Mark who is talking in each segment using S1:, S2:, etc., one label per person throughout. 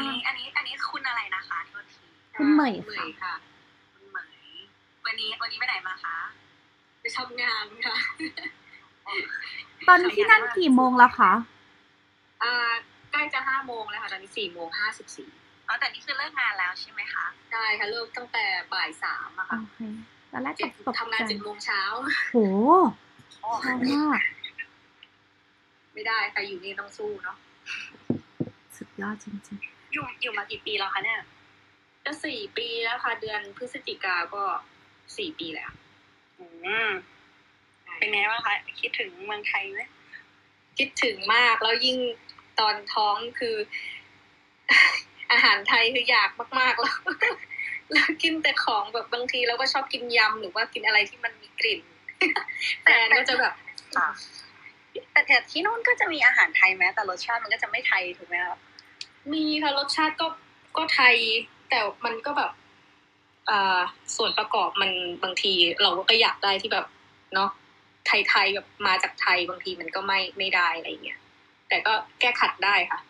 S1: อันนี้อันนี้อันนี้คุณอะไรนะคะโทษที
S2: คุณเหมย
S3: เหม
S2: ค่ะ
S3: ยค่ะ
S1: คุณเหมยวันนี้วันนี้ไปไหนมาคะ
S3: ไปทำงานค่ะ
S2: ตอนนี้ที่นั่นกี่โมงแล้วคะ
S3: อ่าใกล้จะห้าโมงแล้วค่ะตอนนี้สี่โมงห้าสิบสี่
S1: อ๋อแต่นี่คือเลิกงานแล้วใช่ไหมคะ
S3: ได้ค่ะเริ่มตั้งแต่บ่ายสามอะ
S2: โอ
S3: ค่ะ
S2: เคตอนแรก
S3: เจ็ด
S2: ตก
S3: ทำงาน
S2: ใจ
S3: เจ็ดโมงเช้า
S2: โหเช้ามาก
S3: ไม่ได้ค่ะอยู่นี่ต้องสู้เนาะ
S2: สุดยอดจริง
S1: อยู่อยู่มากี่ปีแล้วคะเนี่ย
S3: จะสี่ปีแล้วค่ะ เดือนพฤศจิกาก็สี่ปีแล้ว
S1: อืมเป็นไงบ้างคะ คิดถึงเมืองไทยไหม
S3: คิดถึงมากแล้วยิ่งตอนท้องคือ อาหารไทยคืออยากมากๆแล้วแล้วกินแต่ของแบบบางทีเราก็ชอบกินยำหรือว่ากินอะไรที่มันมีกลิ่นแฟนก็จะแบบ
S1: แต่แต่ที่นู่นก็จะมีอาหารไทยไหมแต่รสชาติมันก็จะไม่ไทยถูกไหมคะ
S3: มีค่ะรสชาติก็ก็ไทย แต่มันก็แบบอ่าส่วนประกอบมันบางทีเราก็อยากได้ที่แบบเนาะไทยๆแบบมาจากไทยบางทีมันก็ไม่ไม่ได้อะไรเงี้ยแต่ก็แก้ขัดได้ค่ะ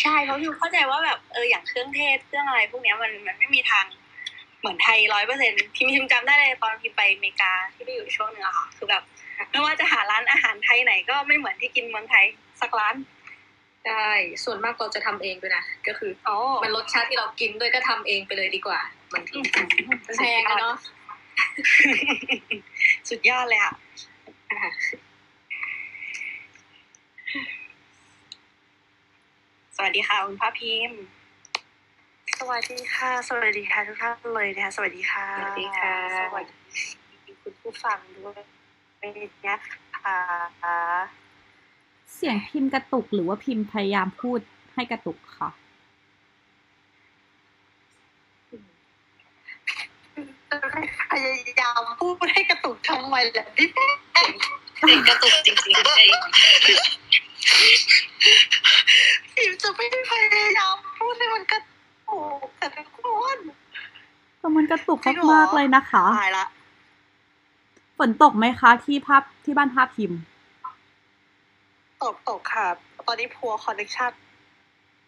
S1: ใช่เพราะพิมเข้าใจว่าแบบเอออย่างเครื่องเทศเครื่องอะไร พวกเนี้ยมันมันไม่มีทางเหมือนไทยร้อยเปอร์เซ็นพิมพิมจำได้เลยตอนพิมไปอเมริกาที่ไปอยู่ช่วงหนึงอะค่ะคือแบบไม่ว่าจะหาร้านอาหารไทยไหนก็ไม่เหมือนที่กินเมืองไทยสักร้าน
S3: ใช่ส่วนมากเราจะทำเองด้วยนะ ก็คือ
S1: อ๋อ
S3: มันรสชาติที่เรากินด้วยก็ทำเองไปเลยดีกว่าบางทีมันแพงอะเนาะ
S1: สุดยอดเลยอะ
S3: อะ
S1: สวัสดีค่ะคุณพระพิมพ์สวัสดีค่ะ สวัสดีค่ะทุกท่านเลยนะคะสวัสดีค่ะ
S3: สวัสดีค่ะ
S1: สวัสดีคุณผู้ฟังด้วยนะคะ
S2: ๆ เสียงพิมพ์กระตุกหรือว่าพิมพ์พยายามพูดให้กระตุกค่ะ
S1: พยายามพูดให้กระตุกทำไมล่ะพี่แป้งเสียงกระตุกจริงๆไอ้พิมจะไม่ได้พยายามพูดให้มันกระตุกแต่ทุกคน
S2: แต่มันกระตุก
S1: จริงเหรอ
S2: มากๆเลยนะคะ
S1: ตายละ
S2: ฝนตกไหมคะที่ภาพที่บ้านภาพพิมพ์
S1: ตกตกค่ะ ตอนนี้ poor connection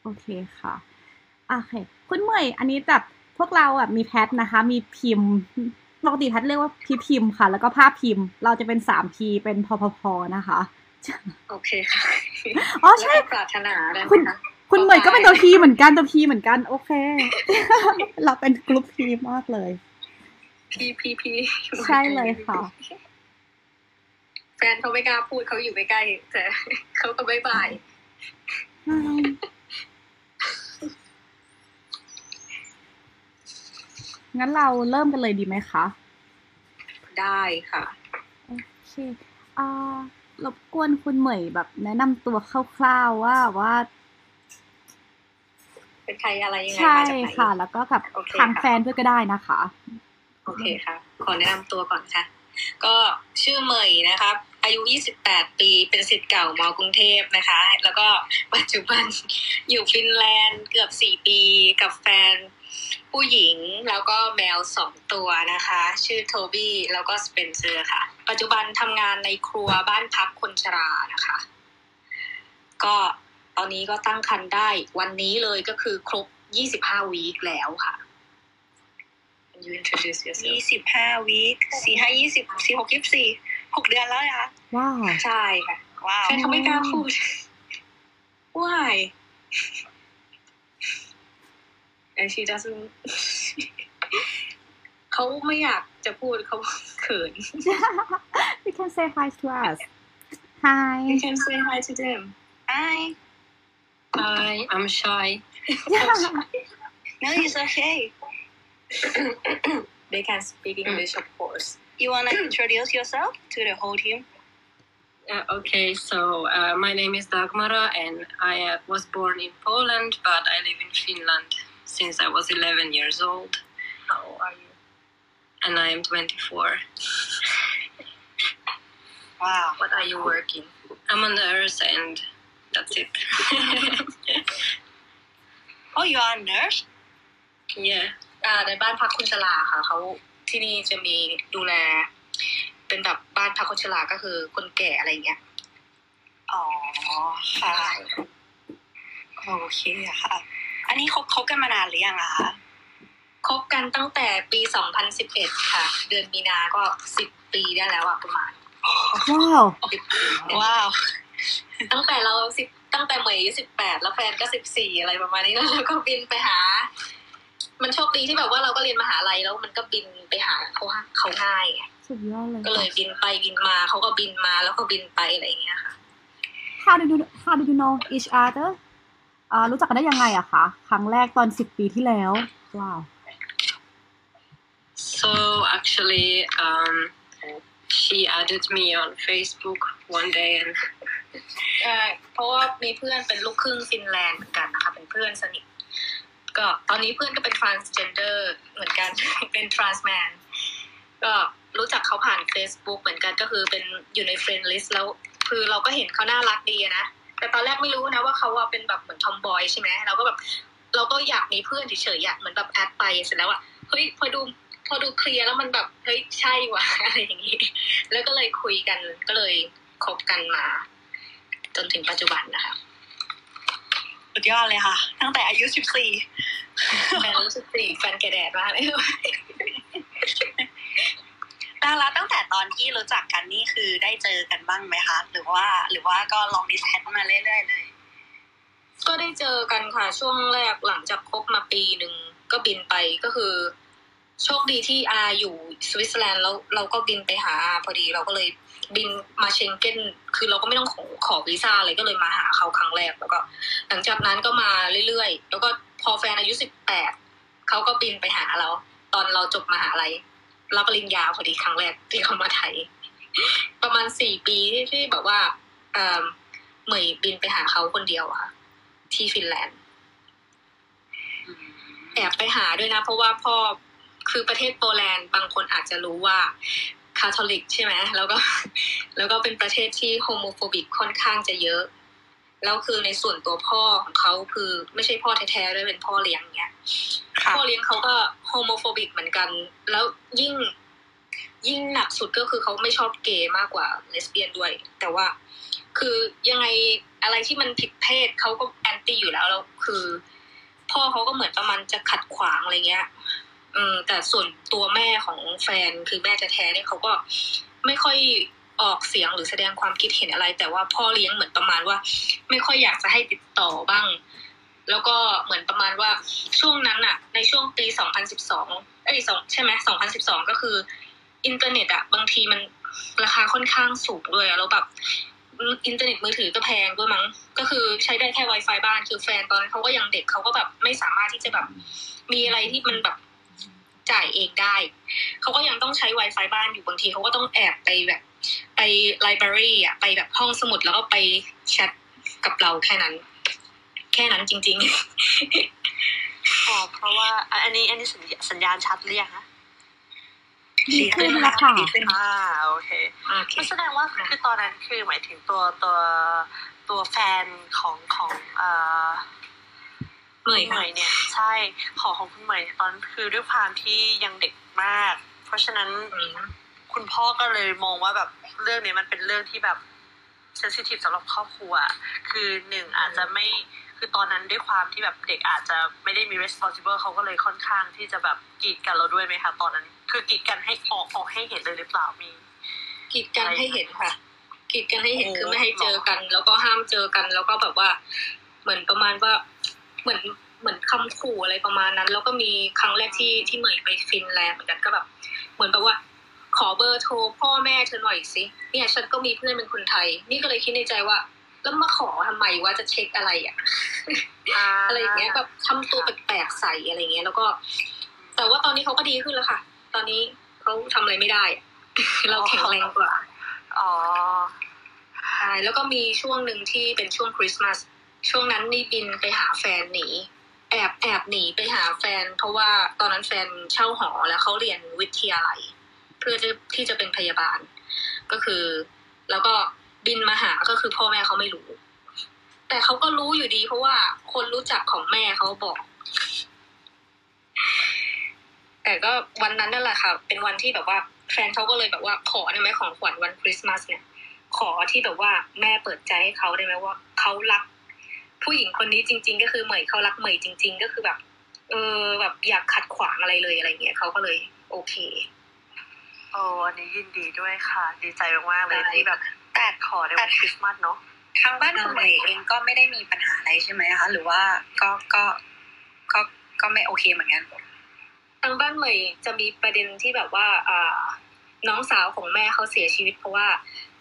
S2: โอเคค่ะโอเค คุณเหมยอันนี้แบบพวกเราอะมีแพทนะคะ มีพิมพ์ปกติแพทเรียกว่าพี่พิมพ์ค่ะ แล้วก็ภาพพิมพ์ เราจะเป็นสามพีเป็นพอพอพอนะคะ
S3: โอเคค่ะ
S2: อ๋อใช่
S3: แล้วก็ปรารถนาได้ไหม
S2: คุณ
S3: คะ
S2: คุณเหมยก็เป็นตัวพีเหมือนกันตัวพีเหมือนกัน โอเค เราเป็นกลุ่มพีมากเลย
S3: พี่พี่พี่
S2: ใช่เลยค่ะ
S3: แฟ นเขาไม่กล้าพูดเขาอยู่ใกล้ๆแต่เขาก็บายบาย
S2: งั้นเราเริ่มกันเลยดีไหมคะ
S3: ได้ค่ะ
S2: โอเคอ่ารบกวนคุณเหมยแบบแนะนำตัวคร่าวๆว่าว่า
S3: เป็นใครอะไรยังไง
S2: ใช่
S3: มาจากไหน
S2: ค่ะ แล้วก็กับ
S3: โอเค
S2: ทาง
S3: ค่ะ
S2: แฟนด้วยก็ได้นะคะ
S3: โอเคค่ะ ขอแนะนำตัวก่อนค่ะ ก็ชื่อเหมยนะครับ อายุ 28 ปี เป็นศิษย์เก่ามอกรุงเทพนะคะ แล้วก็ปัจจุบันอยู่ฟินแลนด์เกือบ 4 ปีกับแฟนผู้หญิงแล้วก็แมวสองตัวนะคะ ชื่อโทบี้แล้วก็สเปนเซอร์ค่ะ ปัจจุบันทำงานในครัวบ้านพักคนชรานะคะ ก็ตอนนี้ก็ตั้งครรภ์ได้วันนี้เลยก็คือครบ 25 วีคแล้วค่ะ Can you introduce
S1: ยี่
S3: yourself
S1: สิบห้าวีคสี่ห้ายี่สิบสี่หกยี่สิบสี่หกเดือนแล้วนะคะ
S2: ว้าว
S3: ใช่ค่ะ
S1: ว้าว
S3: แฟนเขาไม่กล้าพูด Why and she doesn't เขาไม่อยากจะพูดเขาเขิน
S2: you can say hi to us hi
S3: You can say hi to them
S1: Hi
S3: Hi I'm shy
S1: no it's okay
S3: They can speak English of course
S1: you wanna introduce yourself to the whole team
S4: Uh, okay, so uh, my name is Dagmara and I uh, was born in Poland, but I live in Finland since I was 11 years old.
S3: How old are you
S4: And I am 24.
S1: wow
S4: What are you working? I'm a nurse and that's it.
S1: oh you are a nurse
S4: yeah.
S3: อ่าในบ้านพักคนชราค่ะเขาที่นี่จะมีดูแล เป็นแบบบ้านพักคนชราก็คือคนแก่อะไรเงี้ย
S1: อ๋อ ค่ะ โอเคค่ะ อันนนี้คบคบกันมานานหรือยังอะคะ
S3: คบกันตั้งแต่ปี2011ค่ะ เดือนมีนาก็10ปีได้แล้วอะประมาณ
S2: ว้าว
S3: 10ปีเนี่ย
S1: ว้าว
S3: ตั้งแต่เราสิบตั้งแต่เหมยอายุ18แล้วแฟนก็14อะไรประมาณนี้แล้วเราก็บินไปหา มันโชคดีที่แบบว่าเราก็เรียนมหาลัยแล้วมันก็บินไปหาเขาเขาง่ายไง
S2: สุดยอดเลย
S3: ก็เลยบินไปบินมาเขาก็บินมาแล้วก็บินไปอะไรอย่างเงี้ยค่ะ
S2: How did you How did you know each other อ่ารู้จักกันได้ยังไงอะคะครั้งแรกตอนสิบปีที่แล้วว้าว
S4: So actually, um, she added me on Facebook one day, and
S3: ใช่เพราะว่ามีเพื่อนเป็นลูกครึ่งฟินแลนด์เหมือนกันนะคะเป็นเพื่อนสนิทก็ตอนนี้เพื่อนก็เป็น transgender เหมือนกันเป็น trans man ก็ รู้จักเขาผ่าน Facebook เหมือนกันก็คือเป็นอยู่ใน friend list แล้ว คือเราก็เห็นเขาน่ารักดีอะนะ แต่ตอนแรกไม่รู้นะว่าเขาอะเป็นแบบเหมือนทอมบอยใช่ไหมเราก็แบบเราก็อยากมีเพื่อนเฉยๆอะเหมือนแบบแอดไปเสร็จแล้วอะเฮ้ยพอดูพอดูเคลียร์แล้วมันแบบเฮ้ยใช่ว่ะอะไรอย่างงี้ แล้วก็เลยคุยกันก็เลยคบกันมา จนถึงปัจจุบันนะคะ
S1: สุดยอดเลยค่ะ ตั้งแต่อายุสิบสี่
S3: แฟนรู้สึกสีแฟนแกแดดมากเลย
S1: น่ารักตั้งแต่ตอนที่รู้จักกันนี่คือได้เจอกันบ้างไหมคะ หรือว่า หรือว่าก็ลองดิสแทนมาเรื่อยๆเลย
S3: ก็ได้เจอกันค่ะ ช่วงแรกหลังจากคบมาปีหนึ่งก็บินไปก็คือ โชคดีที่อาอยู่สวิตเซอร์แลนด์แล้วเราก็บินไปหาอาพอดีเราก็เลยบินมาเชงเก้น คือเราก็ไม่ต้องขอขอวีซ่าอะไรก็เลยมาหาเขาครั้งแรกแล้วก็ หลังจากนั้นก็มาเรื่อยๆ แล้วก็พอแฟนอายุสิบแปดเขาก็บินไปหาเรา ตอนเราจบมหาลัย รับปริญญาพอดีครั้งแรกที่เขามาไทย ประมาณสี่ปีที่ที่แบบว่าเอ่อเหมยบินไปหาเขาคนเดียวอะค่ะ ที่ฟินแลนด์แอบไปหาด้วยนะ เพราะว่าพ่อคือประเทศโปแลนด์บางคนอาจจะรู้ว่าคาทอลิกใช่ไหมแล้วก็ แล้วก็เป็นประเทศที่ homophobic ค่อนข้างจะเยอะ แล้วคือในส่วนตัวพ่อของเขาคือไม่ใช่พ่อแท้ๆด้วยเป็นพ่อเลี้ยงเนี้ย
S1: ค่ะ
S3: พ่อเลี้ยงเขาก็ homophobic เหมือนกัน แล้วยิ่งยิ่งหนักสุดก็คือเขาไม่ชอบเกย์มากกว่าเลสเบี้ยนด้วย แต่ว่าคือยังไงอะไรที่มันผิดเพศเขาก็แอนตี้อยู่แล้วแล้วคือ พ่อเขาก็เหมือนประมาณจะขัดขวางอะไรเงี้ยอืมแต่ส่วนตัวแม่ของแฟนคือแม่แท้ๆเนี่ยเขาก็ไม่ค่อย ออกเสียงหรือแสดงความคิดเห็นอะไร แต่ว่าพ่อเลี้ยงเหมือนประมาณว่า ไม่ค่อยอยากจะให้ติดต่อบ้าง แล้วก็เหมือนประมาณว่าช่วงนั้นอะในช่วงปี 2012 เอ้ยสองใช่ไหม2012 ก็คืออินเทอร์เน็ตอะบางทีมันราคาค่อนข้างสูงด้วยอะแล้วแบบอินเทอร์เน็ตมือถือก็แพงด้วยมั้ง ก็คือใช้ได้แค่ Wi-Fi บ้าน คือแฟนตอนนั้นเขาก็ยังเด็กเขาก็แบบไม่สามารถที่จะแบบ มีอะไรที่มันแบบจ่ายเองได้ เขาก็ยังต้องใช้ Wi-Fi บ้านอยู่บางทีเขาก็ต้องแอบไปแบบ ไป library อะไปแบบห้องสมุดแล้วก็ไปแชทกับเราแค่นั้น แค่นั้นจริง
S5: อ๋อเพราะว่าอะอันนี้อันนี้สัญญาสัญญาณชัดหรือยังคะ
S2: ดีขึ้นแล้วค่ะ
S1: ดีขึ้น
S5: อ่าโอเค
S3: ๆโอเค
S5: ก็แสดงว่าคือตอนนั้นคือหมายถึงตัวตัวตัวแฟนของของเอ่อ
S3: เหนื่อย
S5: คุณเหมยเนี่ย ใช่ของของคุณเหมยตอนนั้นคือด้วยความที่ยังเด็กมาก เพราะฉะนั้น
S3: อืม
S5: คุณพ่อก็เลยมองว่าแบบเรื่องนี้มันเป็นเรื่องที่แบบเซนซิทีฟสำหรับครอบครัว คือหนึ่งอาจจะไม่คือตอนนั้นด้วยความที่แบบเด็กอาจจะไม่ได้มี responsible เขาก็เลยค่อนข้างที่จะแบบกีดกันเราด้วยไหมคะตอนนั้น คือกีดกันให้ออกออกให้เห็นเลยหรือเปล่ามี
S3: กีดกันให้เห็นค่ะกีดกันให้เห็น
S5: โอ้
S3: คือไม่ให้เจอกัน แล้วก็ห้ามเจอกัน แล้วก็แบบว่า เหมือนประมาณว่าเหมือนเหมือนคำขู่อะไรประมาณนั้น แล้วก็มีครั้งแรกที่ที่เหมยไปฟินแลนด์เหมือนกันก็แบบ เหมือนแบบว่า ขอเบอร์โทรพ่อแม่เธอหน่อยสิเนี่ยฉันก็มีเพื่อนเป็นคนไทย นี่ก็เลยคิดในใจว่าแล้วมาขอทำไมว่าจะเช็คอะไรอะอะไรอย่างเงี้ยแบบทำตัวแปลกๆใส่อะไรเงี้ย แล้วก็ แต่ว่าตอนนี้เขาก็ดีขึ้นแล้วค่ะ ตอนนี้เขาทำอะไรไม่ได้อะเราแข็งแรงกว่า
S5: อ๋อ
S3: ใช่แล้วก็มีช่วงหนึ่งที่เป็นช่วงคริสต์มาสช่วงนั้นนี่บินไปหาแฟนหนีแอบแอบหนีไปหาแฟน เพราะว่าตอนนั้นแฟนเช่าหอแล้วเขาเรียนวิทยาลัยเพื่อที่จะเป็นพยาบาล ก็คือ แล้วก็บินมาหาก็คือพ่อแม่เขาไม่รู้ แต่เขาก็รู้อยู่ดี เพราะว่าคนรู้จักของแม่เขาบอก แต่ก็วันนั้นนั่นแหละค่ะ เป็นวันที่แบบว่า แฟนเขาก็เลยแบบว่าขอได้ไหมของขวัญวันคริสต์มาสเนี่ย ขอที่แบบว่าแม่เปิดใจให้เขาได้ไหมว่าเขารัก ผู้หญิงคนนี้จริง ๆ ก็คือเหมยเขารักเหมยจริง ๆ ก็คือแบบ เออแบบอยากขัดขวางอะไรเลยอะไรเงี้ยเขาก็เลย โอเค
S5: อ้อันนี้ยินดีด้วยค่ะ ดีใจมากๆเลย
S1: ใช่
S5: ที่แบบ
S1: แต่
S5: ขอในวันคริสต์มาสเนาะ
S1: ทางบ้านคุณเหมยเองก็ไม่ได้มีปัญหาอะไรใช่ไหมคะ หรือว่าก็ก็ก็ก็ไม่โอเคเหมือนกัน
S3: ทางบ้านเหมยจะมีประเด็นที่แบบว่าอ่าน้องสาวของแม่เขาเสียชีวิต เพราะว่า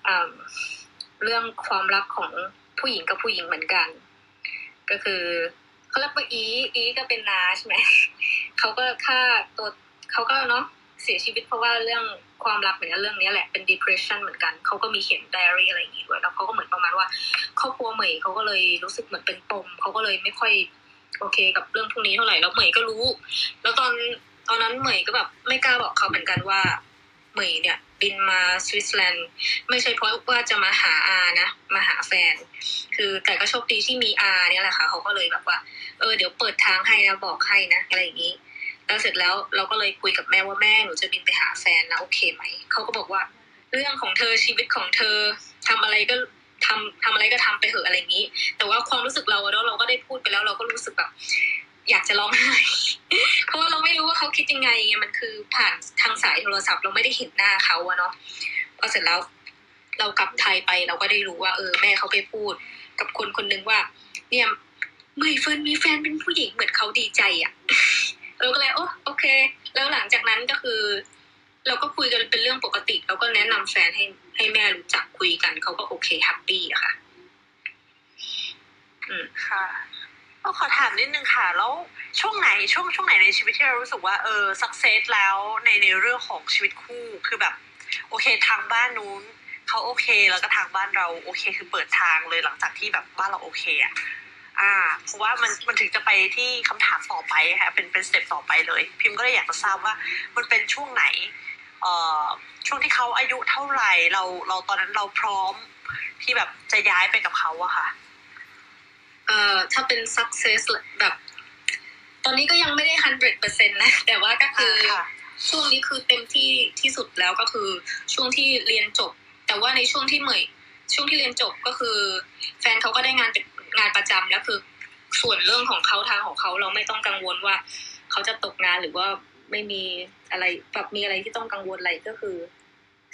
S3: อ่าเรื่องความรักของผู้หญิงกับผู้หญิงเหมือนกัน ก็คือเขาเรียกว่าอีอีก็เป็นนาใช่ไหมเขาก็ฆ่าตัวเขาก็เนาะเสียชีวิตเพราะว่าเรื่อง ความรักเหมือนกันเรื่องนี้แหละเป็น depression เหมือนกันเขาก็มีเขียน diary อะไรอย่างงี้ด้วยแล้วเขาก็เหมือนประมาณว่าครอบครัวเหมยเขาก็เลยรู้สึกเหมือนเป็นปมเขาก็เลยไม่ค่อยโอเคกับเรื่องพวกนี้เท่าไหร่แล้วเหมยก็รู้ แล้วตอนตอนนั้นเหมยก็แบบไม่กล้าบอกเขาเหมือนกันว่าเหมยเนี่ยบินมาสวิตเซอร์แลนด์ไม่ใช่เพราะว่าจะมาหาอานะมาหาแฟน คือแต่ก็โชคดีที่มีอาเนี่ยแหละค่ะเขาก็เลยแบบว่า เออเดี๋ยวเปิดทางให้นะบอกให้นะอะไรอย่างนี้ แล้วเสร็จแล้วเราก็เลยคุยกับแม่ว่าแม่หนูจะบินไปหาแฟนนะโอเคไหมเขาก็บอกว่า เรื่องของเธอชีวิตของเธอทำอะไรก็ทำทำอะไรก็ทำไปเถอะอะไรอย่างนี้ แต่ว่าความรู้สึกเราเนาะเราก็ได้พูดไปแล้วเราก็รู้สึกแบบอยากจะร้องไห้เพราะว่าเราไม่รู้ว่าเขาคิดยังไงไงมันคือผ่านทางสายโทรศัพท์เราไม่ได้เห็นหน้าเขาอะเนาะพอเสร็จแล้ว เรากลับไทยไปเราก็ได้รู้ว่า เออแม่เขาไปพูด กับคนคนนึงว่า เนี่ยเมยเฟิร์นมีแฟนเป็นผู้หญิงเหมือนเขาดีใจอะ เราก็เลยโอ้โอเค แล้วหลังจากนั้นก็คือ เราก็คุยกันเป็นเรื่องปกติเราก็แนะนำแฟนให้ให้แม่รู้จักคุยกันเขาก็โอเค happyอะค่ะ อืม
S5: ค่ะก็ขอถามนิดนึงค่ะ แล้วช่วงไหนช่วงช่วงไหนในชีวิตที่เรารู้สึกว่าเออ success แล้วในในเรื่องของชีวิตคู่คือแบบ โอเคทางบ้านนู้นเขาโอเค แล้วก็ทางบ้านเราโอเค คือเปิดทางเลยหลังจากที่แบบบ้านเราโอเคอะ อ่า เพราะว่ามันมันถึงจะไปที่คำถามต่อไปค่ะเป็นเป็น step ต่อไปเลย พิมพ์ก็เลยอยากจะทราบว่ามันเป็นช่วงไหนเอ่อช่วงที่เขาอายุเท่าไหร่เราเราตอนนั้นเราพร้อมที่แบบจะย้ายไปกับเขาอะค่ะ
S3: เอ่อถ้าเป็น success แบบ ตอนนี้ก็ยังไม่ได้ hundred percent นะ แต่ว่าก็คืออ
S5: ค่ะ
S3: ช่วงนี้คือเต็มที่ที่สุดแล้วก็คือช่วงที่เรียนจบ แต่ว่าในช่วงที่เหมยช่วงที่เรียนจบก็คือ แฟนเขาก็ได้งานเป็น งานประจำแล้วคือ ส่วนเรื่องของเขาทางของเขาเราไม่ต้องกังวลว่าเขาจะตกงานหรือว่าไม่มีอะไรแบบมีอะไรที่ต้องกังวลอะไรก็คือ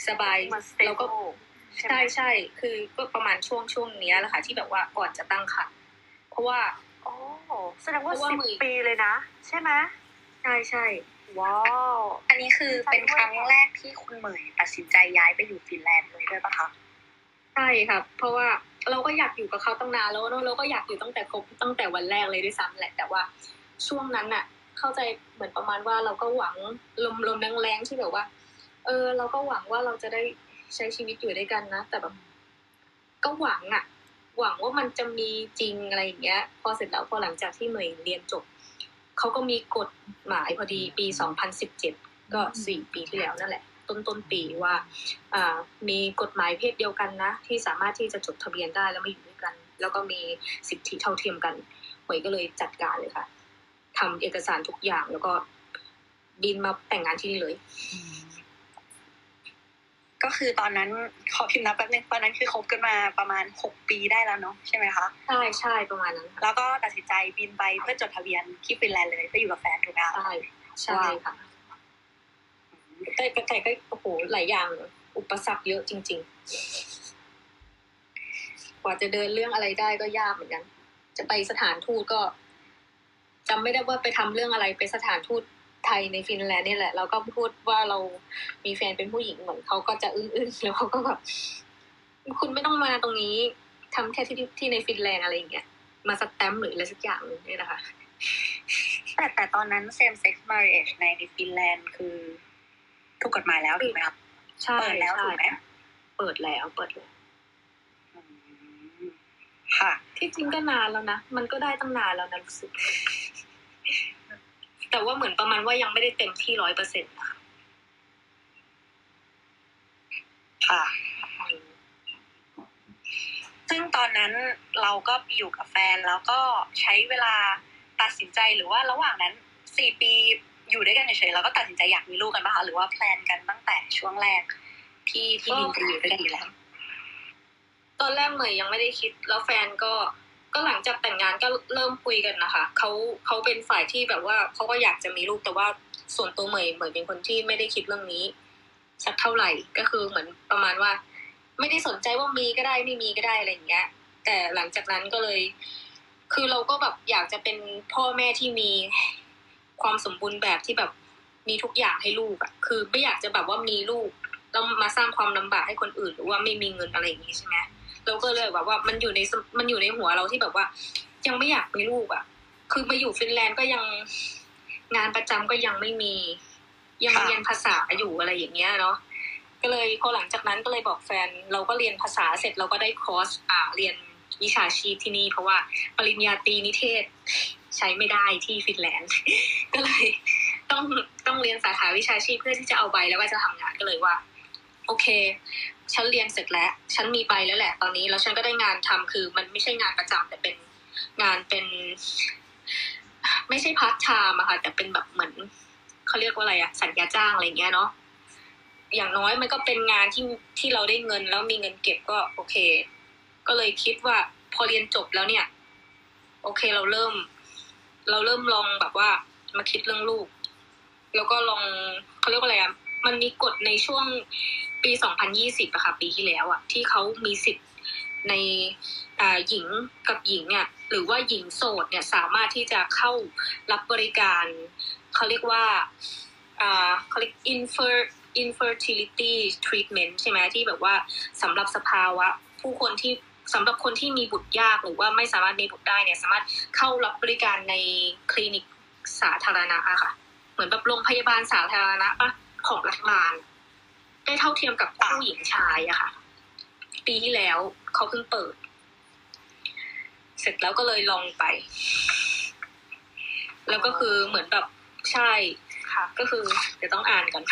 S3: สบาย
S5: มัน
S3: เราก็
S5: stable ใช่ไหม
S3: ใช่ใช่คือก็ประมาณช่วงช่วงเนี้ยแหละค่ะที่แบบว่าก่อนจะตั้งครรภ์เพราะว่า
S5: โอ้แสดงว่า
S3: เพราะว่า
S5: สิบ
S3: มือ
S5: ปีเลยนะ ใช่ไหม
S3: ใช่ใช่
S5: ว้าว
S1: อันนี้คือเป็นครั้งแรกที่คุณเหมยตัดสินใจย้ายไปอยู่ฟินแลนด์เลยด้วยปะคะ
S3: ใช่ครับเพราะว่า เราก็อยากอยู่กับเขาตั้งนานแล้วเนอะเราก็อยากอยู่ตั้งแต่คบตั้งแต่วันแรกเลยด้วยซ้ำแหละ แต่ว่าช่วงนั้นน่ะเข้าใจเหมือนประมาณว่าเราก็หวังลมลมแรงๆที่แบบว่า เออ เราก็หวังว่าเราจะได้ใช้ชีวิตอยู่ด้วยกันนะ แต่แบบก็หวังอะหวังว่ามันจะมีจริงอะไรอย่างเงี้ย พอเสร็จแล้วพอหลังจากที่เหมยเรียนจบเขาก็มีกฎหมายพอดีปี 2017 ก็สี่ปีที่แล้วนั่นแหละ ต้นต้นปีว่าอ่ามีกฎหมายเพศเดียวกันนะ ที่สามารถที่จะจดทะเบียนได้แล้วมาอยู่ด้วยกัน แล้วก็มีสิทธิเท่าเทียมกันหวยก็เลยจัดการเลยค่ะทำเอกสารทุกอย่างแล้วก็บินมาแต่งงานที่นี่เลย
S1: ก็คือตอนนั้นขอพิมพ์นับแป๊บนึงตอนนั้นคือคบกันมาประมาณหกปีได้แล้วเนาะใช่ไหมคะ
S3: ใช่ใช่ประมาณนั้นค่ะ
S1: แล้วก็ตัดสินใจบินไปเพื่อจดทะเบียนที่ฟินแลนด์เลยไปอยู่กับแฟนถูกไหมคะ
S3: ใช่ใช่ค่ะ แต่แต่ก็โอ้โหหลายอย่าง อุปสรรคเยอะจริง ๆ กว่าจะเดินเรื่องอะไรได้ก็ยากเหมือนกัน จะไปสถานทูตก็จำไม่ได้ว่าไปทำเรื่องอะไรไปสถานทูตไทยในฟินแลนด์นี่แหละเราก็พูดว่าเรามีแฟนเป็นผู้หญิงเหมือนเขาก็จะอึ้งๆแล้วเขาก็แบบคุณไม่ต้องมาตรงนี้ทำแค่ที่ที่ในฟินแลนด์อะไรอย่างเงี้ยมาสแตมป์หรืออะไรสักอย่างเนี่ยนะคะ
S1: แต่แต่ตอนนั้น same sex marriage ในฟินแลนด์คือ ถูกกฎหมายแล้วถูกไหมครับ
S3: ใช่
S1: เปิดแล้ว
S3: ใช่
S1: ถูกไหม
S3: เปิดแล้วเปิดแล้ว
S1: อืมค่ะ
S3: ที่จริงก็นานแล้วนะ มันก็ได้ตั้งนานแล้วนะรู้สึก แต่ว่าเหมือนประมาณว่ายังไม่ได้เต็มที่ร้อยเปอร์เซ็นต์
S1: ค่ะซึ่งตอนนั้นเราก็อยู่กับแฟนแล้วก็ใช้เวลาตัดสินใจหรือว่าระหว่างนั้นสี่ปี อยู่ด้วยกันเฉยๆแล้วก็ตัดสินใจอยากมีลูกกันปะคะหรือว่าแพลนกันตั้งแต่ช่วงแรก ที่ที่บินไปอยู่ด้วยกันอยู่แล้ว
S3: ตอนแรกเหมยยังไม่ได้คิด แล้วแฟนก็ก็หลังจากแต่งงานก็เริ่มคุยกันนะคะเขาเขาเป็นฝ่ายที่แบบว่าเขาก็อยากจะมีลูกแต่ว่าส่วนตัวเหมยเหมยเป็นคนที่ไม่ได้คิดเรื่องนี้สักเท่าไหร่ก็คือเหมือนประมาณว่า ไม่ได้สนใจว่ามีก็ได้ไม่มีก็ได้อะไรอย่างเงี้ย แต่หลังจากนั้นก็เลย คือเราก็แบบอยากจะเป็นพ่อแม่ที่มี ความสมบูรณ์แบบที่แบบมีทุกอย่างให้ลูกอะคือไม่อยากจะแบบว่ามีลูกแล้วมาสร้างความลำบากให้คนอื่น หรือว่าไม่มีเงินอะไรอย่างงี้ใช่ไหมเราก็เลยแบบว่ามันอยู่ในสมมันอยู่ในหัวเราที่แบบว่า ยังไม่อยากมีลูกอะคือมาอยู่ฟินแลนด์ก็ยังงานประจำก็ยังไม่มี ยัง
S5: ค่ะ
S3: เรียนภาษาอยู่อะไรอย่างเงี้ยเนาะก็เลยพอหลังจากนั้นก็เลยบอกแฟน เราก็เรียนภาษาเสร็จเราก็ได้คอร์สอ่าเรียน วิชาชีพที่นี่ เพราะว่าปริญญาตรีนิเทศใช้ไม่ได้ที่ฟินแลนด์ ก็เลยต้องต้องเรียนสาขาวิชาชีพเพื่อที่จะเอาใบแล้วก็จะทำงานก็เลยว่า โอเค ฉันเรียนเสร็จแล้ว ฉันมีใบแล้วแหละตอนนี้ แล้วฉันก็ได้งานทำคือ มันไม่ใช่งานประจำแต่เป็นงานเป็น ไม่ใช่พาร์ทไทม์อะค่ะแต่เป็นแบบเหมือนเขาเรียกว่าอะไรอะสัญญาจ้างอะไรอย่างเงี้ยเนาะอย่างน้อยมันก็เป็นงานที่ที่เราได้เงินแล้วมีเงินเก็บก็โอเค ก็เลยคิดว่า พอเรียนจบแล้วเนี่ย โอเคเราเริ่ม เราเริ่มลองแบบว่า มาคิดเรื่องลูก แล้วก็ลองเขาเรียกว่าอะไรอะมันมีกฎในช่วงปี2020อะค่ะ ปีที่แล้วอะที่เขามีสิทธิ์ในอ่าหญิงกับหญิงเนี่ยหรือว่าหญิงโสดเนี่ยสามารถที่จะเข้ารับบริการเขาเรียกว่าอ่าเขาเรียก infer infertility treatment ใช่ไหมที่แบบว่าสำหรับสภาวะ ผู้คนที่ สำหรับคนที่มีบุตรยากหรือว่าไม่สามารถมีบุตรได้เนี่ยสามารถเข้ารับบริการในคลินิกสาธารณะอะค่ะ เหมือนแบบโรงพยาบาลสาธารณะปะของรัฐบาล ได้เท่าเทียมกับผู้หญิงชายอะค่ะ ปีที่แล้วเขาเพิ่งเปิด เสร็จแล้วก็เลยลองไป แล้วก็คือเหมือนแบบใช่
S5: ค่ะ
S3: ก็คือเดี๋ยวต้องอ่านก่อน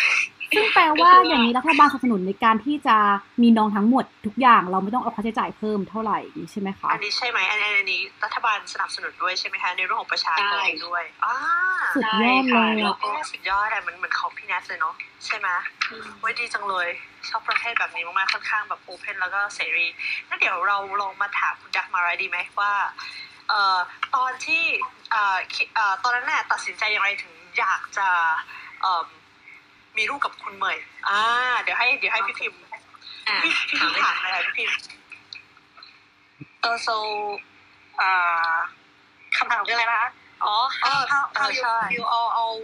S2: ซึ่งแปลว่าอย่างนี้รัฐบาลสนับสนุนในการที่จะมีน้องทั้งหมดทุกอย่างเราไม่ต้องเอาค่าใช้จ่ายเพิ่มเท่าไหร่อย่างนี้ใช่ไหมคะ
S5: อันนี้ใช่ไหมอันนี้อันนี้รัฐบาลสนับสนุนด้วยใช่ไหมคะในเรื่องของประชากร
S3: ใช่
S5: ด้วยอ่า
S2: สุดยอดเลย
S5: แล้
S2: อะ
S5: วก็สุดยอดอะเหมือนเหมือนของพี่แนทเลยเนาะใช่ไหมไว้ยดีจังเลยชอบประเทศแบบนี้มากๆค่อนข้างแบบโอเพนแล้วก็เสรีงั้นเดี๋ยวเราลองมาถามคุณดักมาไรดีไหมว่าเอ่อตอนที่เอ่อคิดเอ่อตอนนั้นน่ะตัดสินใจอย่างไรถึงอยากจะเอ่อ มีลูกกับคุณเหมยอ่า เดี๋ยวให้เดี๋ยวให้พี่พิมพ์
S3: อ่ะ
S5: พี่พี่พิมพ์ถามอะไรพี่พิมพ์
S1: เออ so อ่าคำถามคืออะไรนะคะ อ๋อ how how how you
S5: ใช่
S1: you all all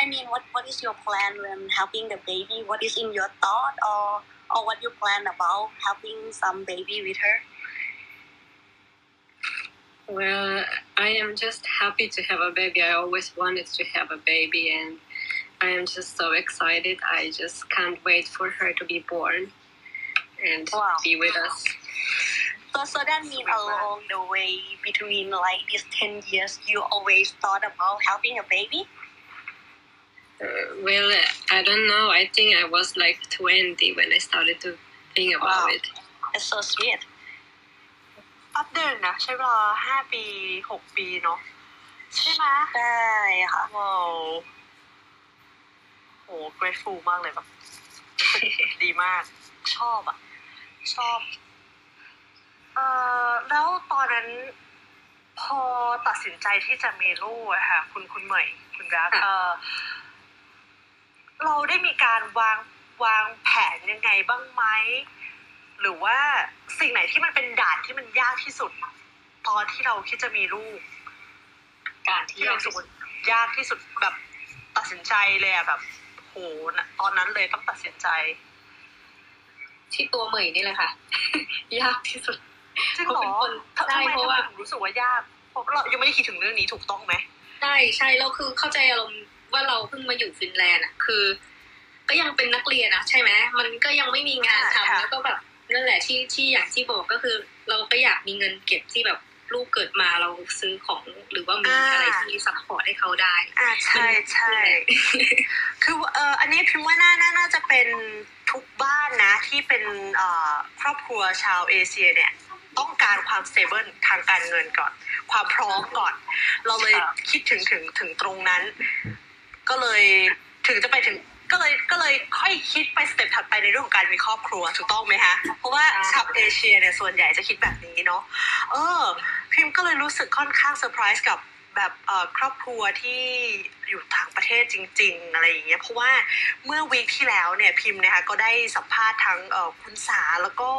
S1: I mean what what is your plan when helping the baby what is in your thought or or what you plan about helping some baby with her
S4: Well, I am just happy to have a baby. I always wanted to have a baby, and I am just so excited. I just can't wait for her to be born and
S1: Wow.
S4: be with us.
S1: so so that mean along the way between like these 10 years you always thought about helping a baby
S4: Uh, well, I don't know. I think I was like 20 when I started to think about
S1: Wow.
S4: it.
S1: that's so sweet
S5: แป๊บเดินนะใช้เวลาห้าปีหกปีเนาะใช่ไหม
S1: ใช่ค่ะ
S5: ว้าว โห grateful มากเลยแบบรู้สึกดีมาก ชอบอะ ชอบ เอ่อแล้วตอนนั้น พอตัดสินใจที่จะมีลูกอะค่ะ คุณคุณเหมยคุณรัก
S3: ค่ะ
S5: เอ่อเราได้มีการวางวางแผนยังไงบ้างไหมหรือว่าสิ่งไหนที่มันเป็นด่านที่มันยากที่สุด ตอนที่เราคิดจะมีลูก
S3: การ
S5: ที่
S3: ที่
S5: เรา
S3: เรา
S5: รู้สึกว่ายากที่สุดแบบตัดสินใจเลยอะแบบโหนะ ตอนนั้นเลยต้องตัดสินใจ
S3: ที่ตัวเหมยนี่แหละค่ะ ยากที่สุด
S5: จริงเหรอ
S3: เขาเป็นคน
S5: ทำไม
S3: ใช่เพราะว่า
S5: ทำไมถึงรู้สึกว่ายากเพราะเรายังไม่ได้คิดถึงเรื่องนี้ถูกต้องไหม
S3: ใช่ใช่แล้วคือเข้าใจอารมณ์ว่าเราเพิ่งมาอยู่ฟินแลนด์อะคือ ก็ยังเป็นนักเรียนอะใช่ไหมมันก็ยังไม่มีงานทำ
S5: ค่ะ
S3: แล้วก็แบบนั่นแหละที่ที่อย่างที่บอกก็คือ เราก็อยากมีเงินเก็บที่แบบ ลูกเกิดมาเราซื้อของหรือว่ามีอะไรที่ supportให้เขาได้
S5: อ่าใช่ใช่คือเอออันนี้พิมพ์ว่าน่าน่าน่าจะเป็นทุกบ้านนะที่เป็นเอ่อครอบครัวชาวเอเชียเนี่ยต้องการความ stable ทางการเงินก่อน ความพร้อมก่อน เราเลย
S3: ครับ
S5: คิดถึงถึงถึงตรงนั้น ก็เลยถึงจะไปถึงก็เลยก็เลยค่อยคิดไป step ถัดไปในเรื่องของการมีครอบครัวถูกต้องไหมคะ เพราะว่าชาวเอเชียเนี่ยส่วนใหญ่จะคิดแบบนี้เนาะ เออ พิมก็เลยรู้สึกค่อนข้างเซอร์ไพรส์กับแบบครอบครัวที่อยู่ต่างประเทศจริง ๆ อะไรอย่างเงี้ยเพราะว่าเมื่อ week ที่แล้วเนี่ยพิมพ์นะคะก็ได้สัมภาษณ์ทั้งคุณสาแล้วก็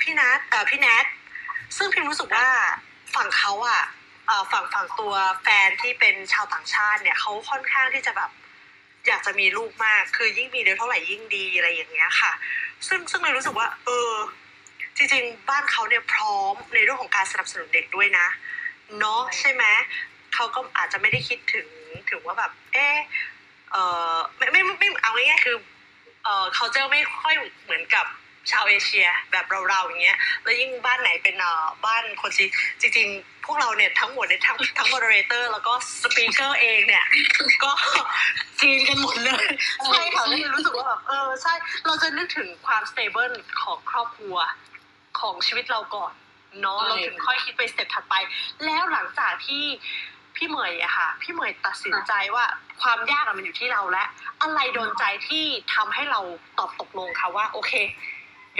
S5: พี่นัทพี่แนทซึ่งพิมพ์รู้สึกว่าฝั่งเขาอะฝั่งฝั่งตัวแฟนที่เป็นชาวต่างชาติเนี่ยเขาค่อนข้างที่จะแบบอยากจะมีลูกมาก คือยิ่งมีเดียวเท่าไหร่ยิ่งดีอะไรอย่างเงี้ยค่ะ ซึ่งซึ่งเลยรู้สึกว่า เออ จริงๆ บ้านเขาเนี่ยพร้อมในเรื่องของการสนับสนุนเด็กด้วยนะเนาะใช่ไหมเขาก็อาจจะไม่ได้คิดถึงถึงว่าแบบ เออเออไม่ไม่ไม่ไม่เอาง่ายๆคือเออเขาจะไม่ค่อยเหมือนกับชาวเอเชียแบบเราๆอย่างเงี้ย แล้วยิ่งบ้านไหนเป็นเอ่อบ้านคนจีนจริงๆ พวกเราเนี่ยทั้งหมดเนี่ยทั้งทั้ง moderator แล้วก็ speaker เองเนี่ย ก็จีนกันหมดเลย ใช่ค่ะก็เลยรู้สึกว่าแบบเออใช่ เราจะนึกถึงความ stable ของครอบครัว ของชีวิตเราก่อนเนาะ
S3: ใช่
S5: เราถึงค่อยคิดไป step ถัดไป แล้วหลังจากที่พี่เหมยอะค่ะ พี่เหมยตัดสินใจว่าความยากอะมันอยู่ที่เราแล้วอะไรโดนใจที่ทำให้เราตอบตกลงค่ะว่า โอเค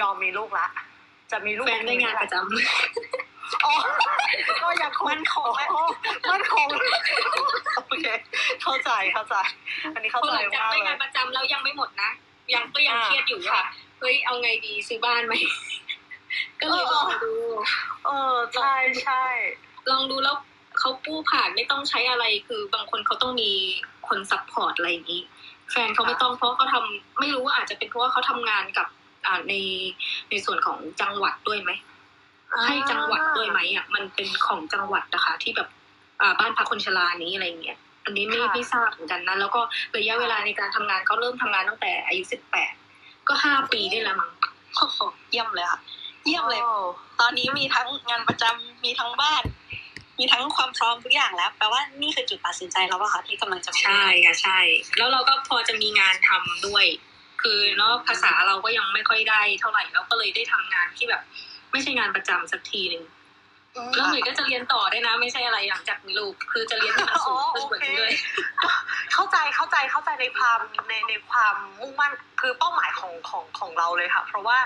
S5: ยอมมีลูกละ จะมีลูก
S3: แฟนได้งานประจำ
S5: อ๋อก็ยังมั่นคงมั่นคงโอเคเข้าใจเข้าใจ อันนี้เข้า
S3: พอ
S5: ใจ
S3: หลังจาก
S5: มาก
S3: ได้
S5: เล
S3: งายนประจำแล้วยังไม่หมดนะยังก็ยัง
S5: อ่า
S3: เครียดอยู่ว่า
S5: ค่ะ
S3: เฮ้ยเอาไงดีซื้อบ้านไหม ก็เลย
S5: เอ
S3: ล
S5: อ
S3: องดู
S5: เออใช่ใช่
S3: ลองดูแล้วเขากู้ผ่านไม่ต้องใช้อะไรคือบางคนเขาต้องมีคน support อะไรอย่างนี้แฟนเขาไม่ต้องเพราะเขาทำไม่รู้ว่าอาจจะเป็นเพราะว่าเขาทำงานกับอ่าในในส่วนของจังหวัดด้วยไหมให้จังหวัดด้วยไหมอะมันเป็นของจังหวัดนะคะ ที่แบบอ่าบ้านพักคนชรานี้อะไรเงี้ยอันนี้ไม่
S5: ค่ะ
S3: ไม่ทราบเหมือนกันนะแล้วก็ระยะเวลาในการทำงานเขาเริ่มทำงานตั้งแต่อายุสิบแปดก็ห้าปีได้แล้วมั้ง
S1: โอ้โหเยี่ยมเลยค่ะ เยี่ยมเลย
S5: โอ้
S1: ตอนนี้มีทั้งงานประจำมีทั้งบ้าน มีทั้งความพร้อมทุกอย่างแล้วแปลว่านี่คือจุดตัดสินใจแล้วอะค่ะที่กำลังจะมี
S3: ใช่ค่ะใช่ แล้วเราก็พอจะมีงานทำด้วย คือเนาะภาษาเราก็ยังไม่ค่อยได้เท่าไหร่เราก็เลยได้ทำงานที่แบบ ไม่ใช่งานประจำสักทีหนึ่งแล้วเหมือนก็จะเรียนต่อได้วยนะ ไม่ใช่อะไรหลังจากมีลูกคือจะเรียนที่มันสูงขึ้นกว่านี้ด้วย
S5: เข้าใจเข้าใจเข้าใจในความในในความมุ่งมั่นคือเป้าหมายของของของเราเลยค่ะ เพราะว่า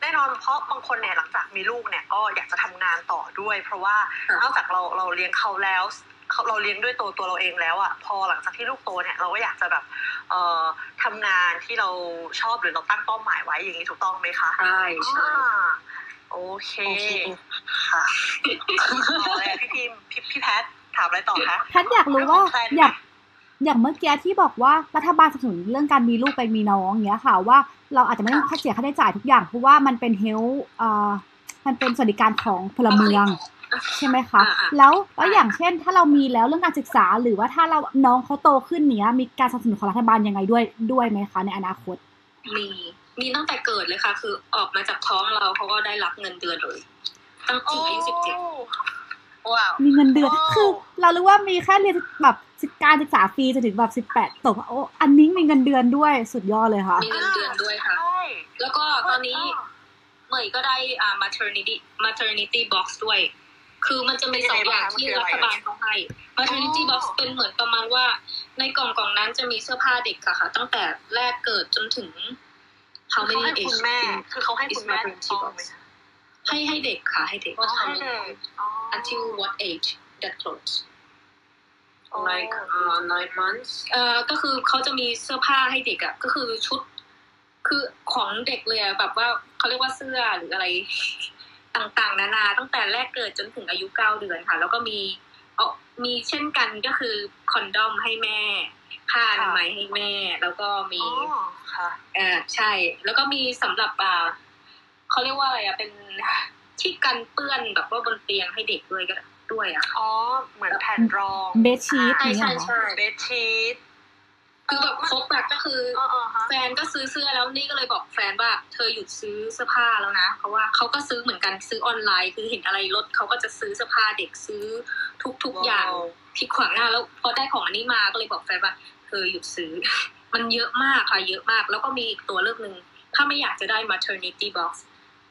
S5: แน่นอนเพราะบางคนเนี่ยหลังจากมีลูกเนี่ยก็อยากจะทำงานต่อด้วย เพราะว่า
S3: ค่ะ
S5: นอกจากเราเราเลี้ยงเขาแล้วเขาเราเลี้ยงด้วยตัวตัวเราเองแล้วอะพอหลังจากที่ลูกโตเนี่ยเราก็อยากจะแบบเอ่อทำงานที่เราชอบหรือเราตั้งเป้าหมายไว้อย่างนี้ถูกต้องไหมคะ
S3: ใช่ใช่
S5: อ่าโอเค
S1: โอเค
S5: ค่ะต่อเลยพี่พิมพ์พี่พี่แพทถามอะไรต่อคะ
S2: แพทย์อยากรู้ว่า
S5: เรื่องของแพลน
S2: อยาก อย่างเมื่อกี้ที่บอกว่ารัฐบาลสนับสนุนเรื่องการมีลูกไปมีน้องอย่างเงี้ยค่ะว่าเราอาจจะไม่ต้องค่าเสียค่าใช้จ่ายทุกอย่างเพราะว่ามันเป็นเฮลเอ่อมันเป็นสวัสดิการของพลเมืองใช่ไหมคะ
S3: อ่าอ่า
S2: แล้วแล้วอย่างเช่น ถ้าเรามีแล้วเรื่องการศึกษา หรือว่าถ้าเราน้องเขาโตขึ้นเนี้ย มีการสนับสนุนของรัฐบาลยังไงด้วยด้วยไหมคะในอนาคต
S3: มีมีตั้งแต่เกิดเลยค่ะ คือออกมาจากท้องเราเขาก็ได้รับเงินเดือนเลยตั้งถึงอายุสิบเจ็ด
S1: ว้าว
S2: มีเงินเดือน
S5: โอ้
S2: คือ เรารู้ว่ามีแค่เรียนแบบ การศึกษาฟรีจนถึงแบบสิบแปดตกโอ้อันนี้มีเงินเดือนด้วยสุดยอดเลยค่ะ
S3: มีเงินเดือนด้วยค่ะ
S5: ใช่
S3: แล้วก็ตอนนี้เหมยก็ได้อ่า maternity maternity box ด้วย คือมันจะมีสองอย่างที่รัฐบาลเขาให้ maternity box เป็นเหมือนประมาณว่า ในกล่องกล่องนั้นจะมีเสื้อผ้าเด็กค่ะค่ะ ตั้งแต่แรกเกิดจนถึง how
S5: เขา
S3: many
S5: ให้
S3: age
S5: คุณแม่คือเขาให้คุณแม่
S3: is
S5: ถูกต้องไหม
S3: ให้ให้เด็กค่ะให้เด็ก
S5: อ๋อให้เด็กอ๋อ
S3: until what age that clothes
S4: like uh, nine months.
S3: เอ่อก็คือเขาจะมีเสื้อผ้าให้เด็กอะก็คือชุด คือของเด็กเลยอะแบบว่าเขาเรียกว่าเสื้อหรืออะไรต่างๆ นานาตั้งแต่แรกเกิดจนถึงอายุเก้าเดือนค่ะ แล้วก็มีเออมีเช่นกันก็คือคอนดอมให้แม่ผ้าอนามัยให้แม่ แล้วก็มี
S5: อ๋อค่ะ
S3: เออใช่ แล้วก็มีสำหรับอ่าเขาเรียกว่าอะไรอะเป็นที่กันเปื้อนแบบว่าบนเตียงให้เด็กด้วยก็ ด้วยอะค่ะ
S5: อ๋อ เหมือนแผ่นรอง
S2: เบดชีท
S3: ใช่
S2: นี่
S3: ใช่
S2: เหรอ
S3: ใช่
S5: เบดชีท
S3: คือแบบครบอะก็คือ
S5: อ๋ออ๋อฮะ
S3: แฟนก็ซื้อเสื้อแล้วนี่ก็เลยบอกแฟนว่า เธอหยุดซื้อเสื้อผ้าแล้วนะเพราะว่าเขาก็ซื้อเหมือนกันซื้อออนไลน์ คือเห็นอะไรลดเขาก็จะซื้อเสื้อผ้าเด็กซื้อทุกทุกๆอย่างที่ขวางหน้าแล้วพอได้ของอันนี้มาก็เลยบอกแฟนว่า เธอหยุดซื้อ มันเยอะมากค่ะเยอะมาก แล้วก็มีอีกตัวเลือกหนึ่งถ้าไม่อยากจะได้ maternity box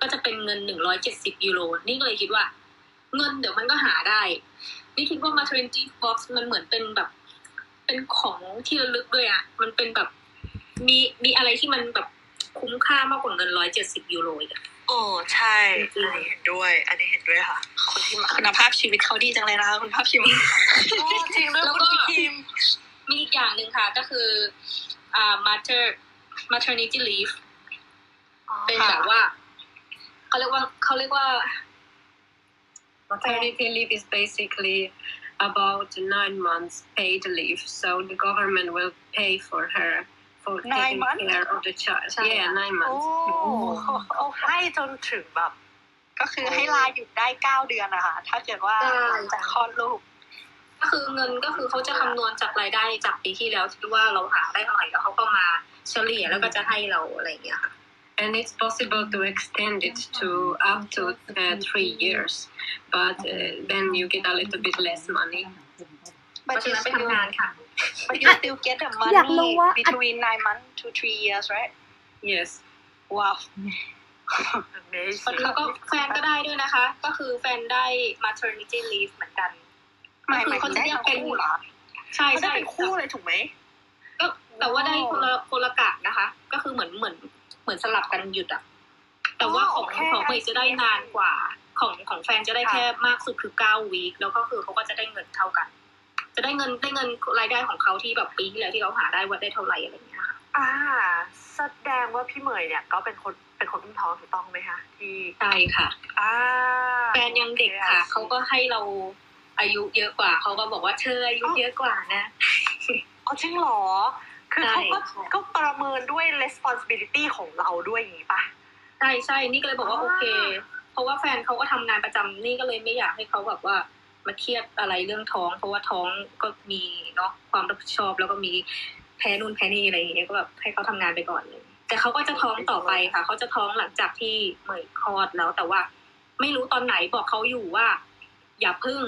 S3: ก็จะเป็นเงินหนึ่งร้อยเจ็ดสิบยูโรนี่ก็เลยคิดว่า เงินเดี๋ยวมันก็หาได้นี่คิดว่า maternity box มันเหมือนเป็นแบบ เป็นของที่ระลึกด้วยอะมันเป็นแบบมีมีอะไรที่มันแบบคุ้มค่ามากกว่าเงินร้อยเจ็ดสิบยูโรอีกอะ
S5: โอ้ใช่อันนี้เห็นด้วย อันนี้เห็นด้วยค่ะ
S1: คนที่คุณภาพชีวิตเขาดีจังเลยนะคะคุณภาพชีวิต
S5: โอ้จริงด้วย
S3: แล้ว
S5: คุ
S3: ก็
S5: ณพี่พิมพ์
S3: มีอีกอย่างหนึ่งค่ะก็คืออ่า mater maternity leave เป็นแบบว่าเขาเรียกว่าเขาเรียกว่า
S4: Maternity leave is basically about nine months paid leave, so the government will pay for her for
S1: Nine
S4: taking
S1: months?
S4: care of the child.
S3: Sorry.
S4: Yeah, nine
S5: โอ้
S4: months.
S5: เขาให้จนถึงแบบ
S1: ก็คือให้ลาหยุดได้เก้าเดือนนะคะ ถ้าเกิดว่า
S3: ใช่
S1: หลังจากคลอดลูก
S3: ก็คือเงินก็คือเขาจะคำนวณจากรายได้จากปีที่แล้วที่ว่าเราหาได้เท่าไหร่แล้วเขาก็มาเฉลี่ยแล้วก็จะให้เราอะไรอย่างเงี้ยค่ะ
S4: And it's possible to extend it to up to uh, three years, but uh, then you get a little bit less money.
S3: เพราะฉะนั้นไปทำงานค่ะ
S1: but you still get the
S2: อยากรู้
S1: money
S2: ว่า
S1: between nine months to three years right
S4: Yes.
S1: ว้าว
S5: amazing
S3: แล้วก็แฟนก็ได้ด้วยนะคะ ก็คือแฟนได้ maternity leave เหมือนกัน
S1: หมาย
S3: ก็
S1: ห
S3: คื
S1: มาย
S3: เขา
S1: ถึง
S3: จะ
S1: ได้
S3: เรียก
S1: ทั้ง
S3: เป็น
S1: คู่เหรอ
S3: ใช่
S5: เขาได้
S3: ใช่
S5: เป็นคู่เลยถูกไหม
S3: ก็แต่ว่าได้คนละคนละกะนะคะ ก็คือเหมือนเหมือน เหมือนสลับกันหยุดอะแต่ว่าของ
S5: โอเค
S3: ของเมย์จะได้นานกว่า ของของแฟนจะได้แค่มากสุดคือเก้าวีคแล้วก็คือเขาก็จะได้เงินเท่ากัน จะได้เงินได้เงินรายได้ของเขาที่แบบปีที่แล้วที่เขาหาได้ว่าได้เท่าไหร่อะไรอย่างเงี้ยค่ะ
S5: อ่า แสดงว่าพี่เหมยเนี่ย ก็เป็นคนเป็นคนอุ้มท้องถูกต้องไหมคะที่
S3: ใช่ค่ะ
S5: อ่า
S3: แฟนยังเด็กค่ะเขาก็ให้เราอายุเยอะกว่าเขาก็บอกว่าเธออายุเยอะกว่านะ
S5: อ๋อจริงเหรอ คือเขาก็
S3: ใช่
S5: ก็ประเมินด้วย responsibility ของเราด้วยอย่างนี้ปะ
S3: ใช่ใช่นี่ก็เลยบอกว่า
S5: อ่า
S3: โอเค เพราะว่าแฟนเขาก็ทำงานประจำนี่ก็เลยไม่อยากให้เขาแบบว่ามาเครียดอะไรเรื่องท้อง เพราะว่าท้องก็มีเนาะความรับผิดชอบแล้วก็มีแพ้นู่นแพ้นี่อะไรอย่างเงี้ยก็แบบให้เขาทำงานไปก่อนเลยแต่เขาก็จะท้องต่อไปค่ะเขาจะท้องหลังจากที่เหมยคลอดแล้ว แต่ว่าไม่รู้ตอนไหนบอกเขาอยู่ว่า อย่าพึ่ง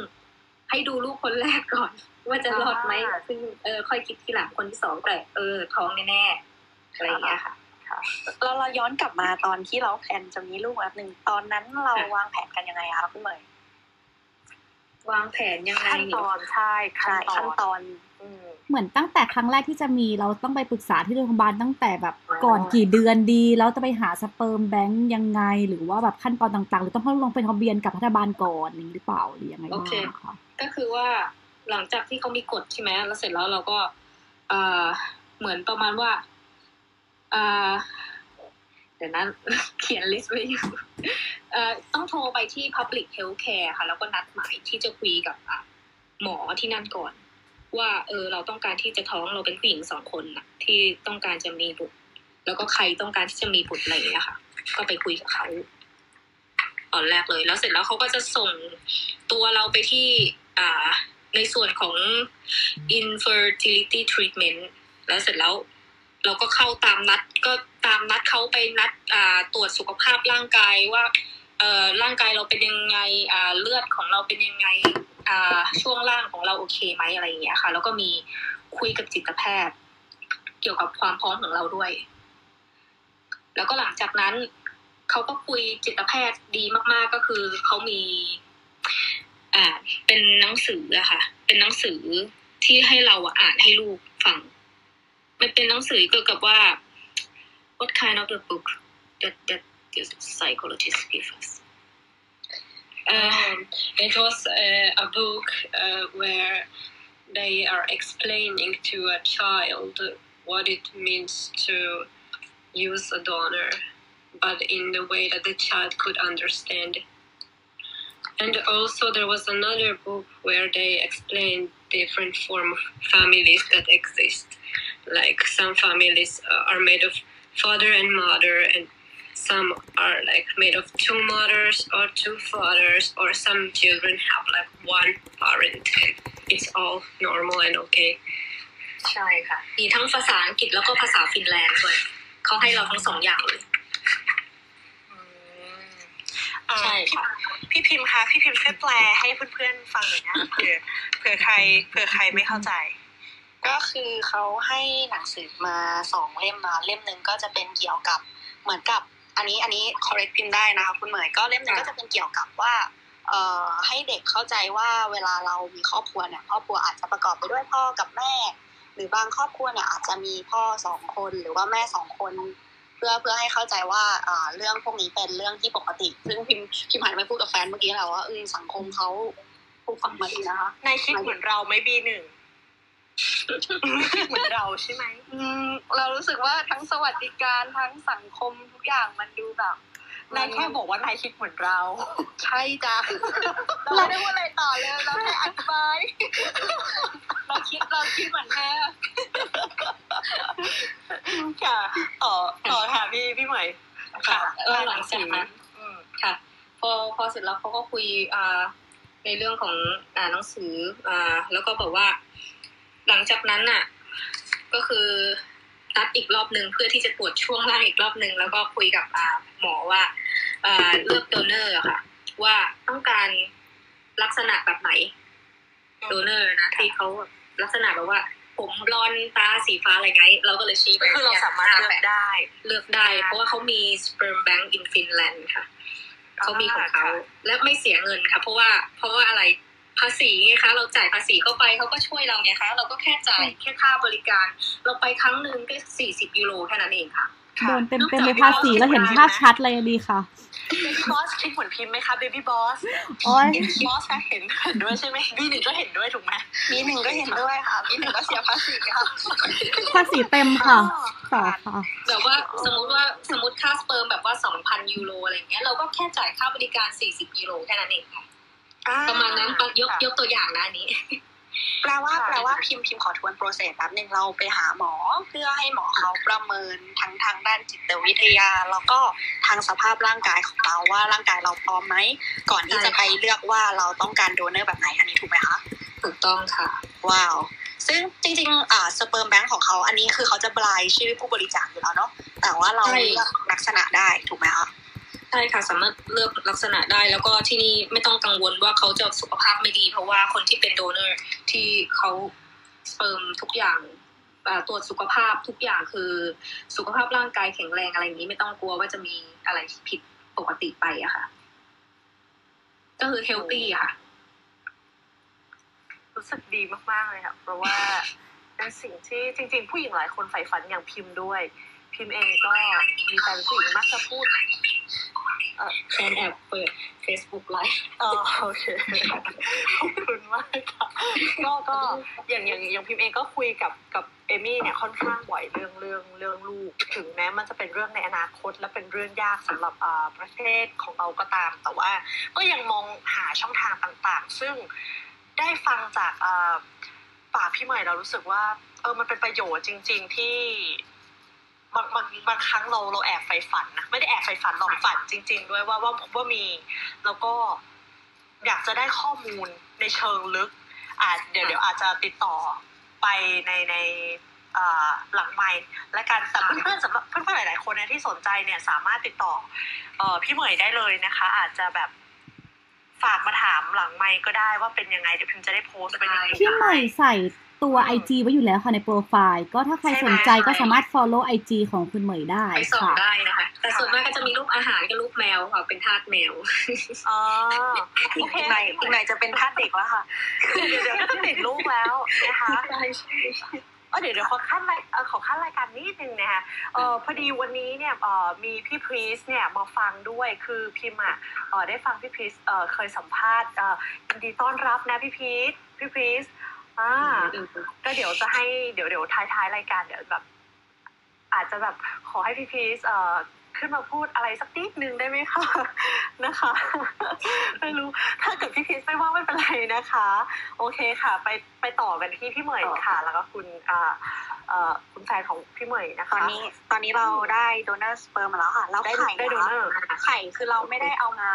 S3: ให้ดูลูกคนแรกก่อน ว่าจะรอดไหมซึ่งเออค่อยคิดทีหลังคนที่สองแต่เออท้องแน่ๆอะไรอย่างเงี้ยค่ะ
S1: เราเราย้อนกลับมาตอนที่เรา plan จะมีลูกแป๊บหนึ่งตอนนั้นเรา
S3: ค่ะ
S1: วางแผนกันยังไงอะคะคุณเหมยวา
S3: งแผนยังไง
S5: ขั้นตอนใช่
S1: ใช่ขั้น
S5: ตอน
S1: ขั้นตอน
S5: อืม
S2: เหมือนตั้งแต่ครั้งแรกที่จะมีเราต้องไปปรึกษาที่โรงพยาบาลตั้งแต่แบบก่อนกี่เดือนดีแล้วจะไปหา sperm bank ยังไง หรือว่าแบบขั้นตอนต่างๆ หรือต้องเข้าลงเป็นทะเบียนกับรัฐบาลก่อนนี้หรือเปล่าหรือยังไงบ้างโอ
S3: เค
S2: คะ
S3: ก็คือว่า หลังจากที่เขามีกฎใช่ไหมแล้วเสร็จแล้วเราก็เออเหมือนประมาณว่าเออเดี๋ยวนั้นเขียนลิสต์ไว้อยู่เออต้องโทรไปที่ Public Health Care ค่ะ แล้วก็นัดหมายที่จะคุยกับหมอที่นั่นก่อน ว่าเออเราต้องการที่จะท้องเราเป็นผู้หญิงสองคนนะที่ต้องการจะมีบุตร แล้วก็ใครต้องการที่จะมีบุตรอะไรอย่างเงี้ยค่ะ ก็ไปคุยกับเขาตอนแรกเลย แล้วเสร็จแล้วเขาก็จะส่งตัวเราไปที่ อ่า ในส่วนของ infertility treatment แล้วเสร็จแล้ว เราก็เข้าตามนัดก็ตามนัดเขาไปนัดตรวจสุขภาพร่างกายว่าเร่างกายเราเป็นยังไงเลือดของเราเป็นยังไงช่วงล่างของเราโอเคไหมอะไรอย่างเงี้ยค่ะ แล้วก็มีคุยกับจิตแพทย์ เกี่ยวกับความพร้อมของเราด้วย แล้วก็หลังจากนั้นเขาก็คุยจิตแพทย์ดีมาก ๆก็คือเขามี อ่า เป็นหนังสืออะค่ะ เป็นหนังสือที่ให้เราอ่านให้ลูกฟัง มันเป็นหนังสือเกี่ยวกับว่า what kind of the book that that the psychologist give us
S4: Um, it was uh, a book uh, where they are explaining to a child what it means to use a donor, but in the way that the child could understand. And also, there was another book where they explained different form of families that exist. Like some families uh, are made of father and mother, and some are like made of two mothers or two fathers, or some children have like one parent. And it's all normal and okay.
S3: ใช่ค่ะ มีทั้งภาษาอังกฤษแล้วก็ภาษาฟินแลนด์ด้วย เขาให้เราทั้งสองอย่างเลย ใช่
S5: พี่
S3: ค่ะ
S5: พี่พิมพ์คะพี่พิมพ์ช่วยแปลให้เพื่อนๆฟังหน่อยนะคะเผื่อเผื่อใครเผื่อใครไม่เข้าใจ
S1: ก็คือเขาให้หนังสือมาสองเล่มมาเล่มหนึ่งก็จะเป็นเกี่ยวกับเหมือนกับ อันนี้อันนี้ correct พิมพ์ได้นะคะคุณเหมยก็เล่มหนึ่งก็จะเป็นเกี่ยวกับว่าเอ่อให้เด็กเข้าใจว่าเวลาเรามีครอบครัวเนี่ยครอบครัวอาจจะประกอบไปด้วยพ่อกับแม่ หรือบางครอบครัวเนี่ยอาจจะมีพ่อสองคนหรือว่าแม่สองคน เพื่อเพื่อให้เข้าใจว่าเรื่องพวกนี้เป็นเรื่องที่ปกติ ซึ่งพิมพิมหันไปพูดกับแฟนเมื่อกี้แล้วว่าเออสังคมเขาผูกฝังมาดีนะคะ
S5: นายคิดเหมือนเราไม่บีหนึ่งเหมือนเราใช่ไหม
S1: เรารู้สึกว่าทั้งสวัสดิการทั้งสังคมทุกอย่างมันดูแบบ
S5: นายแค่บอกว่านายคิดเหมือนเรา
S1: ใช่จ้ะเราไม่ได้พูดอะไรต่อเลยเราแค่อธิบายเราคิดเราคิดเหมือนแม่
S5: ค่ะต่อต่อค่ะพี่พี่ใหม่
S3: ค่ะเออหลังจากนั้น
S5: อืม
S3: ค่ะ พอพอเสร็จแล้วเขาก็คุยอ่าในเรื่องของอ่านหนังสืออ่าแล้วก็บอกว่า หลังจากนั้นน่ะ ก็คือ นัดอีกรอบหนึ่งเพื่อที่จะตรวจช่วงล่างอีกรอบหนึ่งแล้วก็คุยกับอ่าหมอว่าอ่าเลือก donor อะค่ะ ว่าต้องการลักษณะแบบไหน donor นะที่เขาลักษณะแบบว่า ผมบลอนด์ตาสีฟ้าอะไรไงเราก็เลยชี้ไป
S5: ก็คือเราสามารถเลือกได้
S3: เลือกได้ เพราะว่าเขามี sperm bank in Finland ค่ะเขามีของเขา
S5: ค่ะ
S3: และไม่เสียเงินค่ะ เพราะว่าเพราะว่าอะไร ภาษีไงคะเราจ่ายภาษีเข้าไปเขาก็ช่วยเราไงคะเราก็แค่จ่ายแค่ค่าบริการ เราไปครั้งหนึ่งก็สี่สิบยูโรแค่นั้นเองค่ะ
S2: โดนเต็มเต็มๆเลยภาษีแล้วเห็นภาพชัดเลยดีค่ะ
S5: เบบี้บอสคิดเหมือนพิมพ์ไหมคะเบบี้บอส
S2: โอ้ย
S5: บอสเห็นเห็นด้วยใช่ไหมบีหนึ่งก็เห็นด้วยถูกไหม
S1: บีหนึ่งก็เห็นด้วยค่ะบีหนึ่งก็เสียภาษีค่ะ
S2: ภาษีเต็มค่ะต่อค่ะ
S3: แบบว่สมมุติว่าสมมติค่าสเปิร์มแบบว่าสองพันยูโรอะไรเงี้ยเราก็แค่จ่ายค่าบริการสี่สิบยูโรแค่นั้นเองค่ะ ประมาณนั้นปะยกยกตัวอย่างนะอันนี้
S1: แปลว่าแปลว่าพิมพ์พิมพ์ขอทวน process แป๊บหนึ่งเราไปหาหมอเพื่อให้หมอเขาประเมินทั้งทางด้านจิตวิทยา แล้วก็ทางสภาพร่างกายของเราว่าร่างกายเราพร้อมไหมก่อนที่จะไปเลือกว่าเราต้องการ donor แบบไหนอันนี้ถูกไหมคะ
S3: ถูกต้องค่ะ
S1: ว้าวซึ่งจริงๆอ่า sperm bank ของเขาอันนี้คือเขาจะ blind ชื่อผู้บริจาคอยู่แล้วเนาะแต่ว่าเรา
S3: ใช่
S1: เลือกลักษณะได้ถูกไหมคะ
S3: ใช่ค่ะสามารถเลือกลักษณะได้ แล้วก็ที่นี่ไม่ต้องกังวลว่าเขาจะสุขภาพไม่ดี เพราะว่าคนที่เป็น donorที่เขาสเปิร์มทุกอย่างตรวจสุขภาพทุกอย่างคือสุขภาพร่างกายแข็งแรงอะไรอย่างนี้ไม่ต้องกลัวว่าจะมีอะไรผิดปกติไปอะค่ะ ก็คือเฮลตี้ค่ะ
S5: รู้สึกดีมาก ๆ เลยค่ะ เพราะว่าเป็นสิ่งที่จริง ๆ ผู้หญิงหลายคนใฝ่ฝันอย่างพิมพ์ด้วย พิมพ์เองก็มีแฟนผู้หญิงมักจะพูด
S3: แฟนแอบเปิด Facebook ไลฟ์
S5: เออโอเคขอบคุณมากค่ะก็ก็อย่างอย่างอย่างพิมพ์เองก็คุยกับกับเอมี่เนี่ยค่อนข้างบ่อยเรื่องเรื่องเรื่องลูก ถึงแม้มันจะเป็นเรื่องในอนาคต และเป็นเรื่องยากสำหรับอ่าประเทศของเราก็ตาม แต่ว่าก็ยังมองหาช่องทางต่างๆ ซึ่งได้ฟังจากอ่าปากพี่ใหม่เรารู้สึกว่าเออมันเป็นประโยชน์จริง ๆที่ บางบางบางครั้งเราเราแอบใฝ่ฝันนะไม่ได้แอบใฝ่ฝันหรอกฝันจริง ๆ ด้วยว่าว่าว่ามี แล้วก็อยากจะได้ข้อมูลในเชิงลึกอาจเดี๋ยวเดี๋ยวอาจจะติดต่อไปในในอ่าหลังไมค์และกันแต่เพื่อนๆสำหรับเพื่อนๆหลาย ๆ คนเนี่ยที่สนใจเนี่ยสามารถติดต่อเอ่อพี่เหมยได้เลยนะคะ อาจจะแบบฝากมาถามหลังไมค์ก็ได้ว่าเป็นยังไงเดี๋ยวพิมจะได้โพสต์ไปใน
S2: พี่ใหม่ใส่ ตัว IG ไว้อยู่แล้วค่ะในโปรไฟล์ ก็ถ้าใครสนใจก็สามารถ follow IG ของคุณเหมยได้
S3: ไปส่อง
S2: ค่ะ
S3: ได้นะคะ แต่ส่วนมากก็จะมีรูปอาหารกับรูปแมวค่ะเป็นทาสแมว
S5: อ๋อ
S1: อีกไหนอีกไหนจะเป็นท่าสเด็กแล้วค่ะ
S5: เดี๋ยวเดี๋ยวก็จะติดลูกแล้วนะคะ
S3: ใช่ใช่ใช่
S5: เออเดี๋ยวเดี๋ยวขอขั้นรายเอ่อขอขั้นรายการนิดนึงนะคะเออพอดีวันนี้เนี่ยเออมีพี่พรีสเนี่ยมาฟังด้วยคือพิมพ์อะเออได้ฟังพี่พรีสเออเคยสัมภาษณ์เออยินดีต้อนรับนะพี่พรีสพี่พรีส อ่าก็เดี๋ยวจะให้เดี๋ยวเดี๋ยวท้ายท้ายๆรายการเดี๋ยวแบบ อาจจะแบบขอให้พี่พีชเอ่อขึ้นมาพูดอะไรสักนิดนึงได้ไหมคะนะคะ ไม่รู้ถ้าเกิดพี่พีชไม่ว่างไม่เป็นไรนะคะ โอเคค่ะ ไปไปต่อกันที่พี่เหมยค่ะ แล้วก็คุณอ่าเอ่อคุณแฟนของพี่เหมยนะ
S1: ตอ
S5: คะ
S1: นนี้ตอนนี้เราได้ donor sperm มาแล้วค่ะ แล้ว
S5: ได้
S1: ไข่
S5: ได้
S1: นะคะ
S5: donor
S1: ไข่คือเราไม่ได้เอามา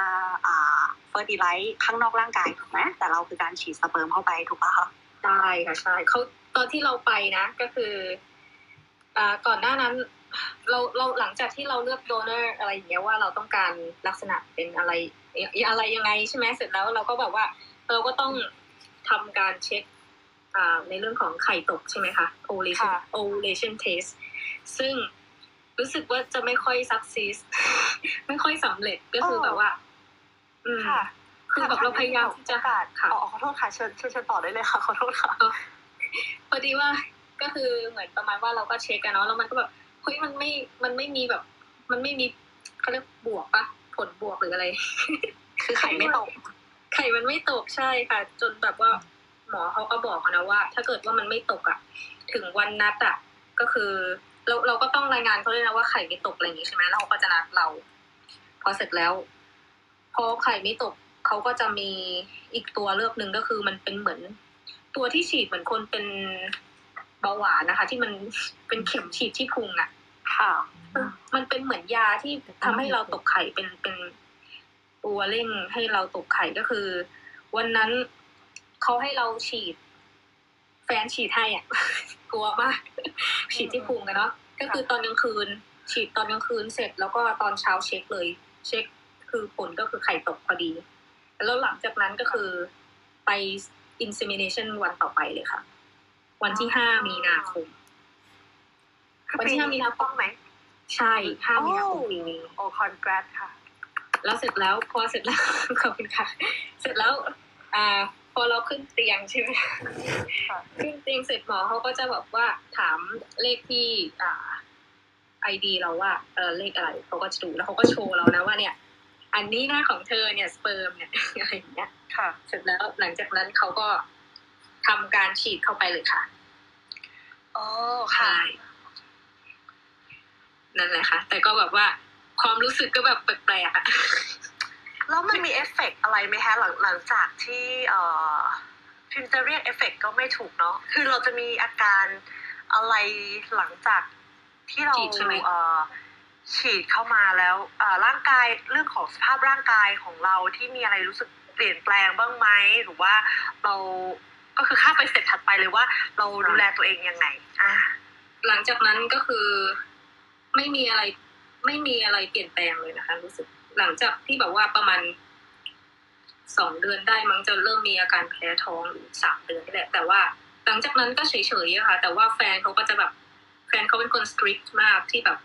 S1: อ่า fertilize ข้างนอกร่างกายถูกไหมแต่เราคือการฉีดสเปิร์มเข้าไปถูกปะคะ
S3: ใช่ค่ะใช่เขาตอนที่เราไปนะก็คืออ่าก่อนหน้านั้นเราเราหลังจากที่เราเลือกโดเนอร์อะไรอย่างเงี้ยว่าเราต้องการลักษณะเป็นอะไรอะไรยังไงใช่ไหมเสร็จแล้วเราก็แบบว่าเราก็ต้องทำการเช็คอ่าในเรื่องของไข่ตกใช่ไหมคะ ovulation
S5: ค่ะ
S3: ovulation test ซึ่งรู้สึกว่าจะไม่ค่อย success ไม่ค่อยสำเร็จก็คือแบบว่า อืม
S5: ค่ะ
S3: คือแบบเราพยายามที่จะ
S5: โอกาส
S3: ค่ะ
S5: อ๋อขอโทษค่ะเชิญเชิญเชิญต่อได้เลยค่ะขอโทษค่ะ
S3: พอดีว่าก็คือเหมือนประมาณว่าเราก็เช็คกันเนาะแล้วมันก็แบบเฮ้ยมันไม่มันไม่มีแบบ มันไม่มีเขาเรียกบวกปะผลบวกหรืออะไร
S5: คือไข่ไม่ตก
S3: ไข่มันไม่ตกใช่ค่ะ จนแบบว่าหมอเขาก็บอกนะว่า ถ้าเกิดว่ามันไม่ตกอะถึงวันนัดอะก็คือ เราเราก็ต้องรายงานเขาด้วยนะว่าไข่ไม่ตกอะไรอย่างงี้ใช่ไหมแล้วเขาก็จะนัดเรา พอเสร็จแล้วพอไข่ไม่ตก เขาก็จะมีอีกตัวเลือกหนึ่งก็คือมันเป็นเหมือน ตัวที่ฉีดเหมือนคนเป็นเบาหวานนะคะ ที่มันเป็นเข็มฉีดที่พุงอะ
S5: ค่ะ
S3: มันเป็นเหมือนยาที่ทำให้เราตกไข่เป็นเป็นตัวเร่งให้เราตกไข่ก็คือ วันนั้นเขาให้เราฉีด แฟนฉีดให้อะกลัวมากฉีดที่พุงกันเนาะก็คือตอนกลางคืน ฉีดตอนกลางคืนเสร็จแล้วก็ตอนเช้าเช็คเลย เช็คคือผลก็คือไข่ตกพอดี แล้วหลังจากนั้นก็คือไป insemination วันต่อไปเลยค่ะ วันที่ห้ามีนาคม วันที่ห้ามีนาค
S5: ต้
S3: ม
S5: องไหม
S3: ใช่ห้ามีนาคมปีนี้
S5: โอ้คอนแกรสค่ะ
S3: แล้วเสร็จแล้วพอเสร็จแล้วขอบคุณค่ะ เสร็จแล้วอ่าพอเราขึ้นเตียงใช่ไหม
S5: ค่ะ
S3: ขึ้นเตียงเสร็จหมอเขาก็จะแบบว่าถามเลขที่อ่า ID เราว่าเออเลขอะไรเขาก็จะดูแล้วเขาก็โชว์เรานะว่าเนี่ย อันนี้หน้าของเธอเนี่ยสเปิร์มเนี่ยอะไรอย่างเงี้ย
S5: ค่ะ
S3: เสร็จแล้วหลังจากนั้นเขาก็ทำการฉีดเข้าไปเลยค่ะ
S5: อ๋อค่ะ
S3: ใช่นั่นแหละค่ะ แต่ก็แบบว่าความรู้สึกก็แบบแปลกๆอะ
S5: แล้วมันมีเอฟเฟกต์อะไรไหมคะหลังหลังจากที่เอ่อพิมพ์จะเรียกเอฟเฟกต์ก็ไม่ถูกเนาะคือเราจะมีอาการอะไรหลังจากที่เรา
S3: ฉีดใช่ไหม
S5: เอ่อ ฉีดเข้ามาแล้วร่างกายเรื่องของสภาพร่างกายของเราที่มีอะไรรู้สึกเปลี่ยนแปลงบ้างไหมหรือว่าเราก็คือข้ามไป step ถัดไปเลยว่า เราดูแลตัวเองยังไงอ่า
S3: หลังจากนั้นก็คือไม่มีอะไรไม่มีอะไรเปลี่ยนแปลงเลยนะคะ รู้สึกหลังจากที่แบบว่าประมาณสองเดือนได้มั้งจะเริ่มมีอาการแพ้ท้องสามเดือนนี่แหละ แต่ว่าหลังจากนั้นก็เฉยๆค่ะ แต่ว่าแฟนเขาก็จะแบบแฟนเขาเป็นคนสตรีทมากที่แบบ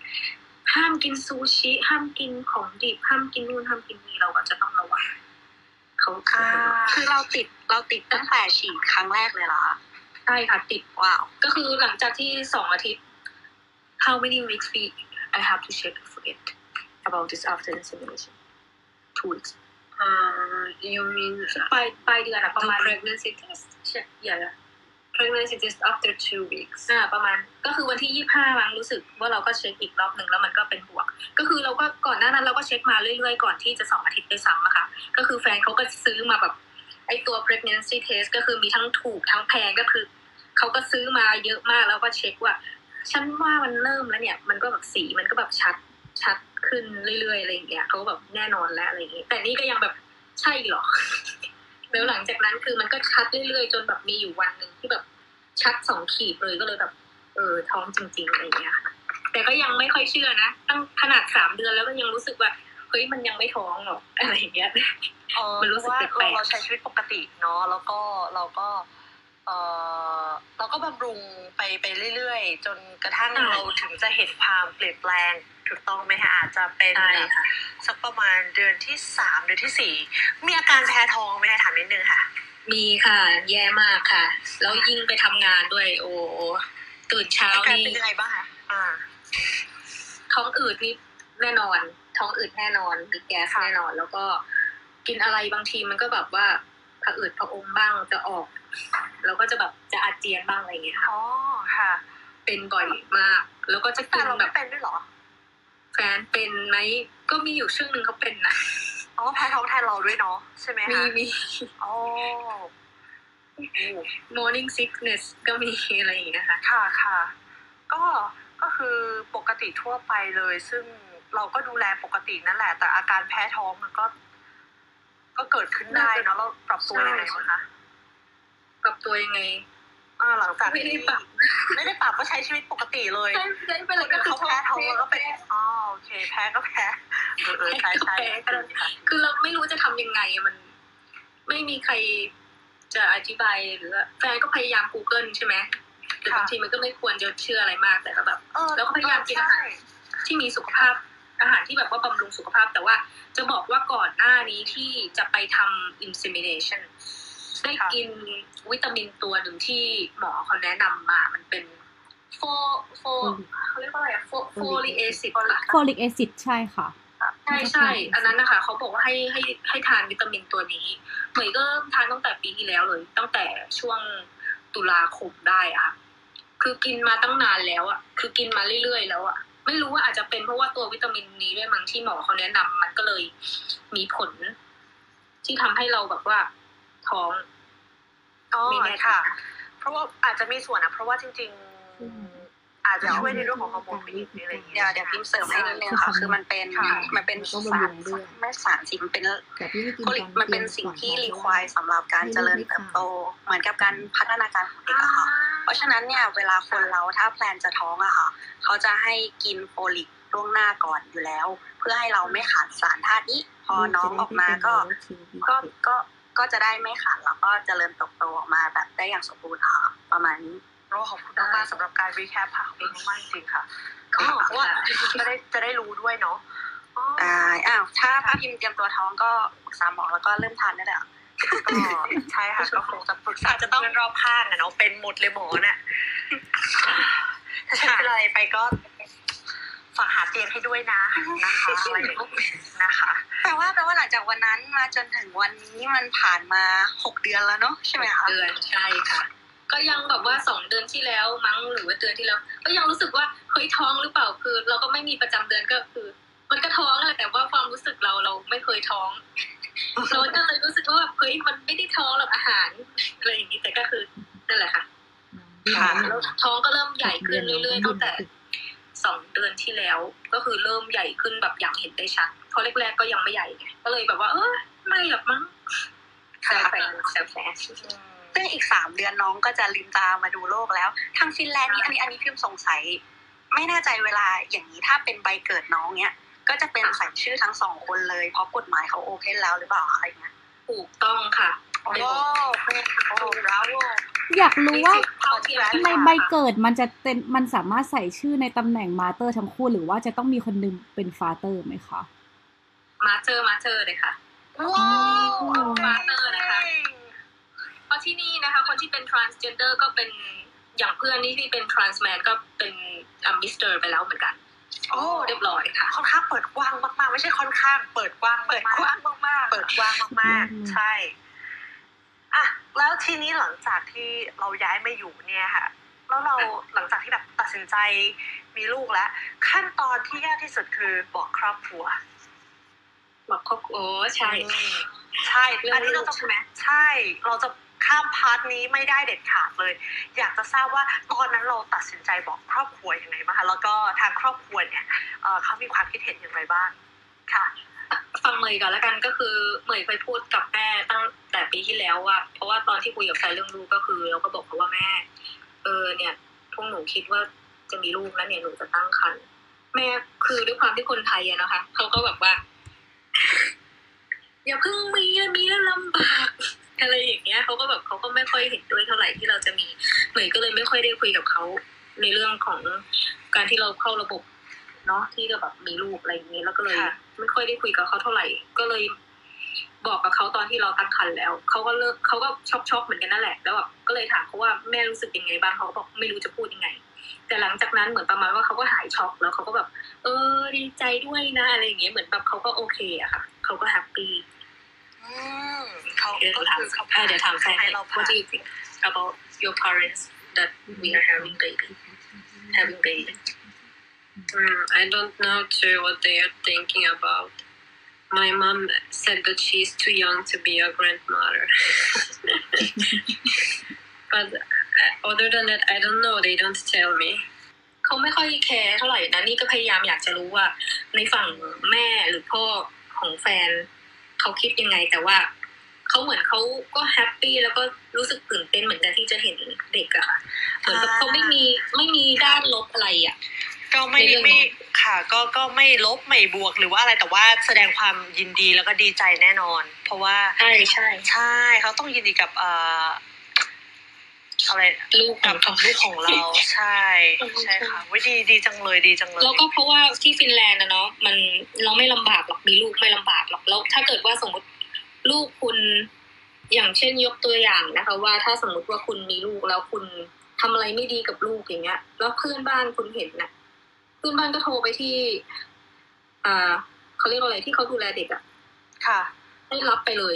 S3: ห้ามกินซูชิ ห้ามกินของดิบห้ามกินนู่นห้ามกินนี่เราก็จะต้องระวังเขา
S5: อ่า
S1: คือเราติดเราติดตั้งแต่ฉีดครั้งแรกเลยเหรอคะ
S3: ใช่ค่ะติด
S1: ว้าว
S3: ก็คือหลังจากที่สองอาทิตย์ how many weeks we I have to check I forget about this after insemination two weeks
S4: Uh, you mean
S3: ปลายปลายเดือนอะประ
S4: the
S3: มาณ
S4: pregnancy test?
S3: ใช่อย่า
S4: Pregnancy test after two weeks.
S3: อ่าประมาณก็คือวันที่ยี่ห้ามั้งรู้สึกว่าเราก็เช็คอีกรอบหนึ่งแล้วมันก็เป็นบวก ก็คือเราก็ก่อนหน้านั้นเราก็เช็คมาเรื่อยๆ ก่อนที่จะสองอาทิตย์ด้วยซ้ำอะค่ะ ก็คือแฟนเขาก็ซื้อมาแบบไอตัว pregnancy test ก็คือมีทั้งถูกทั้งแพงก็คือเขาก็ซื้อมาเยอะมากแล้วก็เช็คว่าฉันว่ามันเริ่มแล้วเนี่ยมันก็แบบสีมันก็แบบชัดชัดขึ้นเรื่อยๆอะไรอย่างเงี้ยเขาแบบแน่นอนแล้วอะไรอย่างเงี้ยแต่นี่ก็ยังแบบใช่เหรอ แล้วหลังจากนั้นคือมันก็ชัดเรื่อยๆ จนแบบมีอยู่วันหนึ่งที่แบบชัดสองขีดเลยก็เลยแบบ เออท้องจริงๆอะไรอย่างเงี้ยค่ะแต่ก็ยังไม่ค่อยเชื่อนะตั้งขนาดสามเดือนแล้วก็ยังรู้สึกว่าเฮ้ยมันยังไม่ท้องหรอกอะไรอย่างเงี้ย
S5: เออ
S3: มันรู้สึก
S5: ว่า
S3: แปล
S5: เรา
S3: กๆ
S5: เราใช้ชีวิตปกติเนาะแล้วก็เราก็เออเราก็บำรุงไปไปเรื่อยๆ จนกระทั่ง
S3: ใช่
S5: เราถึงจะเห็นความเปลี่ยนแปลง ถูกต้องไหมคะอาจจะเป็น
S3: ใช่
S5: แบบ
S3: ค่ะ
S5: สักประมาณเดือนที่สามเดือนที่สี่มีอาการแพ้ท้องไหมคะถามนิดนึงค่ะ
S3: มีค่ะ แย่มากค่ะ แล้วยิ่งไปทำงานด้วย โอ้ตื่นเช้า
S5: อาการ
S3: นี่
S5: เป็นยังไงบ้างคะอ่า
S3: ท้องอืดนี่แน่นอน ท้องอืดแน่นอนมีแก๊ส
S5: ค่ะ
S3: แน่นอน แล้วก็กินอะไรบางทีมันก็แบบว่าผะอืดผะอมบ้างจะออก แล้วก็จะแบบจะอาเจียนบ้างอะไรอย่างเงี้ยค่ะ
S5: อ๋อค่ะ
S3: เป็นบ่อยมาก แล้วก็จะ
S5: แต่
S3: กิน
S5: เรา
S3: แบ
S5: ไม่
S3: บ
S5: เป็นด้วยเหรอ
S3: แฟนเป็นไหมก็มีอยู่ช่วงหนึ่งเขาเป็นนะ
S5: อ๋อแพ้ท้องแทนเราด้วยเนาะใช่ไหม
S3: มี
S5: คะ
S3: มี
S5: อ๋อโอ้
S3: morning sickness ก็มีอะไรอย่างเงี้ยค่ะ
S5: ค่ะค่ะ ก็ก็คือปกติทั่วไปเลย ซึ่งเราก็ดูแลปกตินั่นแหละ แต่อาการแพ้ท้องมันก็ ก็เกิดขึ้นได้เนาะเราปรับตัวยังไงบ้างคะ
S3: ปรับตัวยังไง
S5: อ่าหลังจาก
S3: ไม่ได้
S5: ที่
S3: ปรับ
S5: ไม่ได้ปรับก็ใช้ชีวิตปกติเลย
S3: ใช่ใช่ไปเลยก็
S5: เขาแพ้ท้องแล้วก็เป็นอ๋อโอเค แพ้ก็แพ้เออเออใช่ใช่
S3: แพ้ก็แพ้คือเราไม่รู้จะทำยังไงมัน ไม่มีใครจะอธิบายหรือว่าแฟนก็พยายาม Google ใช่ไหมแต่บางทีมันก็ไม่ควรจะเชื่ออะไรมากแต่ก็แบบ
S5: เออ
S3: แล้วก็พยายามกินอาหารที่มีสุขภาพอาหารที่แบบว่าบำรุงสุขภาพ แต่ว่าจะบอกว่าก่อนหน้านี้ที่จะไปทำ insemination ได้กินวิตามินตัวหนึ่งที่หมอเขาแนะนำมา มันเป็นโฟโฟเขาเรียกว่าอะไรอะโฟ folic acid ค่ะ
S2: folic acid ใช่ค่ะ
S3: ใช่ใช่ อันนั้นนะคะเขาบอกว่าให้ให้ให้ทานวิตามินตัวนี้เหมยก็เริ่มทานตั้งแต่ปีที่แล้วเลย ตั้งแต่ช่วงตุลาคมได้อะค่ะคือกินมาตั้งนานแล้วอะคือกินมาเรื่อยๆแล้วอะไม่รู้ว่าอาจจะเป็นเพราะว่าตัววิตามินนี้ด้วยมั้งที่หมอเขาแนะนำมันก็เลยมีผล ที่ทำให้เราแบบว่า ท้อง
S5: อ๋อ
S3: ไม่แน่ใจ
S5: ค่ะ เพราะว่าอาจจะมีส่วนนะเพราะว่าจริง ๆ อาจจะช่วยในเรื่องของฮอร์โมนผู้หญิงอะไรอย่างเงี้
S1: เดี๋ย
S5: ยว
S1: เดี๋ยวพิมพ์เสริมให้นิดนึงค่ะ คือมันเป็น
S5: ค่ะ
S1: มันเป็น
S6: แล้วก็
S1: สาร
S6: บำรุงด้วย
S1: ไม่สารสิมันเป็น
S6: แต่พี่ไม่กิน
S1: โคลิก
S6: ตอ
S1: มันเป็น
S6: ย็
S1: สิ่งที่
S6: ก่อน
S1: รีควายสำหรับการเจริญเติบโต เหมือนกับการพัฒนาการของเด็กอะค่ะ เพราะฉะนั้นเนี่ยเวลาคนเราถ้า plan จะท้องอะค่ะ เขาจะให้กิน folic ล่วงหน้าก่อนอยู่แล้ว เพื่อให้เราไม่ขาดสารธาตุนี้ พอน้องออกมาก็ก็ก็ ก็จะได้ไม่ขาดแล้วก็เจริญเติบโตออกมาแบบได้อย่างสมบูรณ์ค่ะประมาณนี้
S5: โอ้ขอบคุณมากๆสำหรับการ recap ค่ะขอบคุณมากๆจริงๆค่ะ
S3: อ๋อ
S5: เพราะว่าจะได้จะได้รู้ด้วยเนาะอ๋อ
S1: อ่าอ้าวถ้าถ้าพิมพ์เตรียมตัวท้องก็ปรึกษาหมอแล้วก็เริ่มทานได้เลยอะ
S5: ก็ใช่ค่ะก็คงจะปรึกษาจะต้องรอบข้างอะเนาะเป็นหมดเลยหมอเนี่ยถ้าฉันเป็นอะไรไปก็ ฝากหาเตียงให้ด้วยนะนะคะอะไรอย่างนี้นะคะ
S1: แปลว่าแปลว่าหลังจากวันนั้นมาจนถึงวันนี้มันผ่านมาหกเดือนแล้วเนาะใช่ไหมคะ
S3: เดือนใช่ค่ะ ก็ยังแบบว่าสองเดือนที่แล้วมั้งหรือว่าเดือนที่แล้ว ก็ยังรู้สึกว่าเฮ้ยท้องหรือเปล่าคือ เราก็ไม่มีประจำเดือนก็คือ มันก็ท้องแหละแต่ว่าความรู้สึกเราเราไม่เคยท้องเราก็เลยรู้สึกว่าแบบเฮ้ยมันไม่ได้ท้องหรอกอาหารอะไรอย่างนี้แต่ก็คือนั่นแหละค่ะ
S5: ค่ะ
S3: แล้วท้องก็เริ่มใหญ่ขึ้นเรื่อยๆตั้งแต่ สองเดือนที่แล้ว ก็คือเริ่มใหญ่ขึ้นแบบอย่างเห็นได้ชัดเพราะแรกๆก็ยังไม่ใหญ่ไงก็เลยแบบว่า เออไม่หรอกมั้งแซวแฟนแซวแฟน
S1: ซึ่งอีกสามเดือนน้องก็จะลืมตามาดูโลกแล้ว ทางฟินแลนด์นี่อันนี้อันนี้พิมพ์สงสัย ไม่แน่ใจเวลาอย่างนี้ถ้าเป็นใบเกิดน้องเนี้ยก็จะเป็นใส่ชื่อทั้งสองคนเลยเพราะกฎหมายเขา open แล้วหรือเปล่าคะอะไรเงี้ย
S3: ถูกต้องค่ะ
S5: โอ้โหโอ้โห bravo
S2: อยากรู้ว่า
S3: เท่าเทียม
S2: ทำไมใบเกิดมันจะเป็นมันสามารถใส่ชื่อในตำแหน่ง mother ทั้งคู่ หรือว่าจะต้องมีคนหนึงเป็น father ไหมคะ
S3: มาเจอมาเจอเลยค่ะ
S5: ว้าว
S3: ฟาเตอร์นะคะเพราะที่นี่นะคะ คนที่เป็น transgender ก็เป็นอย่างเพื่อนนี่ที่เป็น trans man ก็เป็นมิสเตอร์ไปแล้วเหมือนกัน
S5: โอ้
S3: เรียบร้อยค่ะ
S5: ค่อนข้างเปิดกว้างมากๆ ไม่ใช่ค่อนข้างเปิดกว้าง
S1: เปิดกว้างมากๆ
S5: เปิดกว้างมากๆ ใช่อะ แล้วทีนี้หลังจากที่เราย้ายมาอยู่เนี่ยค่ะ แล้วเราหลังจากที่แบบตัดสินใจมีลูกแล้ว ขั้นตอนที่ยากที่สุดคือบอกครอบครัว
S3: บอกครอบครัวโอ้ใช่
S5: ใช่
S3: เรื่อง
S5: อันนี้เรา
S3: ลู
S5: จะ
S3: กใช่ไหม
S5: ใช่ เราจะข้าม part นี้ไม่ได้เด็ดขาดเลย อยากจะทราบว่าตอนนั้นเราตัดสินใจบอกครอบครัวยังไงบ้างคะแล้วก็ทางครอบครัวเนี่ยเอ่อเขามีความคิดเห็นอย่างไรบ้างค่ะ
S3: ฟังเหมยก่อนแล้วกันก็คือเหมยเคยพูดกับแม่ตั้งแต่ปีที่แล้วว่าเพราะว่าตอนที่คุยกับแฟนเรื่องลูกก็คือเราก็บอกเขาว่าแม่ เออเนี่ยพวกหนูคิดว่าจะมีลูกแล้วเนี่ยหนูจะตั้งครรภ์แม่คือด้วยความที่คนไทยอะนะคะเขาก็แบบว่า อย่าเพิ่งมีมีแล้วลำบากอะไรอย่างเงี้ยเขาก็แบบเขาก็ไม่ค่อยเห็นด้วยเท่าไหร่ที่เราจะมีเหมยก็เลยไม่ค่อยได้คุยกับเขาในเรื่องของการที่เราเข้าระบบเนาะที่จะแบบมีลูกอะไรอย่างเงี้ยแล้วก็เลย ไม่ค่อยได้คุยกับเขาเท่าไหร่ ก็เลยบอกกับเขาตอนที่เราตั้งครรภ์แล้วเขาก็เลิกเขาก็ช็อกช็อกๆเหมือนกันนั่นแหละแล้วแบบก็เลยถามเขาว่าแม่รู้สึกยังไงบ้างเขาก็บอกไม่รู้จะพูดยังไง แต่หลังจากนั้นเหมือนประมาณว่าเขาก็หายช็อกแล้วเขาก็แบบ เออดีใจด้วยนะอะไรอย่างเงี้ยเหมือนแบบเขาก็โอเคอะค่ะเขาก็แฮปปี้
S5: อืมเขา
S3: เดี๋ยว
S5: ก็
S3: ถาม
S5: คือเขา
S3: อะเดี๋ยวถามแฟน
S5: ให้เรา
S3: What do you think about your parents that we are having baby having baby
S4: Mm, I don't know too what they are thinking about. My mom said that she's too young to be a grandmother. but other than that, I don't know. They don't tell me.
S3: เขาไม่ค่อยแคร์เท่าไหร่นะนี่ก็พยายามอยากจะรู้ว่า ในฝั่งแม่หรือพ่อของแฟนเขาคิดยังไงแต่ว่าเขาเหมือนเขาก็ happy แล้วก็รู้สึกตื่นเต้นเหมือนกันที่จะเห็นเด็กอะค่ะเหมือนกับเขาไม่มีไม่มีด้านลบอะไรอะ
S5: ก็ไม่
S3: ในเรื่อง
S5: ไม่
S3: นี้
S5: ค่ะ ก็ก็ไม่ลบไม่บวกหรือว่าอะไรแต่ว่าแสดงความยินดีแล้วก็ดีใจแน่นอน เพราะว่า
S3: ใช่ใช่
S5: ใช่เขาต้องยินดีกับเอ่ออะไร
S3: ลูกข
S5: กั
S3: อบงเขา
S5: ลูกของเราใช่ใช่ค่ะวิดีดีจังเลยดีจังเลย
S3: แล้วก็เพราะว่าที่ฟินแลนด์นะเนาะมันเราไม่ลำบากหรอกมีลูกไม่ลำบากหรอกแล้วถ้าเกิดว่าสมมติลูกคุณอย่างเช่นยกตัวอย่างนะคะ ว่าถ้าสมมติว่าคุณมีลูกแล้วคุณทำอะไรไม่ดีกับลูกอย่างเงี้ย แล้วเพื่อนบ้านคุณเห็นนะ เพื่อนบ้านก็โทรไปที่ อ่าเขาเรียกว่าอะไรที่เขาดูแลเด็กอะ
S5: ค่ะ
S3: ให้รับไปเลย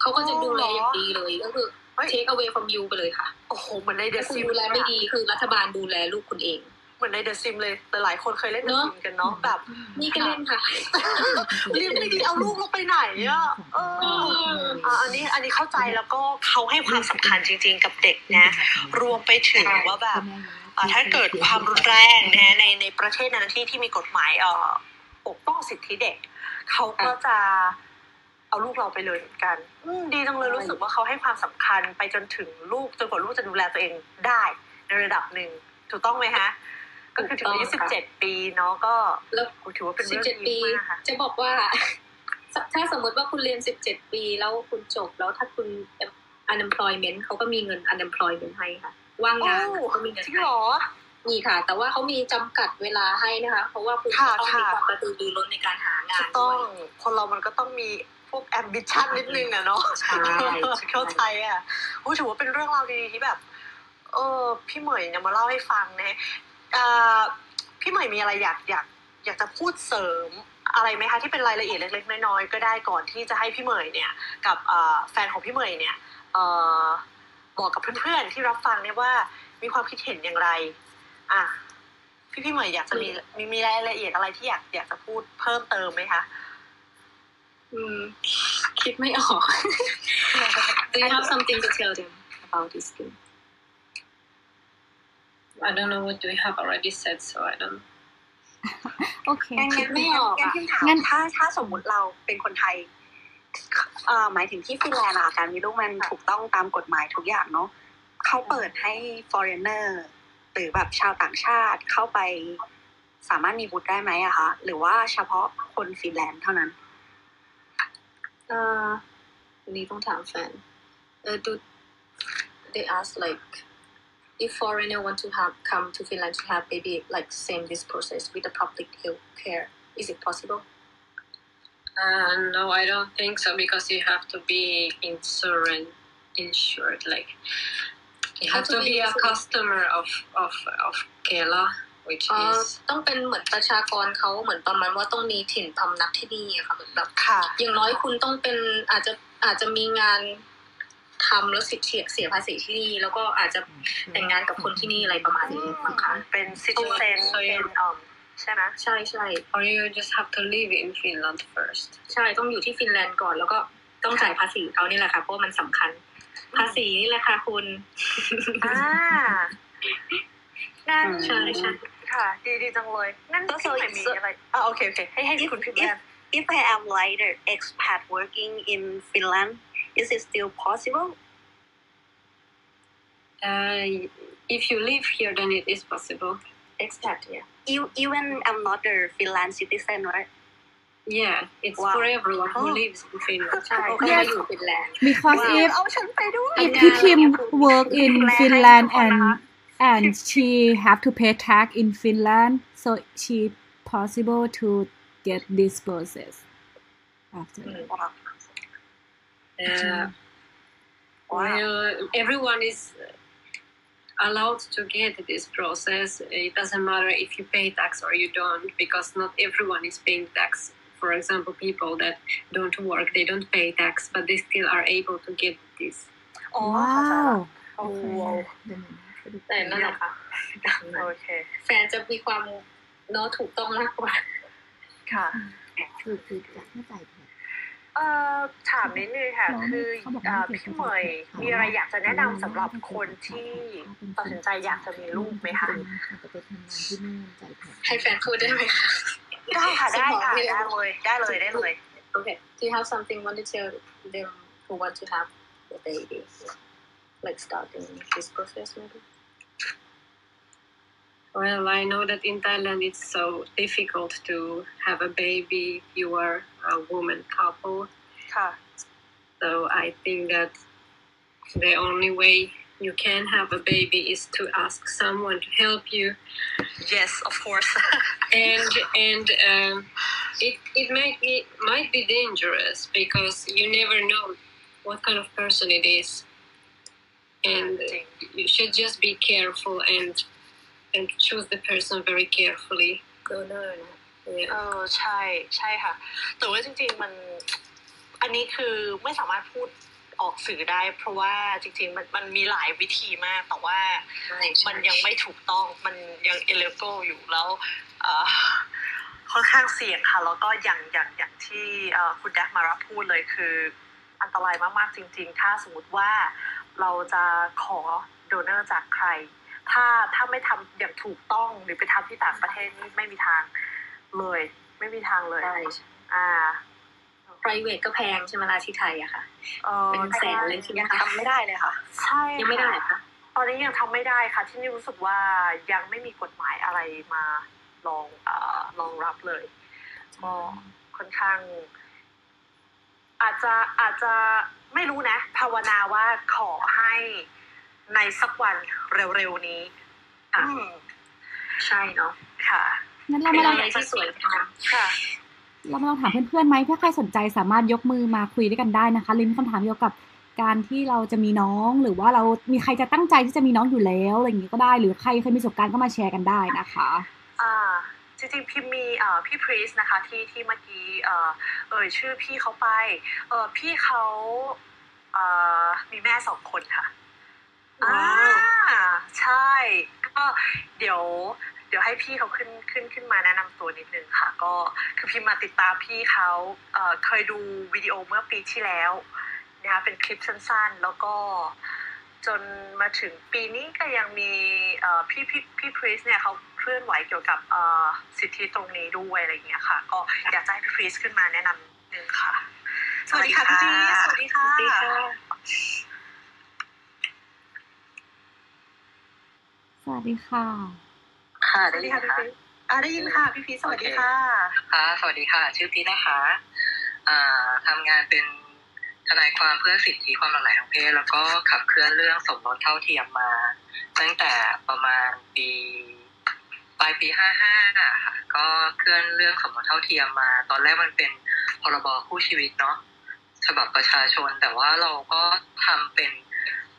S3: เขาก็จะดูแล
S5: อ๋อเหรอ
S3: อย่างดีเลยก็คือ
S5: เฮ้ย
S3: take away from you ไปเลยค่ะ
S5: โอ้โหเหมือนในเด
S3: ถ้า
S5: อะ
S3: คุณ
S5: ซิม
S3: ดูแลไม่ดีคือรัฐบาลดูแลลูกคุณเอง
S5: เหมือนในเดอะซิมเลยหลายๆคนเคยเล่นเดอะ
S3: เนอะ
S5: ซิมกันเนาะแบบ
S3: นี่ก็เล่นค่ะ
S5: เรียนไม่ดีเอาลูกเราไปไหนอะเอออะอันนี้อันนี้เข้าใจแล้วก็เขาให้ความสำคัญจริง ๆ กับเด็กนะ รวมไปถึงว่าแบบอะ ถ้าเกิดความรุนแรงนะในในประเทศนั้นที่ที่มีกฎหมายเอ่อปกป้องสิทธิเด็ก เขาก็จะเอาลูกเราไปเลยเหมือนกันอืมดีจังเลยรู้สึกว่าเขาให้ความสำคัญไปจนถึงลูกจนกว่าลูกจะดูแลตัวเองได้ ในระดับหนึ่งถูกต้องไหมฮะก็คือถึงอายุ
S3: ถู
S5: สิ
S3: ก
S5: บ
S3: ต้อง
S5: เจ็ด
S3: ค่ะ
S5: ปีเนาะก็
S3: แล้ว
S5: ถือว่าเป็น
S3: สิบ
S5: เรื่อง
S3: เจ็ด
S5: ดี
S3: ปี
S5: มากค่ะ
S3: จะบอกว่า ถ้าสมมติว่าคุณเรียนสิบเจ็ดปีแล้วคุณจบแล้วถ้าคุณ unemployment เขาก็มีเงิน unemployment ให้ค่ะ ว่างงาน
S5: โอ้
S3: เขาก็มีเงิน
S5: จริง
S3: ให้
S5: เหรอ
S3: มีค่ะ แต่ว่าเขามีจำกัดเวลาให้นะคะ เพราะว่าคุณ
S5: ค่ะ
S3: จะต้องมี
S5: ค่ะ
S3: ความกระตือรือร้นในการหางา
S5: ถู
S3: น
S5: กต้
S3: ด้
S5: อ
S3: ว
S5: ง
S3: ย
S5: คนเรามันก็ต้องมีพวก ambition นิดนึงอะเนาะ
S3: ใช่
S5: เข้าใจอะโอ้ถือว่าเป็นเรื่องราวดีๆที่แบบ เออ พี่เหมยเนี่ยมาเล่าให้ฟังนะอ่าพี่เหมยมีอะไรอยากอยากอยากจะพูดเสริมอะไรไหมคะที่เป็นรายละเอียดเล็กๆน้อยๆก็ได้ก่อนที่จะให้พี่เหมยเนี่ย กับอ่าแฟนของพี่เหมยเนี่ยเอ่อ บอกกับเพื่อนๆที่รับฟังเนี่ยว่ามีความคิดเห็นอย่างไร อะพี่พี่เหมยอยากจะมีมีมีรายละเอียดอะไรที่อยากอยากจะพูดเพิ่มเติมไหมคะ
S3: อืม คิดไม่ออก Do you have something to tell them about this thing
S4: I don't know what we have already said, so I don't.
S2: โอเค
S1: งั้น
S3: คิ
S1: งั้
S3: ด
S1: น
S3: ไม่ออก
S1: งั้น
S3: อะ
S1: พิมถาม
S2: งั้น
S1: ถ้าถ้าสมมุติเราเป็นคนไทยเอ่อ หมายถึงที่ฟินแลนด์อะการมีลูกมันถูกต้องตามกฎหมายทุกอย่างเนาะเขาเปิดให้ foreigner หรือแบบชาวต่างชาติเข้าไปสามารถมีบุตรได้ไหมอะคะหรือว่าเฉพาะคนฟินแลนด์เท่านั้น
S3: เอ่อนี้ต้องถามแฟนเออ do they ask like if foreigner want to have come to Finland to have baby like same this process with the public health care is it possible
S4: Uh, no, I don't think so because you have to be insurance insured. Like you have to be a customer of of of Kela, which
S3: เอ่อ
S4: is
S3: ต้องเป็นเหมือนประชากรเขาเหมือนประมาณว่าต้องมีถิ่นพำนักที่นี่อะค่ะเหมือนแบบ
S5: ค่ะ
S3: อย่างน้อยคุณต้องเป็นอาจจะอาจจะมีงานทำแล้วสิทธิ์เสียเสียภาษีที่นี่ แล้วก็อาจจะแต่งงานกับคนที่นี่อะไรประมาณนี้บางครั้ง
S5: เป็นซิติเซน
S4: ใช่
S5: เป็นอ่อม ใช่ไหม
S3: ใช่ใช่
S4: or you just have to live in Finland first.
S3: ใช่ต้องอยู่ที่ฟินแลนด์ก่อนแล้วก็ต้องจ่ายภาษีเขานี่แหละค่ะเพราะว่ามันสำคัญ ภาษีนี่แหละค่ะคุณ
S5: อ่างั้น
S3: ใช่ใช่
S5: ค่ะ ดีดีจังเลยงั้น
S1: ก็
S5: พี่ใหม่มีอะไรอ่าโอเคโอเคให้ให้คุณพี่แม่
S1: if I am like the expat working in Finland is it still possible
S4: Uh, if you live here, then it is possible.
S3: expat yeah
S1: E- even I'm not a Finland citizen right
S4: Yeah, it's
S1: Wow.
S4: for everyone who
S1: Oh.
S4: lives in Finland.
S3: ใช่เขามาอยู่ฟินแลนด์
S2: because if
S1: เอาฉันไปด้วย
S2: if พี่พิม work in
S1: ดูแลให้
S2: Finland
S1: ทุกคน
S2: and
S1: นะคะ
S2: and she have to pay tax in Finland so she possible to get this process after that.
S4: Uh, Well, everyone is allowed to get this process. It doesn't matter if you pay tax or you don't, because not everyone is paying tax. For example, people that don't work, they don't pay tax, but they still are able to get this.
S5: อ๋อเข้าใจละ
S2: wow
S5: โอ้โห
S3: แต่นั่นแหละค่ะ
S5: โอเค
S3: แฟนจะมีความเนาะถูกต้องมากกว่า
S5: ค่ะ
S2: คือคือจะเข้าใจผิด
S5: เอ่อถามนิดนึงค่ะ
S2: น้อง
S5: คือ
S2: เขาบอก
S5: เอ่
S2: ว่า
S5: อ
S2: เกี่ยวกับ
S5: พี่เหมย
S2: เขา
S5: มีอะไรอยากจะแนะนำสำหรับคนที่ตัดสินใจอยากจะมีลูกไหมคะ
S2: จะไปทำงานที่นู่นจ่ายแพง
S3: ให้แฟนพูดได้ไหมคะ
S5: ได้ค่ะได้ค่ะ
S3: สมองไม่
S5: ได้
S3: เอา
S5: เลยได้เลยได้เลย
S3: Okay. Do you have something want to tell them who want to have the baby? Like starting this process maybe?
S4: Well, I know that in Thailand it's so difficult to have a baby. You are a woman couple.
S5: Huh.
S4: So I think that the only way you can have a baby is to ask someone to help you.
S5: Yes, of course.
S4: and and um, it it might be might be dangerous because you never know what kind of person it is, and you should just be careful and and choose the person very carefully.
S3: Go no. เนอร์นะ
S5: เอ
S3: Yeah.
S5: อใช่ใช่ค่ะ แต่ว่าจริง ๆ มันอันนี้คือไม่สามารถพูดออกสื่อได้ เพราะว่าจริง ๆ มันมันมีหลายวิธีมาก แต่ว่า
S3: ใช่
S5: มันยังไม่ถูกต้องมันยังเอเลโกอยู่แล้วเอ่อค่อนข้างเสี่ยงค่ะ แล้วก็อย่างอย่างอย่างที่เอ่อคุณแดกมารับพูดเลยคือ อันตรายมากๆจริง ๆ ถ้าสมมติว่าเราจะขอโดเนอร์จากใคร ถ้าถ้าไม่ทำอย่างถูกต้องหรือไปทำที่ต่างประเทศนี่ไม่มีทาง เลย ไม่มีทางเลย
S3: ใช่
S5: อ่า
S3: private ก็แพงใช่ไหมล่ะที่ไทยอะค่ะ
S5: เออ
S3: เป็นแสนเลยใช่ไหมคะ
S1: ทำไม่ได้เลยค่ะ
S5: ใช่
S3: ยังไม่ได้
S5: ค่ะ
S3: ค่ะ
S5: ตอนนี้ยังทำไม่ได้ค่ะ ที่นี่รู้สึกว่ายังไม่มีกฎหมายอะไรมาลองเอ่อรองรับเลยก็ค่อนข้าง อาจจะอาจจะไม่รู้นะ ภาวนาว่าขอให้ในสักวันเร็วๆนี้
S3: ค่ะ
S5: อืม
S3: ใช่เนาะ
S5: ค่ะ
S2: งั้นเรา
S3: เป็น
S2: มาลอง
S3: อะไรที่สวยงาม
S5: ค่ะ
S2: เรามาลองถามเพื่อนๆไหมถ้าใครสนใจสามารถยกมือมาคุยด้วยกันได้นะคะลินคำถามเกี่ยวกับการที่เราจะมีน้องหรือว่าเรามีใครจะตั้งใจที่จะมีน้องอยู่แล้วอะไรอย่างนี้ก็ได้ หรือใครเคยมีประสบการณ์ก็มาแชร์กันได้นะคะ
S5: อ่าจริงๆพิมมีเอ่อพี่พรีสนะคะที่ที่เมื่อกี้เอ่อเอ่ยชื่อพี่เขาไปเออพี่เขาเอ่อมีแม่สองคนค่ะอ่าใช่ ก็เดี๋ยว เดี๋ยวให้พี่เขาขึ้นขึ้นขึ้นมาแนะนำตัวนิดนึงค่ะ ก็คือพิมมาติดตามพี่เขาเอ่อเคยดูวิดีโอเมื่อปีที่แล้วนะคะเป็นคลิปสั้นๆ แล้วก็จนมาถึงปีนี้ก็ยังมีเอ่อพี่พี่พี่พรีสเนี่ยเขาเคลื่อนไหวเกี่ยวกับเอ่อสิทธิตรงนี้ด้วยอะไรอย่างเงี้ยค่ะ ก็อยากจะให้พี่พรีสขึ้นมาแนะนำนิดนึงค่ะ สวัสดีค่ะพี่พรีสสวัสดีค่ะ
S3: สวัสดีค่ะ
S2: สวัสดี ค่ะ
S6: ค่ะ
S5: ส
S6: ได้
S5: วัสดี
S6: ยิน
S5: ค่ะ
S6: ไหม
S5: พี่
S6: คะ
S5: พรีสอ่าได้ยินค่ะ พี่พรีสสวัสดีค่ะ
S6: ค่ะ สวัสดีค่ะ ชื่อพีทนะคะอ่าทำงานเป็นทนายความเพื่อสิทธิความหลากหลายทางเพศแล้วก็ขับเคลื่อนเรื่องสมรสเท่าเทียมมา ตั้งแต่ประมาณปีปลายปีห้าห้าค่ะก็เคลื่อนเรื่องสมรสเท่าเทียมมา ตอนแรกมันเป็นพรบคู่ชีวิตเนาะฉบับประชาชน แต่ว่าเราก็ทำเป็น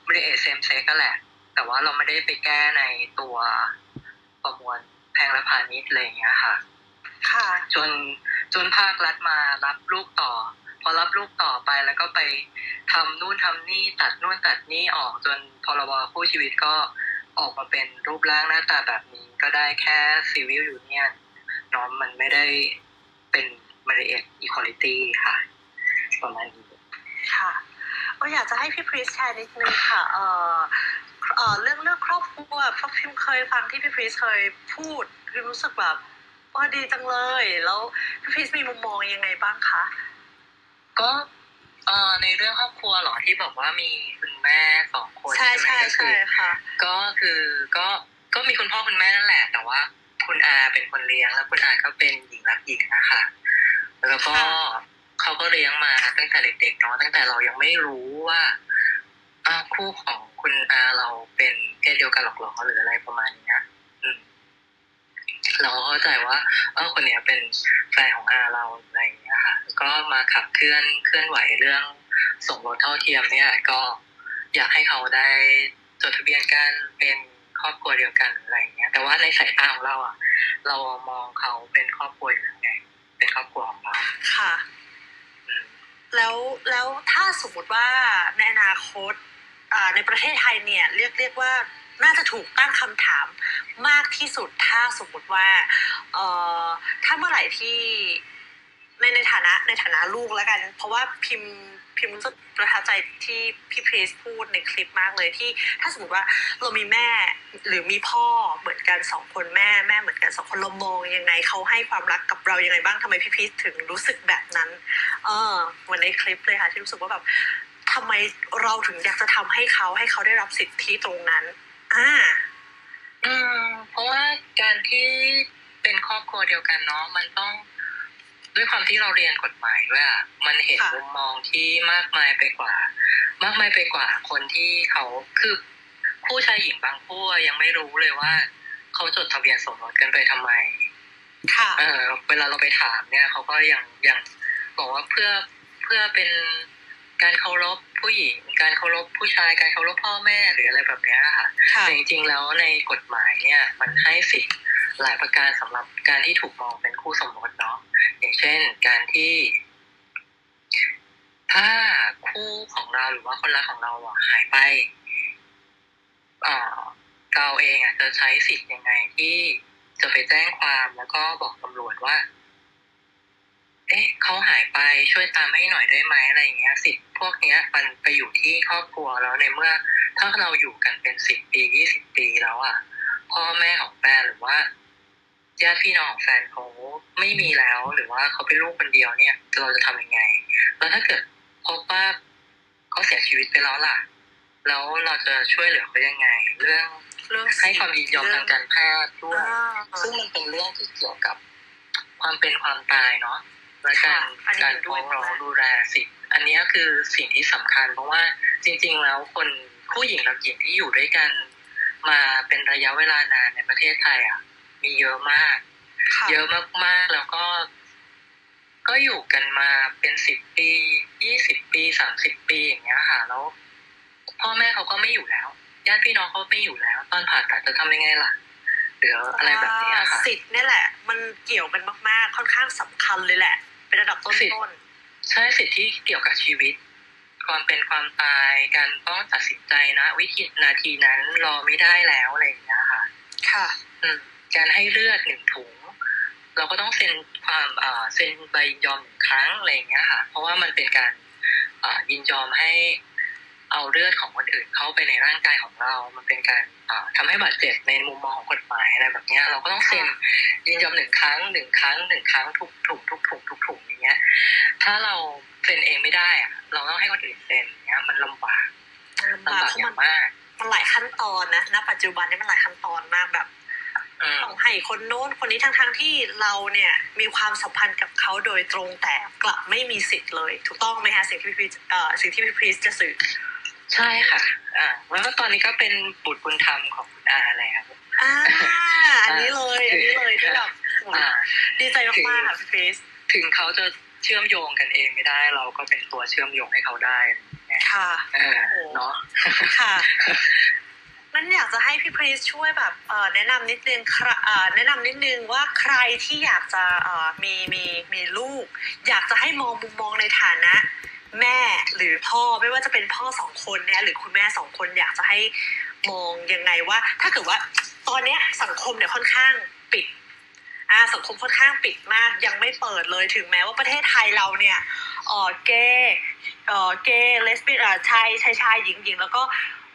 S6: ไม่ได้เอเซมเซ็กก็แหละ แต่ว่าเราไม่ได้ไปแก้ในตัว ประมวลแพ่งและพาณิชย์อะไรอย่างเงี้ยค่ะ
S5: ค่ะ
S6: จนจนภาครัฐมารับลูกต่อ พอรับลูกต่อไปแล้วก็ไปทำนู่นทำนี่ตัดนู่นตัดนี่ออกจนพรบคู่ชีวิตก็ออกมาเป็นรูปร่างหน้าตาแบบนี้ก็ได้แค่ civil union เนาะมันไม่ได้เป็น marriage equality ค่ะประมาณนี้
S5: ค่ะก็อยากจะให้พี่พีชแชร์นิดนึงค่ะเอ่อ เอ่อเรื่องเรื่องครอบครัวเพราะพิมเคยฟังที่พี่พีชเคยพูดพิมรู้สึกแบบว่าดีจังเลย แล้วพี่พรีสมีมุมมองยังไงบ้างคะ
S6: ก็เอ่อในเรื่องครอบครัวเหรอที่บอกว่ามีคุณแม่สองคน
S5: ใช่
S6: ไหม
S5: ใช่
S6: ก็คื
S5: ใช่
S6: อ
S5: ค่ะ
S6: ก็คือก็ก็มีคุณพ่อคุณแม่นั่นแหละ แต่ว่า คุณอาเป็นคนเลี้ยงแล้วคุณอาก็เป็นหญิงรักหญิงนะคะแล้วก็
S5: ค่ะ
S6: เขาก็เลี้ยงมาตั้งแต่เด็กๆเนาะตั้งแต่เรายังไม่รู้ว่าอ้าวคู่ของ คุณอาเราเป็นเพศเดียวกันหรอกเหรอหรืออะไรประมาณเนี้ยอืมเราก็เข้าใจว่าเออคนเนี้ยเป็นแฟนของอาเราอะไรอย่างเงี้ยค่ะแล้วก็มาขับเคลื่อนเคลื่อนไหวเรื่องสมรสเท่าเทียมเนี่ย ก็อยากให้เขาได้จดทะเบียนกันเป็นครอบครัวเดียวกันหรืออะไรอย่างเงี้ย แต่ว่าในสายตาของเราอะ เรามองเขาเป็นครอบครัวอยู่แล้วไงเป็นครอบครัวของเรา
S5: ค่ะ
S6: อืม
S5: แล้วแล้วถ้าสมมติว่าในอนาคตอ่า ในประเทศไทยเนี่ยเรียกเรียกว่าน่าจะถูกตั้งคำถามมากที่สุดถ้าสมมติว่าเอ่อถ้าเมื่อไหร่ที่ในในฐานะในฐานะลูกแล้วกัน เพราะว่าพิมพ์พิมพ์รู้สึกประทับใจที่พี่เพรสพูดในคลิปมากเลยที่ ถ้าสมมติว่าเรามีแม่หรือมีพ่อเหมือนกันสองคนแม่แม่เหมือนกันสองคนเรามองยังไงเขาให้ความรักกับเรายังไงบ้างทำไมพี่พีชถึงรู้สึกแบบนั้น เออเหมือนในคลิปเลยค่ะที่รู้สึกว่าแบบ ทำไมเราถึงอยากจะทำให้เขาให้เขาได้รับสิทธิตรงนั้น อ่า
S6: อืม เพราะว่าการที่เป็นครอบครัวเดียวกันเนาะมันต้องด้วยความที่เราเรียนกฎหมายด้วยอะมันเห็น
S5: ค่ะ
S6: มุมมองที่มากมายไปกว่า มากมายไปกว่าคนที่เขาคือคู่ชายหญิงบางคู่อะยังไม่รู้เลยว่า เขาจดทะเบียนสมรสกันไปทำไม
S5: ค่ะ
S6: เออเวลาเราไปถามเนี่ย เขาก็ยังยังบอกว่าเพื่อเพื่อเป็น การเคารพผู้หญิง การเคารพผู้ชาย การเคารพพ่อแม่หรืออะไรแบบเนี้ยค่ะ
S5: ค่ะ
S6: แต่จริงๆแล้วในกฎหมายเนี่ยมันให้สิทธิ์หลายประการสำหรับการที่ถูกมองเป็นคู่สมรสเนาะอย่างเช่น การที่ ถ้าคู่ของเราหรือว่าคนรักของเราอะหายไปเอ่อเราเองอะจะใช้สิทธิ์ยังไงที่จะไปแจ้งความแล้วก็บอกตำรวจว่า เอ๊ะเขาหายไปช่วยตามให้หน่อยได้ไหมอะไรอย่างเงี้ยสิทธิ์พวกเนี้ยมันไปอยู่ที่ครอบครัวแล้วในเมื่อ ถ้าเราอยู่กันเป็นสิบปียี่สิบปีแล้วอะพ่อแม่ของแฟนหรือว่าญาติพี่น้องของแฟนเขาไม่มีแล้วหรือว่าเขาเป็นลูกคนเดียวเนี่ย เราจะทำยังไง แล้วถ้าเกิดพบว่าเขาเสียชีวิตไปแล้วล่ะ แล้วเราจะช่วยเหลือเขายังไง เรื่อง
S5: เรื่อง
S6: ให้ความยินยอมทางการแพทย์ด้วย
S5: อ่า
S6: ซึ่งมันเป็นเรื่องที่เกี่ยวกับความเป็นความตายเนาะ และการ
S5: ค่ะอันนี้
S6: การ
S5: เห็นด้
S6: ฟ้
S5: ว
S6: อยงร้อง
S5: มาก
S6: ดูแลสิทธิ์อันเนี้ยคือสิ่งที่สำคัญ เพราะว่าจริง ๆ แล้วคนผู้หญิงกับหญิงที่อยู่ด้วยกัน มาเป็นระยะเวลานานในประเทศไทยอะ มีเยอะมาก
S5: ค่ะ
S6: เยอะมากๆแล้วก็ ก็อยู่กันมาเป็นสิบปียี่สิบปีสามสิบปีอย่างเงี้ยค่ะแล้วพ่อแม่เขาก็ไม่อยู่แล้วญาติพี่น้องเขาไม่อยู่แล้ว ตอนผ่าตัดจะทำยังไงล่ะหรืออะไรแบบเนี้ยค่ะ
S5: สิทธิ์เนี่ยแหละ มันเกี่ยวกันมาก ๆ ค่อนข้างสำคัญเลยแหละ เป็นระดับต้
S6: สิทธิ์
S5: น
S6: ใช่สิทธิที่เกี่ยวกับชีวิต ความเป็นความตายการต้องตัดสินใจนะ วิธีนาทีนั้นรอไม่ได้แล้วอะไรอย่างเงี้ยค่ะ
S5: ๆค่ะ
S6: อืมการให้เลือดหนึ่งถุง เราก็ต้องเซ็นความเอ่อเซ็นใบยินยอมหนึ่งครั้งอะไรอย่างเงี้ยค่ะ เพราะว่ามันเป็นการเอ่อยินยอมให้ เอาเลือดของคนอื่นเข้าไปในร่างกายของเรา มันเป็นการเอ่อทำให้บาดเจ็บในมุมมองของกฎหมายอะไรแบบเนี้ยเราก็ต้องเซ็นยินยอมหนึ่งครั้งหนึ่งครั้งหนึ่งครั้งทุกถุงทุกถุงทุกถุงอย่างเงี้ย ถ้าเราเซ็นเองไม่ได้อะเราต้องให้คนอื่นเซ็นอย่างเงี้ย มันลำบาก
S5: ลำบาก
S6: ลำบาก
S5: เพ
S6: อ
S5: ราะ
S6: ย่า
S5: มัน
S6: งมาก
S5: มันหลายขั้นตอนนะณปัจจุบันนี้มันหลายขั้นตอนมากแบบ
S6: อืม
S5: ต้องให้คนโน้นคนนี้ทั้งๆที่เราเนี่ยมีความสัมพันธ์กับเขาโดยตรงแต่กลับไม่มีสิทธิ์เลย ถูกต้องไหมคะสิ่งที่พี่พีชเอ่อสิ่งที่พี่พีชจะสื่อ
S6: ใช่ค่ะ อ่า แล้วก็ตอนนี้ก็เป็นบุตรบุญธรรมของคุณอาแล้ว
S5: อ่า อันนี้เลย อันนี้เลยที่แบบโอ้โห
S6: อ่า
S5: ดีใจมากๆค่ะพี่พีช
S6: ถึงเขาจะเชื่อมโยงกันเองไม่ได้ เราก็เป็นตัวเชื่อมโยงให้เขาได้ไง
S5: ค่ะ
S6: เออ
S5: โอ้โห
S6: เนาะ
S5: ค่ะนั้นอยากจะให้พี่พรีสช่วยแบบเอ่อแนะนำนิดนึงครับเอ่อแนะนำนิดนึงว่าใครที่อยากจะเอ่อมีมีมีลูก อยากจะให้มองมุมมองในฐานะ แม่หรือพ่อไม่ว่าจะเป็นพ่อสองคนเนี่ยหรือคุณแม่สองคนอยากจะให้มองยังไงว่า ถ้าเกิดว่าตอนเนี้ยสังคมเนี่ยค่อนข้างปิดอ่าสังคมค่อนข้างปิดมากยังไม่เปิดเลยถึงแม้ว่าประเทศไทยเราเนี่ยเออเกย์เออเกย์เลสเบี้ยนอ่าชายชายชายหญิงหญิงแล้วก็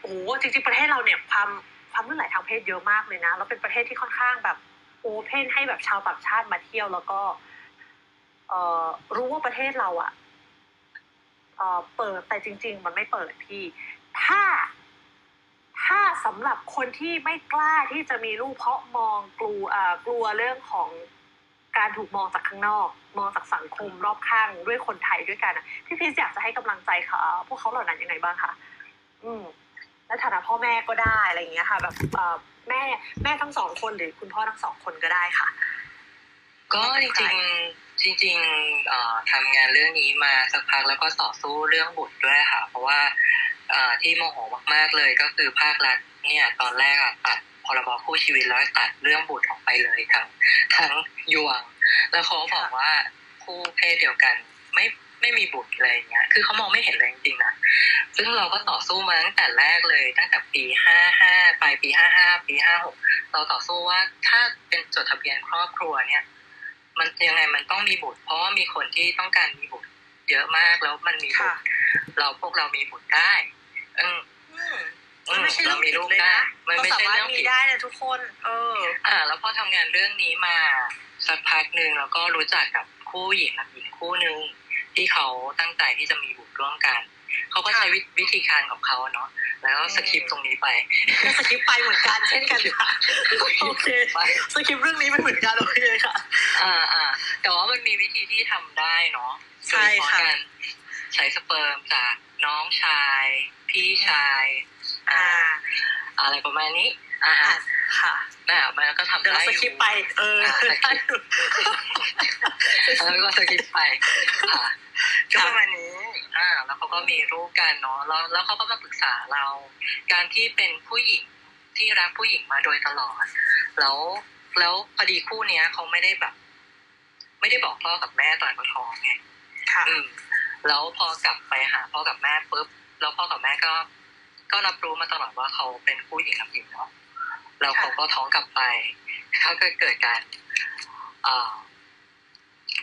S5: โอ้โหจริงๆประเทศเราเนี่ยความความลื่นไหลทางเพศเยอะมากเลยนะแล้วเป็นประเทศที่ค่อนข้างแบบโอเพนให้แบบชาวต่างชาติมาเที่ยวแล้วก็ เอ่อรู้ว่าประเทศเราอะ เอ่อเปิดแต่จริง ๆ มันไม่เปิดพี่ ถ้า ถ้าสำหรับคนที่ไม่กล้าที่จะมีลูกเพราะมองกลัวเอ่ากลัวเรื่องของการถูกมองจากข้างนอก มองจากสังคมรอบข้างด้วยคนไทยด้วยกันอะพี่พีชอยากจะให้กำลังใจเขาพวกเขาเหล่านั้นยังไงบ้างคะอืมในฐานะพ่อแม่ก็ได้อะไรอย่างเงี้ยค่ะ แบบเอ่อแม่แม่ทั้งสองคนหรือคุณพ่อทั้งสองคนก็ได้ค่ะ
S6: ก็จริงๆ จริงๆทำงานเรื่องนี้มาสักพักแล้วก็ต่อสู้เรื่องบุตรด้วยค่ะ เพราะว่าที่โมโหมากๆเลยก็คือภาครัฐเนี่ยตอนแรกอะตัดพรบคู่ชีวิตแล้วตัดเรื่องบุตรออกไปเลยทั้งทั้งยวง แล้วเขาบอกว่าคู่เพศเดียวกันไม่ไม่มีบุตรอะไรอย่างเงี้ย คือเขามองไม่เห็นเลยจริงๆนะ ซึ่งเราก็ต่อสู้มาตั้งแต่แรกเลย ตั้งแต่ปีห้าห้าปลายปีห้าห้าปีห้าหกเราต่อสู้ว่าถ้าเป็นจดทะเบียนครอบครัวเนี่ย มันยังไงมันต้องมีบุตร เพราะว่ามีคนที่ต้องการมีบุตร เยอะมากแล้วมันมีบุ
S5: ค่ะ
S6: ตรเราพวกเรามีบุตรได้เออ
S5: อืม
S6: อื
S5: มัน
S6: ม
S5: ไม่ใช่เรื่อง
S6: เรามี
S5: ผิด
S6: ลูก
S5: เลย
S6: ได้
S5: นะ
S6: มัน
S5: เรา
S6: ไม่
S5: สา
S6: ใช่
S5: มารถ
S6: เรื่อง
S5: มี
S6: ผิด
S5: ได้นะทุกคน เออ
S6: อ่า แล้วพอทำงานเรื่องนี้มาสักพักหนึ่งแล้วก็รู้จักกับคู่หญิงกับหญิงคู่หนึ่งที่เขาตั้งใจที่จะมีบุตรร่วมกัน เขาก็ใช้วิวิธีการของเขาเนาะ แล้วสคริปต์ตรงนี้ไป
S5: ก็สคริปต์ไปเหมือนกันเช่นกันค่ะโอเค
S6: ไป
S5: สคริปต์เรื่องนี้เป็นเหมือนกันโอเคค่ะ
S6: อ่าอ่าแต่ว่ามันมีวิธีที่ทำได้เนาะ
S5: ใช่ค่ะ
S6: โดยเฉพาการใช้สเปิร์มจากน้องชาย พี่ชาย
S5: อ่า
S6: อ่าอะไรประมาณนี้ อ่า
S5: อะค่ะ
S6: น่ะมันก็ทำ
S5: เดี๋ยว
S6: ได้
S5: เรา
S6: อ
S5: ส
S6: ยู่
S5: คริปต์ไป เออ
S6: อ่าสคริปต์แล้วก็สกิปไปอ่าก็ประมาณนี้ อ่าแล้วเขาก็มีลูกกันเนาะแล้วแล้วเขาก็มาปรึกษาเรา การที่เป็นผู้หญิงที่รักผู้หญิงมาโดยตลอด แล้วแล้วพอดีคู่เนี้ยเขาไม่ได้แบบ ไม่ได้บอกพ่อกับแม่ตอนเขาท้องไง
S5: ค่ะ
S6: อืมแล้วพอกลับไปหาพ่อกับแม่ปุ๊บแล้วพ่อกับแม่ก็ ก็รับรู้มาตลอดว่าเขาเป็นผู้หญิงกับหญิงเนาะแล้วเขาก็ท้องกลับไปเขาก็เกิดการอ่า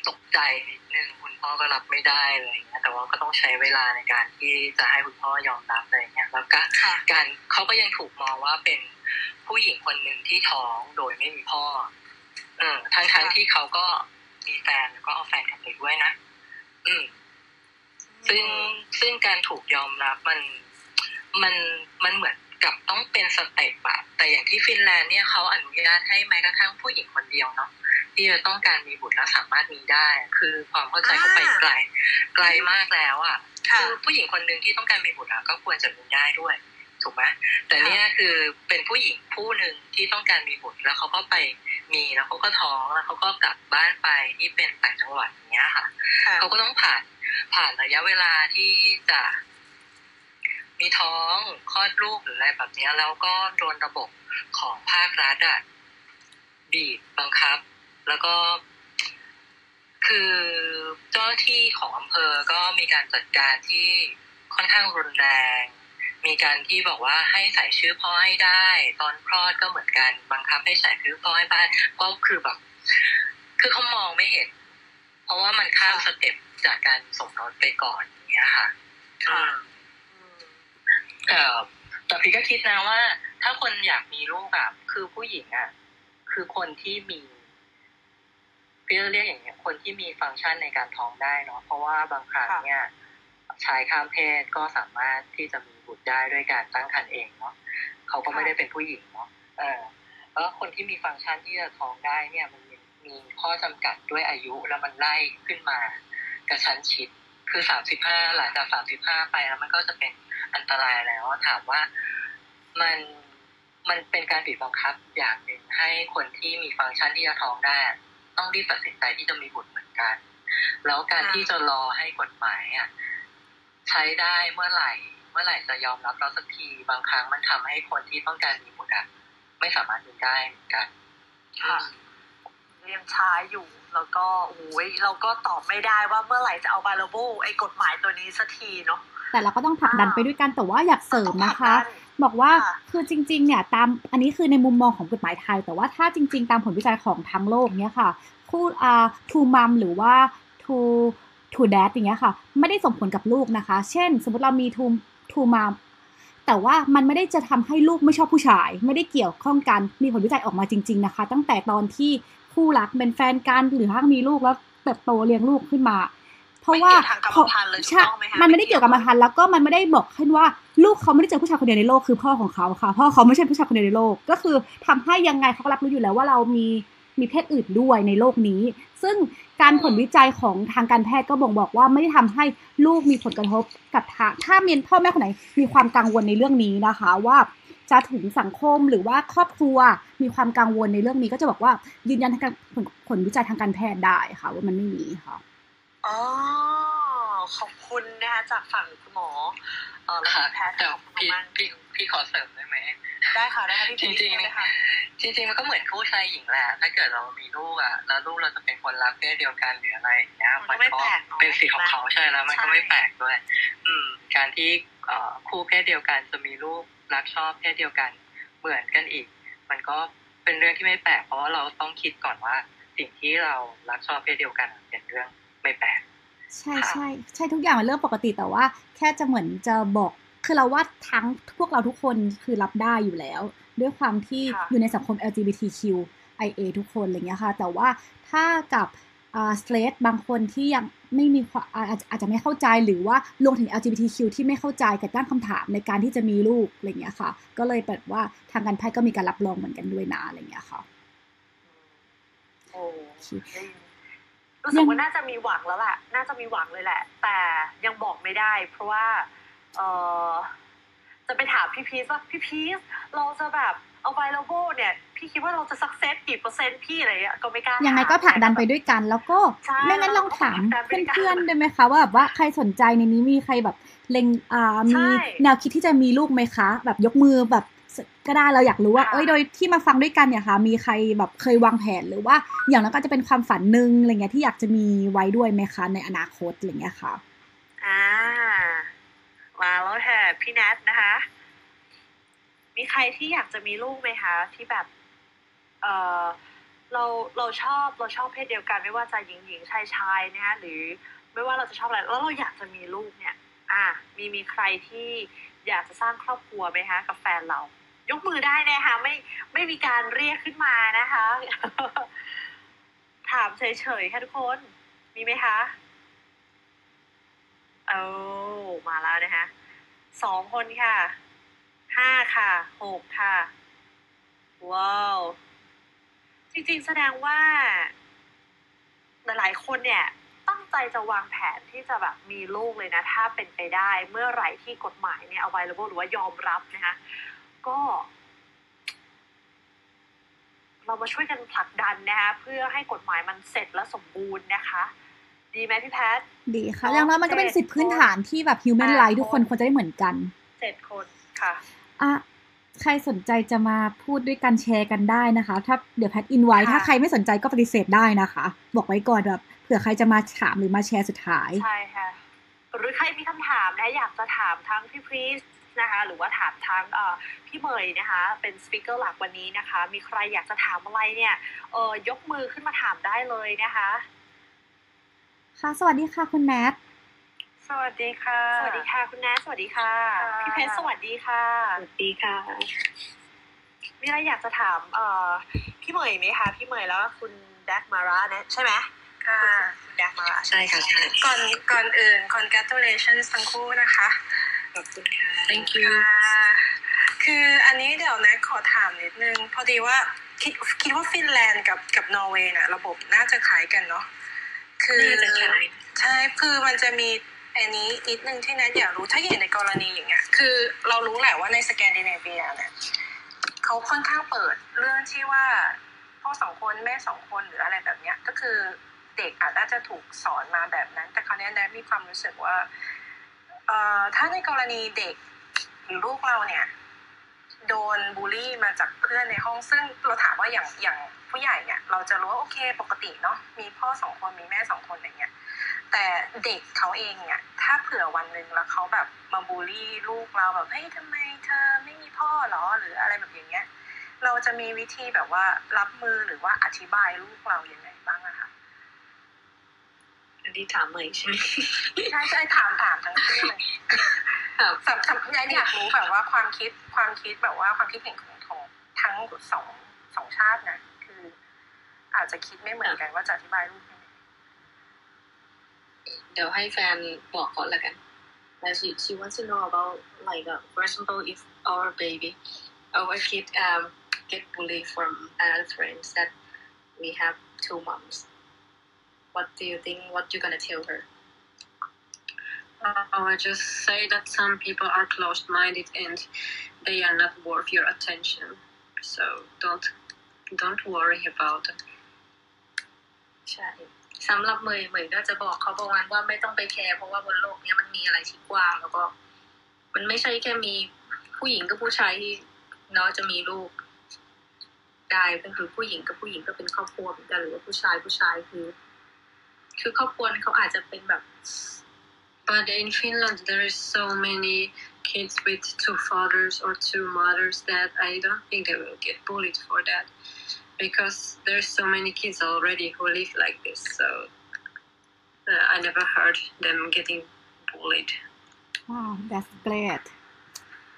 S6: ตกใจนิดนึงคุณพ่อก็รับไม่ได้อะไรอย่างเงี้ยแต่ว่าก็ต้องใช้เวลาในการที่จะให้คุณพ่อยอมรับอะไรอย่างเงี้ยแล้วก็
S5: ค่ะ
S6: การเขาก็ยังถูกมองว่าเป็นผู้หญิงคนหนึ่งที่ท้องโดยไม่มีพ่อ เออทั้งทั้งๆที่เขาก็มีแฟนแล้วก็เอาแฟนกลับไปด้วยนะอืม ซึ่งซึ่งการถูกยอมรับมันมันมันเหมือนกับต้องเป็นสเต็ปอะแต่อย่างที่ฟินแลนด์เนี่ยเขาอนุญาตให้แม้กระทั่งผู้หญิงคนเดียวเนาะ ที่จะต้องการมีบุตรแล้วสามารถมีได้ คือความเข้าใจเขาไปไกลไกลมากแล้วอะ
S5: ค่ะ
S6: คือผู้หญิงคนหนึ่งที่ต้องการมีบุตรอะก็ควรจะมีได้ด้วยถูกไหมแต่เนี่ยคือเป็นผู้หญิงผู้หนึ่งที่ต้องการมีบุตรแล้วเขาก็ไปมีแล้วเขาก็ท้องแล้วเขาก็กลับบ้านไปที่เป็นต่างจังหวัดอย่างเงี้ยค่ะ
S5: ค่ะ
S6: เขาก็ต้องผ่านผ่านระยะเวลาที่จะมีท้องคลอดลูกหรืออะไรแบบเนี้ยแล้วก็โดนระบบของภาครัฐอะบีบบังคับ แล้วก็ คือเจ้าหน้าที่ของอำเภอก็มีการจัดการที่ค่อนข้างรุนแรง มีการที่บอกว่าให้ใส่ชื่อพ่อให้ได้ ตอนคลอดก็เหมือนกันบังคับให้ใส่ชื่อพ่อให้บ้านก็คือแบบ คือเขามองไม่เห็น เพราะว่ามันข้ามสเต็ปจากการสมรสไปก่อนอย่างเงี้ยค่ะ
S5: ค่ะ
S6: เออแต่พี่ก็คิดนะว่า ถ้าคนอยากมีลูกอะคือผู้หญิงอะคือคนที่มี พี่จะเรียกอย่างเงี้ยคนที่มีฟังก์ชันในการท้องได้เนาะเพราะว่าบางครั้งเนี่ยชายข้ามเพศก็สามารถที่จะมีบุตรได้ด้วยการตั้งครรภ์เองเนาะเขาก็ไม่ได้เป็นผู้หญิงเนาะเออแล้วคนที่มีฟังก์ชันที่จะท้องได้เนี่ยมันมีมีข้อจำกัดด้วยอายุแล้วมันไล่ขึ้นมากระชั้นชิดคือสามสิบห้าหลังจากสามสิบห้าไปแล้วมันก็จะเป็นอันตรายแล้วถามว่ามันมันเป็นการบีบบังคับอย่างหนึ่งให้คนที่มีฟังก์ชันที่จะท้องได้ ต้องรีบตัดสินใจที่จะมีบุตรเหมือนกัน แล้วการ
S5: ค่ะ
S6: ที่จะรอให้กฎหมายอะใช้ได้เมื่อไหร่ เมื่อไหร่จะยอมรับเราสักทีบางครั้งมันทำให้คนที่ต้องการมีบุตรอะไม่สามารถมีได้เหมือนกัน
S5: ค่ะยังช้าอยู่แล้วก็โอ้ยเราก็ตอบไม่ได้ว่าเมื่อไหร่จะเอาบาลโบไอ้กฎหมายตัวนี้สักทีเนาะ
S2: แต่เราก็ต้องผลักดันไปด้วยกันแต่ว่าอยากเสริมนะคะ
S5: ต้องผลักดัน
S2: บอกว่า
S5: ค่ะ
S2: คือจริง ๆ เนี่ยตามอันนี้คือในมุมมองของกฎหมายไทย แต่ว่าถ้าจริง ๆ ตามผลวิจัยของทั้งโลกเนี่ยค่ะ คู่อ่าทูมัมหรือว่าทูทูแดดอย่างเงี้ยค่ะ ไม่ได้ส่งผลกับลูกนะคะ เช่น สมมติเรามีทูทูมัมแต่ว่ามันไม่ได้จะทำให้ลูกไม่ชอบผู้ชาย ไม่ได้เกี่ยวข้องกันมีผลวิจัยออกมาจริง ๆ นะคะ ตั้งแต่ตอนที่คู่รักเป็นแฟนกันหรือถ้ามีลูกแล้วเติบโตเลี้ยงลูกขึ้นมา เพราะว่า
S5: ไม่เกี่ยวทางกรรมพันธุ์เลยถูก
S2: ใช่
S5: ต้องไหมคะ
S2: มันไม่ได้เกี่ยวกับกรรมพันธุ์แล้วก็มันไม่ได้บอกให้ว่า ลูกเขาไม่ได้เจอผู้ชายคนเดียวในโลกคือพ่อของเขาค่ะ พ่อเขาไม่ใช่ผู้ชายคนเดียวในโลก ก็คือทำให้ยังไงเขาก็รับรู้อยู่แล้วว่าเรามีมีเพศอื่นด้วยในโลกนี้ ซึ่งการผลวิจัยของทางการแพทย์ก็บ่งบอกว่าไม่ได้ทำให้ลูกมีผลกระทบกับทางถ้ามีพ่อแม่คนไหนมีความกังวลในเรื่องนี้นะคะว่าจะถึงสังคมหรือว่าครอบครัวมีความกังวลในเรื่องนี้ ก็จะบอกว่ายืนยันทางการผลผลวิจัยทางการแพทย์ได้ค่ะ ว่ามันไม่มีค่ะ
S5: อ๋อขอบคุณนะคะจากฝั่งคุณหมอ เออและ
S6: ค่ะ
S5: แพทย์
S6: แต่
S5: ขอบคุณ
S6: พี่
S5: มาก
S6: พี่พี่ขอเสริมได้ไหม
S5: ได้ค่ะได้ค่ะพี่
S6: จริงๆ
S5: เลยค่ะ
S6: จริงๆมันก็เหมือนคู่ชายหญิงแหละถ้าเกิดเรามีลูกอะแล้วลูกเราจะเป็นคนรักเพศเดียวกันหรืออะไรอย่างเงี้ย
S5: มันก็ไม่แปลกเนอะ
S6: เป็นสิทธิ์ของเขาใช่แล้วมันก็
S5: ใช่
S6: ไม่แปลกด้วย อืม การที่เอ่อคู่เพศเดียวกันจะมีลูกรักชอบเพศเดียวกัน เหมือนกันอีก มันก็เป็นเรื่องที่ไม่แปลกเพราะว่าเราต้องคิดก่อนว่า สิ่งที่เรารักชอบเพศเดียวกันเป็นเรื่องไม่แปลก
S2: ใช่ใช่ใช่ทุกอย่างเป็นเรื่องปกติแต่ว่า แค่จะเหมือนจะบอกคือเราว่าทั้งพวกเราทุกคนคือรับได้อยู่แล้ว ด้วยความที่
S5: ค่ะ
S2: อยู่ในสังคม LGBTQIA ทุกคนอะไรเงี้ยค่ะ แต่ว่าถ้ากับอ่าสเลบางคนที่ยังไม่มีความอาอาจอาจจะไม่เข้าใจหรือว่ารวมถึง LGBTQ ที่ไม่เข้าใจกับตั้งคำถามในการที่จะมีลูกอะไรเงี้ยค่ะ ก็เลยแบบว่าทางการแพทย์ก็มีการรับรองเหมือนกันด้วยนะอะไรเงี้ยค่ะ
S5: โอ้
S2: โอเค
S5: รู้สึกว่าน่าจะมีหวังแล้วแหละน่าจะมีหวังเลยแหละ แต่ยังบอกไม่ได้ เพราะว่าเออจะไปถามพี่พีชว่าพี่พีชเราจะแบบ available เนี่ย พี่คิดว่าเราจะ success กี่เปอร์เซ็นต์พี่อะไรเงี้ยก็ไม่กล้า
S2: ยั
S5: ยัง
S2: ไงก็ผลักดันไปด้วยกัน แล้วก็
S5: ใช่
S2: ไม่งั้นลองถาม
S5: เราก็ผลักดันไปด้วยกัน
S2: เพื่อนๆได้ไหมคะว่าแบบว่าใครสนใจในนี้มีใครแบบเล็งอ่า
S5: ใช่
S2: มีแนวคิดที่จะมีลูกไหมคะ แบบยกมือแบบ ก็ได้เราอยากรู้ว่า
S5: ค่ะ
S2: เอ้ยโดยที่มาฟังด้วยกันเนี่ยค่ะ มีใครแบบเคยวางแผนหรือว่าอย่างนั้นก็จะเป็นความฝันหนึ่งอะไรเงี้ยที่อยากจะมีไว้ด้วยไหมคะในอนาคตอะไรเงี้ยค่ะ
S5: อ่ามาแล้วค่ะพี่แนทนะคะ มีใครที่อยากจะมีลูกไหมคะที่แบบ เออเราเราชอบเราชอบเพศเดียวกัน ไม่ว่าจะหญิงหญิงชายชายนะคะหรือไม่ว่าเราจะชอบอะไรแล้วเราอยากจะมีลูกเนี่ย อ่ามีมีใครที่อยากจะสร้างครอบครัวไหมคะกับแฟนเรา ยกมือได้นะคะไม่ไม่มีการเรียกขึ้นมานะคะ ถามเฉยๆค่ะทุกคน มีไหมคะโอ้มาแล้วนะคะสองคนค่ะห้าค่ะหกค่ะ ว้าว จริงๆแสดงว่า หลายๆคนเนี่ย ตั้งใจจะวางแผนที่จะแบบมีลูกเลยนะ ถ้าเป็นไปได้เมื่อไหร่ที่กฎหมายเนี่ย available หรือว่ายอมรับนะคะ ก็ เรามาช่วยกันผลักดันนะคะเพื่อให้กฎหมายมันเสร็จและสมบูรณ์นะคะ ดีไหมพี่แพท
S2: ดีค่ะ
S5: โอ
S2: อย่างน้อยมันก็เป็น
S5: เจ็ด
S2: สิทธิพื้นฐานที่แบบ human
S5: อ่า
S2: right ทุกคน
S5: คน
S2: ควรจะได้เหมือนกัน
S5: เจ็ดคนค่ะ
S2: อะใครสนใจจะมาพูดด้วยกันแชร์กันได้นะคะ ถ้าเดี๋ยวแพทอินไว้
S5: ค่ะ
S2: ถ้าใครไม่สนใจก็ปฏิเสธได้นะคะ บอกไว้ก่อนแบบเผื่อใครจะมาถามหรือมาแชร์สุดท้าย
S5: ใช่ค่ะ หรือใครมีคำถามนะอยากจะถามทั้งพี่พรีส นะคะหรือว่าถามทั้งเอ่อพี่เมยนะคะเป็นสปิเกอร์หลักวันนี้นะคะ มีใครอยากจะถามอะไรเนี่ยเออยกมือขึ้นมาถามได้เลยนะคะ
S2: ค่ะ สวัสดีค่ะคุณแนท
S5: สวัสดีค่ะ สวัสดีค่ะ คุณแนทสวัสดีค่ะ พี่เพชรสวัสดีค่ะ
S3: สวัสดีค่ะ
S5: มีอะไรอยากจะถามเอ่อพี่เมยไหมคะ พี่เมยแล้วก็คุณแดกมาราเนี่ยใช่ไหม
S7: ค่ะ
S5: คุณแดกมารา
S3: ใช่ค่ะใช่
S7: ก่อนก่อนอื่น congratulations ทั้งคู่นะคะ
S3: ขอบคุณค่ะ thank you
S7: ค่ะคืออันนี้เดี๋ยวนะขอถามนิดนึง พอดีว่าคิดคิดว่าฟินแลนด์กับกับนอร์เวย์น่ะระบบน่าจะคล้ายกันเนาะคือ
S3: น่าจะคล้าย
S7: ใช่คือมันจะมีอันนี้นิดนึงที่นัทอยากรู้ถ้าอย่างในกรณีอย่างเงี้ยคือเรารู้แหละว่าในสแกนดิเนเวียเนี่ยเขาค่อนข้างเปิดเรื่องที่ว่าพ่อสองคนแม่สองคนหรืออะไรแบบเนี้ยก็คือเด็กอาจจะถูกสอนมาแบบนั้น แต่คราวเนี้ยแนทมีความรู้สึกว่า เอ่อถ้าในกรณีเด็กหรือลูกเราเนี่ย โดนบูลลี่มาจากเพื่อนในห้องซึ่งเราถามว่าอย่างอย่างผู้ใหญ่เนี่ย เราจะรู้ว่าโอเคปกติเนาะมีพ่อสองคนมีแม่สองคนอะไรเงี้ยแต่เด็กเขาเองเนี่ยถ้าเผื่อวันหนึ่งแล้วเขาแบบมาบูลลี่ลูกเราแบบเฮ้ยทำไมเธอไม่มีพ่อหรอหรืออะไรแบบอย่างเงี้ย เราจะมีวิธีแบบว่ารับมือหรือว่าอธิบายลูกเราอย่างไรบ้าง อะคะ
S3: อันนี้ถามใหม่ใช่ไหม
S7: ใช่ใช่ถามถามทั้งคู่เลย
S3: ครับ
S7: สำสำยายอยากรู้แบบว่าความคิดความคิดแบบว่าความคิดเห็นของของทั้งสองสองชาตินะคือ อาจจะคิดไม่เหมือนกันว่าจะอธิบายรูปยังไง
S3: เดี๋ยวให้แฟนบอกก่อนละกัน Like she she wants to know about like uh, for example if our baby our kid um get bullied from another friends that we have two moms what do you think what you gonna tell her
S4: Oh, I just say that some people are closed-minded and they are not worth your attention. So don't don't worry about it.
S3: ใช่สำหรับเมยเมยก็จะบอกเขาประมาณว่าไม่ต้องไปแคร์เพราะว่าบนโลกเนี้ยมันมีอะไรที่กว้างแล้วก็ มันไม่ใช่แค่มีผู้หญิงกับผู้ชายที่เนาะจะมีลูกได้ก็คือผู้หญิงกับผู้หญิงก็เป็นครอบครัวเหมือนกันหรือว่าผู้ชายผู้ชายคือ คือครอบครัวเขาอาจจะเป็นแบบ
S4: But in Finland, there is so many kids with two fathers or two mothers that I don't think they will get bullied for that, because there's so many kids already who live like this. So uh, I never heard them getting bullied.
S2: wow that's great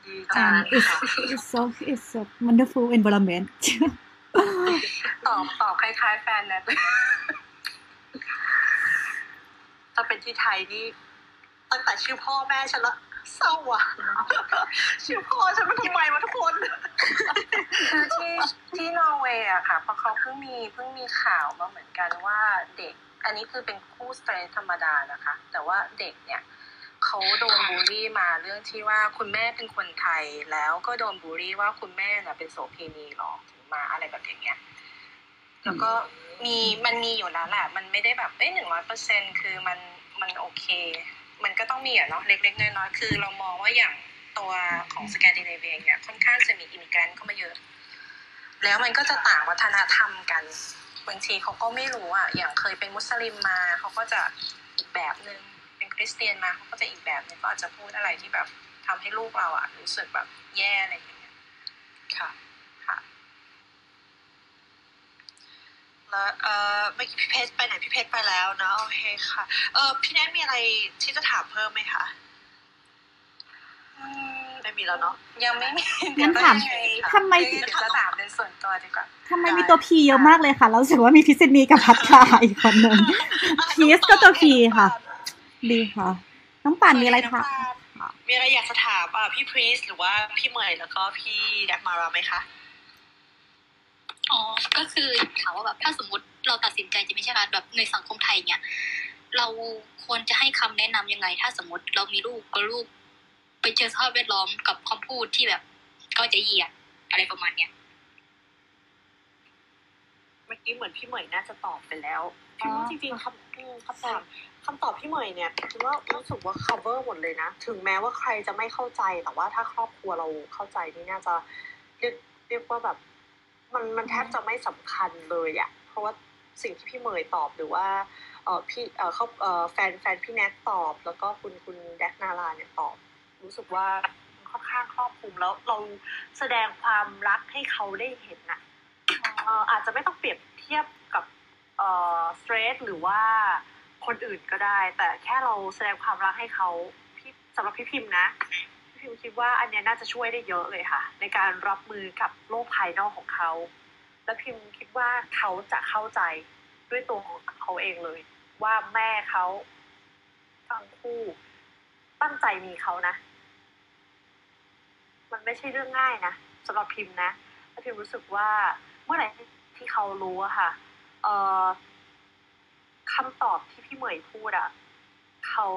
S5: ดีจัง
S2: and it's it's so it's a wonderful environment
S7: ตอบตอบคล้ายๆแฟนนะ
S5: ถ้าเป็นที่ไทยนี่ตั้งแต่ชื่อพ่อแม่ฉันละเศร้าอะชื่อพ่อฉันมันทำไมวะทุกคน
S7: คือที่ที่นอร์เวย์อะค่ะเพราะเขาเพิ่งมีเพิ่งมีข่าวมาเหมือนกันว่าเด็ก อันนี้คือเป็นคู่สเตรทธรรมดานะคะ แต่ว่าเด็กเนี่ยเขาโดนบูลลี่มาเรื่องที่ว่าคุณแม่เป็นคนไทยแล้วก็โดนบูลลี่ว่าคุณแม่น่ะเป็นโสเภณีหรอกถึงมาอะไรแบบอย่างเงี้ยแล้วก็ มีมันมีอยู่แล้วแหละ มันไม่ได้แบบเอ้ยหนึ่งร้อยเปอร์เซ็นคือมันมันโอเค มันก็ต้องมีอะเนาะเล็กๆน้อยๆคือเรามองว่าอย่างตัวของสแกนดิเนเวียเนี่ยค่อนข้างจะมี immigrant เข้ามาเยอะ แล้วมันก็จะต่างวัฒนธรรมกันบางทีเขาก็ไม่รู้อะอย่างเคยเป็นมุสลิมมาเขาก็จะอีกแบบนึงเป็นคริสเตียนมาเขาก็จะอีกแบบนึงก็อาจจะพูดอะไรที่แบบทำให้ลูกเราอะรู้สึกแบบแย่อะไรอย่างเงี้ย
S5: ค่ะ แล้วเอ่อเมื่อกี้พี่เพชรไปไหนพี่เพชรไปแล้วนะโอเคค่ะ เออพี่แนทมีอะไรที่จะถามเพิ่มไหมคะไม่มีแล้วเนาะ
S7: ยังไม่มี
S2: งั้นถาม
S7: เดี๋ยว
S2: ทำไม
S7: เดี๋ยวจะถามเป็นส่วนตัวดีกว่า
S2: ทำไมมีตัวพีเยอะมากเลยค่ะเรารู้สึกว่ามีพิษณีกับพัทราอีกคนหนึ่งพีชก็ตัว P ค่ะ ดีค่ะ น้องป่านมีอะไรคะ
S5: มีอะไรอยากจะถามอะพี่พรีสหรือว่าพี่เมย์แล้วก็พี่แดกมาราไหมคะ
S8: อ๋อก็คือถามว่าแบบถ้าสมมติเราตัดสินใจจะไม่ใช่การแบบในสังคมไทยเนี่ยเราควรจะให้คำแนะนำยังไง ถ้าสมมติเรามีลูกก็ลูกไปเจอสภาพแวดล้อมกับคำพูดที่แบบ ก็จะเหยียดอะไรประมาณเนี้ย
S5: เมื่อกี้เหมือนพี่เหมยน่าจะตอบไปแล้ว
S2: อ๋อ
S5: พี่ว่าจริงๆคำอืมคำถามคำตอบพี่เหมยเนี่ยคือว่ารู้สึกว่า cover หมดเลยนะ ถึงแม้ว่าใครจะไม่เข้าใจแต่ว่าถ้าครอบครัวเราเข้าใจนี่น่าจะเรียกเรียกว่าแบบ มันมันแทบจะไม่สำคัญเลยอะเพราะว่าสิ่งที่พี่เหมยตอบหรือว่าเออพี่เออเขาเออแฟนแฟนพี่แนทตอบ แล้วก็คุณคุณแดกนาราเนี่ยตอบ รู้สึกว่ามันค่อนข้างครอบคลุมแล้วเราแสดงความรักให้เขาได้เห็นนะเอ่ออาจจะไม่ต้องเปรียบเทียบกับเออสเตรทหรือว่าคนอื่นก็ได้ แต่แค่เราแสดงความรักให้เขาพี่สำหรับพี่พิมพ์นะ พิมคิดว่าอันเนี้ยน่าจะช่วยได้เยอะเลยค่ะ ในการรับมือกับโลกภายนอกของเขา และพิมคิดว่าเขาจะเข้าใจด้วยตัวของเขาเองเลย ว่าแม่เขาทั้งคู่ตั้งใจมีเขานะ มันไม่ใช่เรื่องง่ายนะสำหรับพิมพ์นะแล้วพิมรู้สึกว่าเมื่อไหร่ที่เขารู้อะค่ะ เอ่อคำตอบที่พี่เหมยพูดอะเขา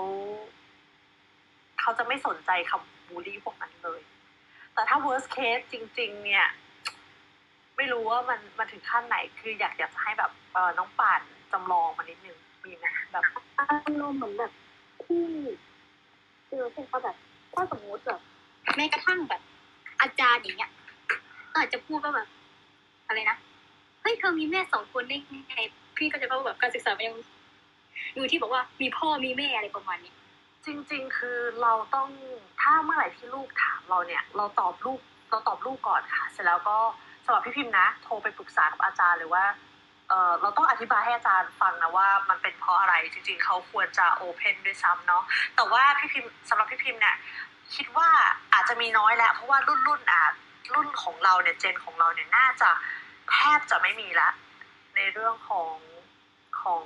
S5: เขาจะไม่สนใจคำ บูลลี่พวกนั้นเลย แต่ถ้า worst case จริง ๆ เนี่ย ไม่รู้ว่ามันมันถึงขั้นไหน คืออยากอยากจะให้แบบเออน้องป่านจำลองมานิดนึง มีไหมแบบ
S1: อารมณ์เหมือนแบบที่เจอเป็นเขาแบบถ้าสมมติแบบแม้กระทั่งแบบ อาจารย์อย่างเงี้ยก็อาจจะพูดว่าแบบอะไรนะเฮ้ยเธอมีแม่สองคนได้ไงพี่ก็จะว่าแบบการศึกษามันยังอยู่ที่บอกว่ามีพ่อมีแม่อะไรประมาณนี้
S5: จริง ๆ คือเราต้องถ้าเมื่อไหร่ที่ลูกถามเราเนี่ย เราตอบลูกเราตอบลูกก่อนค่ะ เสร็จแล้วก็สำหรับพี่พิมพ์นะ โทรไปปรึกษากับอาจารย์หรือว่าเออเราต้องอธิบายให้อาจารย์ฟังนะว่ามันเป็นเพราะอะไรจริง ๆเขาควรจะโอเพนด้วยซ้ำเนาะแต่ว่าพี่พิมพ์สำหรับพี่พิมพ์เนี่ยคิดว่าอาจจะมีน้อยแหละเพราะว่ารุ่นรุ่นอะรุ่นของเราเนี่ยเจนของเราเนี่ยน่าจะแทบจะไม่มีละ ในเรื่องของของ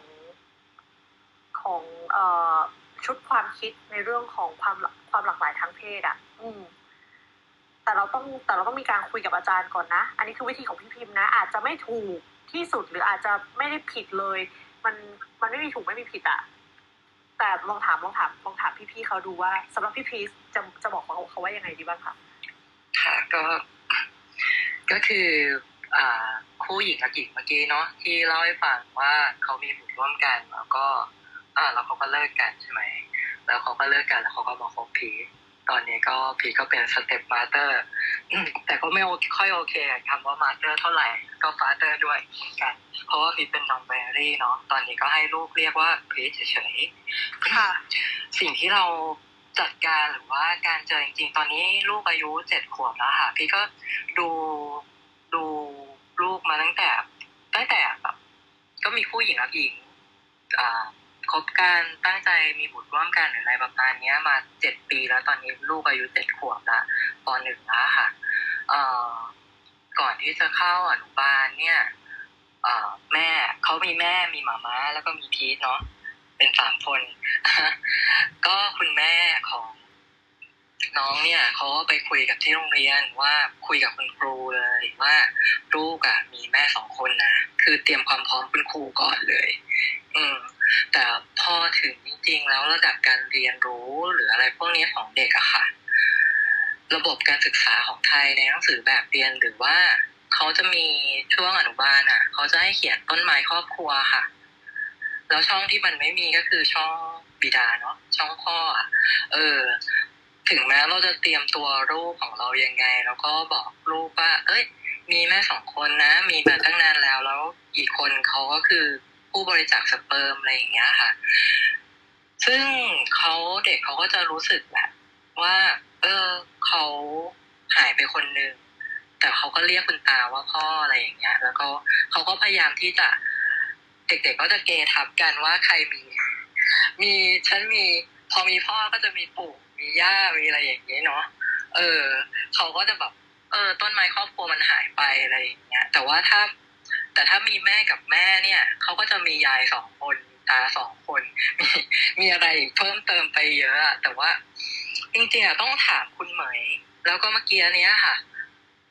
S5: ของเอ่อ ชุดความคิดในเรื่องของความหลากความหลากหลายทางเพศอะ อืม แต่เราต้องแต่เราต้องมีการคุยกับอาจารย์ก่อนนะ อันนี้คือวิธีของพี่พิมพ์นะ อาจจะไม่ถูกที่สุดหรืออาจจะไม่ได้ผิดเลย มันมันไม่มีถูกไม่มีผิดอะแต่ลองถามลองถามลองถามพี่ๆเขาดูว่าสำหรับพี่พีชจะจะบอกเขาเขาว่ายังไงดีบ้างคะ
S6: ค่ะก็ก็คืออ่าคู่หญิงกับหญิงเมื่อกี้เนาะที่เล่าให้ฟังว่าเขามีบุตรร่วมกันแล้วก็ อ่าแล้วเขาก็เลิกกันใช่ไหม แล้วเขาก็เลิกกันแล้วเขาก็มาคบพีชตอนนี้ก็พีชก็เป็น stepmother แต่ก็ไม่โอเคค่อยโอเคกับคำว่า mother เท่าไหร่ก็ฟาเตอร์ด้วยเหมือนกัน เพราะว่าพีชเป็นน้องแบรี่เนาะตอนนี้ก็ให้ลูกเรียกว่าพีชเฉยๆ
S5: ค่ะ
S6: สิ่งที่เราจัดการหรือว่าการเจอจริงๆ ตอนนี้ลูกอายุเจ็ดขวบแล้วค่ะ พี่ก็ดูดูลูกมาตั้งแต่ ตั้งแต่แบบก็มีผู้หญิงกับหญิง อ่า คบกันตั้งใจมีบุตรร่วมกันหรืออะไรประมาณนี้มาเจ็ดปีแล้วตอนนี้ลูกอายุเจ็ดขวบละปหนึ่งแล้วค่ะเอ่อก่อนที่จะเข้าอนุบาลเนี่ยเอ่อแม่เขามีแม่มีหมาม้า แล้วก็มีพีทเนาะเป็นสามคน ก็คุณแม่ของน้องเนี่ยเขาก็ไปคุยกับที่โรงเรียนว่าคุยกับคุณครูเลยว่าลูกอะมีแม่สองคนนะ คือเตรียมความพร้อมคุณครูก่อนเลย อืม แต่พอถึงจริงๆแล้วระดับการเรียนรู้หรืออะไรพวกนี้ของเด็กอะค่ะ ระบบการศึกษาของไทยในหนังสือแบบเรียนหรือว่าเขาจะมีช่วงอนุบาลอะเขาจะให้เขียนต้นไม้ครอบครัวค่ะ แล้วช่องที่มันไม่มีก็คือช่องบิดาเนาะช่องพ่ออะเออ ถึงแม้เราจะเตรียมตัวลูกของเรายังไง แล้วก็บอกลูกว่า เอ้ย มีแม่สองคนนะ มีมาตั้งนานแล้วแล้วอีกคนเขาก็คือ ผู้บริจาคสเปิร์มอะไรอย่างเงี้ยค่ะ ซึ่งเขาเด็กเขาก็จะรู้สึกแหละว่า เออเขาหายไปคนหนึ่งแต่เขาก็เรียกคุณตาว่าพ่ออะไรอย่างเงี้ย แล้วก็เขาก็พยายามที่จะเด็กๆก็จะเกทับกันว่าใครมี มีฉันมีพอมีพ่อก็จะมีปู่มีย่ามีอะไรอย่างเงี้ยเนาะเออเขาก็จะแบบเออ ต้นไม้ครอบครัวมันหายไปอะไรอย่างเงี้ย แต่ว่าถ้า แต่ถ้ามีแม่กับแม่เนี่ยเขาก็จะมียายสองคนตาสองคน มีมีอะไรเพิ่มเติมไปเยอะอะแต่ว่า จริงๆอะต้องถามคุณเหมย แล้วก็เมื่อกี้เนี้ยค่ะ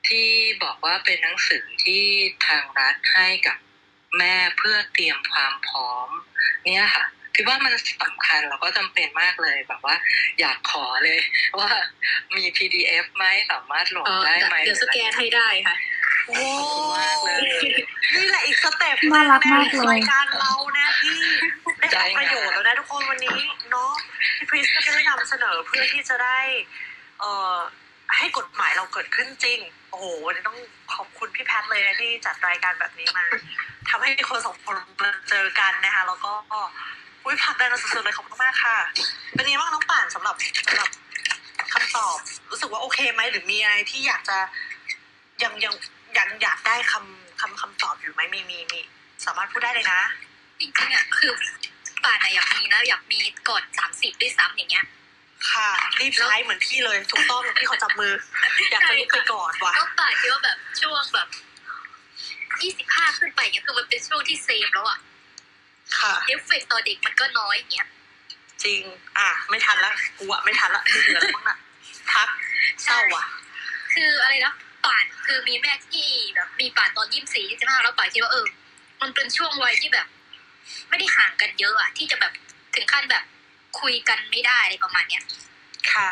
S6: ที่บอกว่าเป็นหนังสือที่ทางรัฐให้กับแม่เพื่อเตรียมความพร้อม เนี่ยค่ะ คิดว่ามันสำคัญแล้วก็จำเป็นมากเลยแบบว่า อยากขอเลยว่ามี PDF ไหมสามารถโหลดได้ไหม
S3: เดี๋ยวสแกนให้ได้ค่ะ
S5: โอ้
S6: ขอบคุณมากเลย
S5: นี่แหละอีกสเต็ป
S2: น่ารักมากเลย
S5: รายการเรานะที่ได้รับประโยชน์แล้วนะทุกคนวันนี้เนาะพี่พริสก็จะได้นำเสนอเพื่อที่จะได้เอ่อให้กฎหมายเราเกิดขึ้นจริง โอ้โหวันนี้ต้องขอบคุณพี่แพทย์เลยนะที่จัดรายการแบบนี้มาทำให้คนสองคนมาเจอกันนะคะ แล้วก็ อุ้ยผลักดันเราสุดๆเลยขอบคุณมากค่ะ เป็นยังไงบ้างน้องป่านสำหรับสำหรับคำตอบ รู้สึกว่าโอเคไหมหรือมีอะไรที่อยากจะยังยังยังอยากได้คำคำคำตอบอยู่ไหมมีมีมีสามารถพูดได้เลยนะ
S8: จริงๆอะคือป่านอะอยากมีนะอยากมีก่อนสามสิบด้วยซ้ำอย่างเงี้ย
S5: ค่ะ รีบใช้เหมือนพี่เลยถูกต้องพี่เขาจับมือ อยากจะลุกไปกอดว่ะ
S8: ก็ป่านคิดว่าแบบช่วงแบบยี่สิบห้าขึ้นไปเนี่ยคือมันเป็นช่วงที่เซฟแล้วอะ
S5: ค่ะ
S8: เอฟเฟกต์ต่อเด็กมันก็น้อยอย่างเงี้ย
S5: จริง อะ ไม่ทันละกูอะไม่ทันละเหนื่อยแล้วมั้งน่ะทักเศร้าอะ
S8: คืออะไรนะป่านคือมีแม่ที่แบบมีป่านตอนยี่สิบสี่ยี่สิบห้าแล้วป่านคิดว่าเออ มันเป็นช่วงวัยที่แบบ ไม่ได้ห่างกันเยอะอะที่จะแบบถึงขั้นแบบคุยกันไม่ได้อะไรประมาณเนี้ย
S5: ค่ะ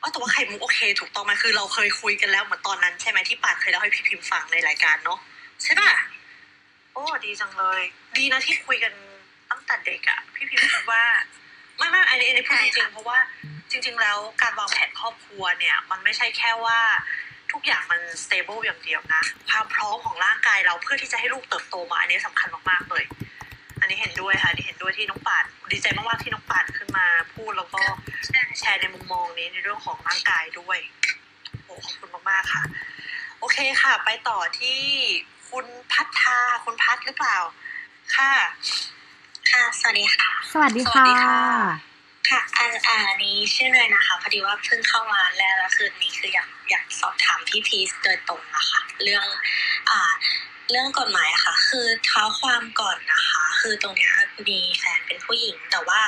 S5: อ๋อแต่ว่าไข่มุกโอเค ถูกต้องไหมคือเราเคยคุยกันแล้วเหมือนตอนนั้นใช่ไหมที่ป่านเคยเล่าให้พี่พิมพ์ฟังในรายการเนาะใช่ป่ะโอ้ดีจังเลย ดีนะที่คุยกันตั้งแต่เด็กอะพี่พิมพ์คิดว่า ไม่ไม่อันนี้อันนี้พูดจริงๆเพราะว่าจริง ๆ แล้วการวางแผนครอบครัวเนี่ย มันไม่ใช่แค่ว่าทุกอย่างมัน stable อย่างเดียวนะ ความพร้อมของร่างกายเราเพื่อที่จะให้ลูกเติบโตมาอันนี้สำคัญมากๆเลย อันนี้เห็นด้วยค่ะอันนี้เห็นด้วยที่น้องป่านดีใจมากๆที่น้องป่านขึ้นมาพูดแล้วก็แชร์ในมุมมองนี้ในเรื่องของร่างกายด้วยโอ้ขอบคุณมากๆค่ะ โอเคค่ะ ไปต่อที่ คุณพัฒนาคุณพัฒหรือเปล่า ค่ะ
S1: ค่ะ สวัสดีค่ะ
S2: สวัสดี
S5: สวั
S2: ค่ะ
S5: สดีค่ะ
S1: ค่ะอันอ่าอันนี้ชื่อเนยนะคะ พอดีว่าเพิ่งเข้ามาแล้วแล้วคือนี้คืออยากอยากสอบถามพี่พีชโดยตรงอะค่ะเรื่อง อ่า เรื่องกฎหมายอะค่ะ คือเท้าความก่อนนะคะ คือตรงเนี้ยมีแฟนเป็นผู้หญิง แต่ว่า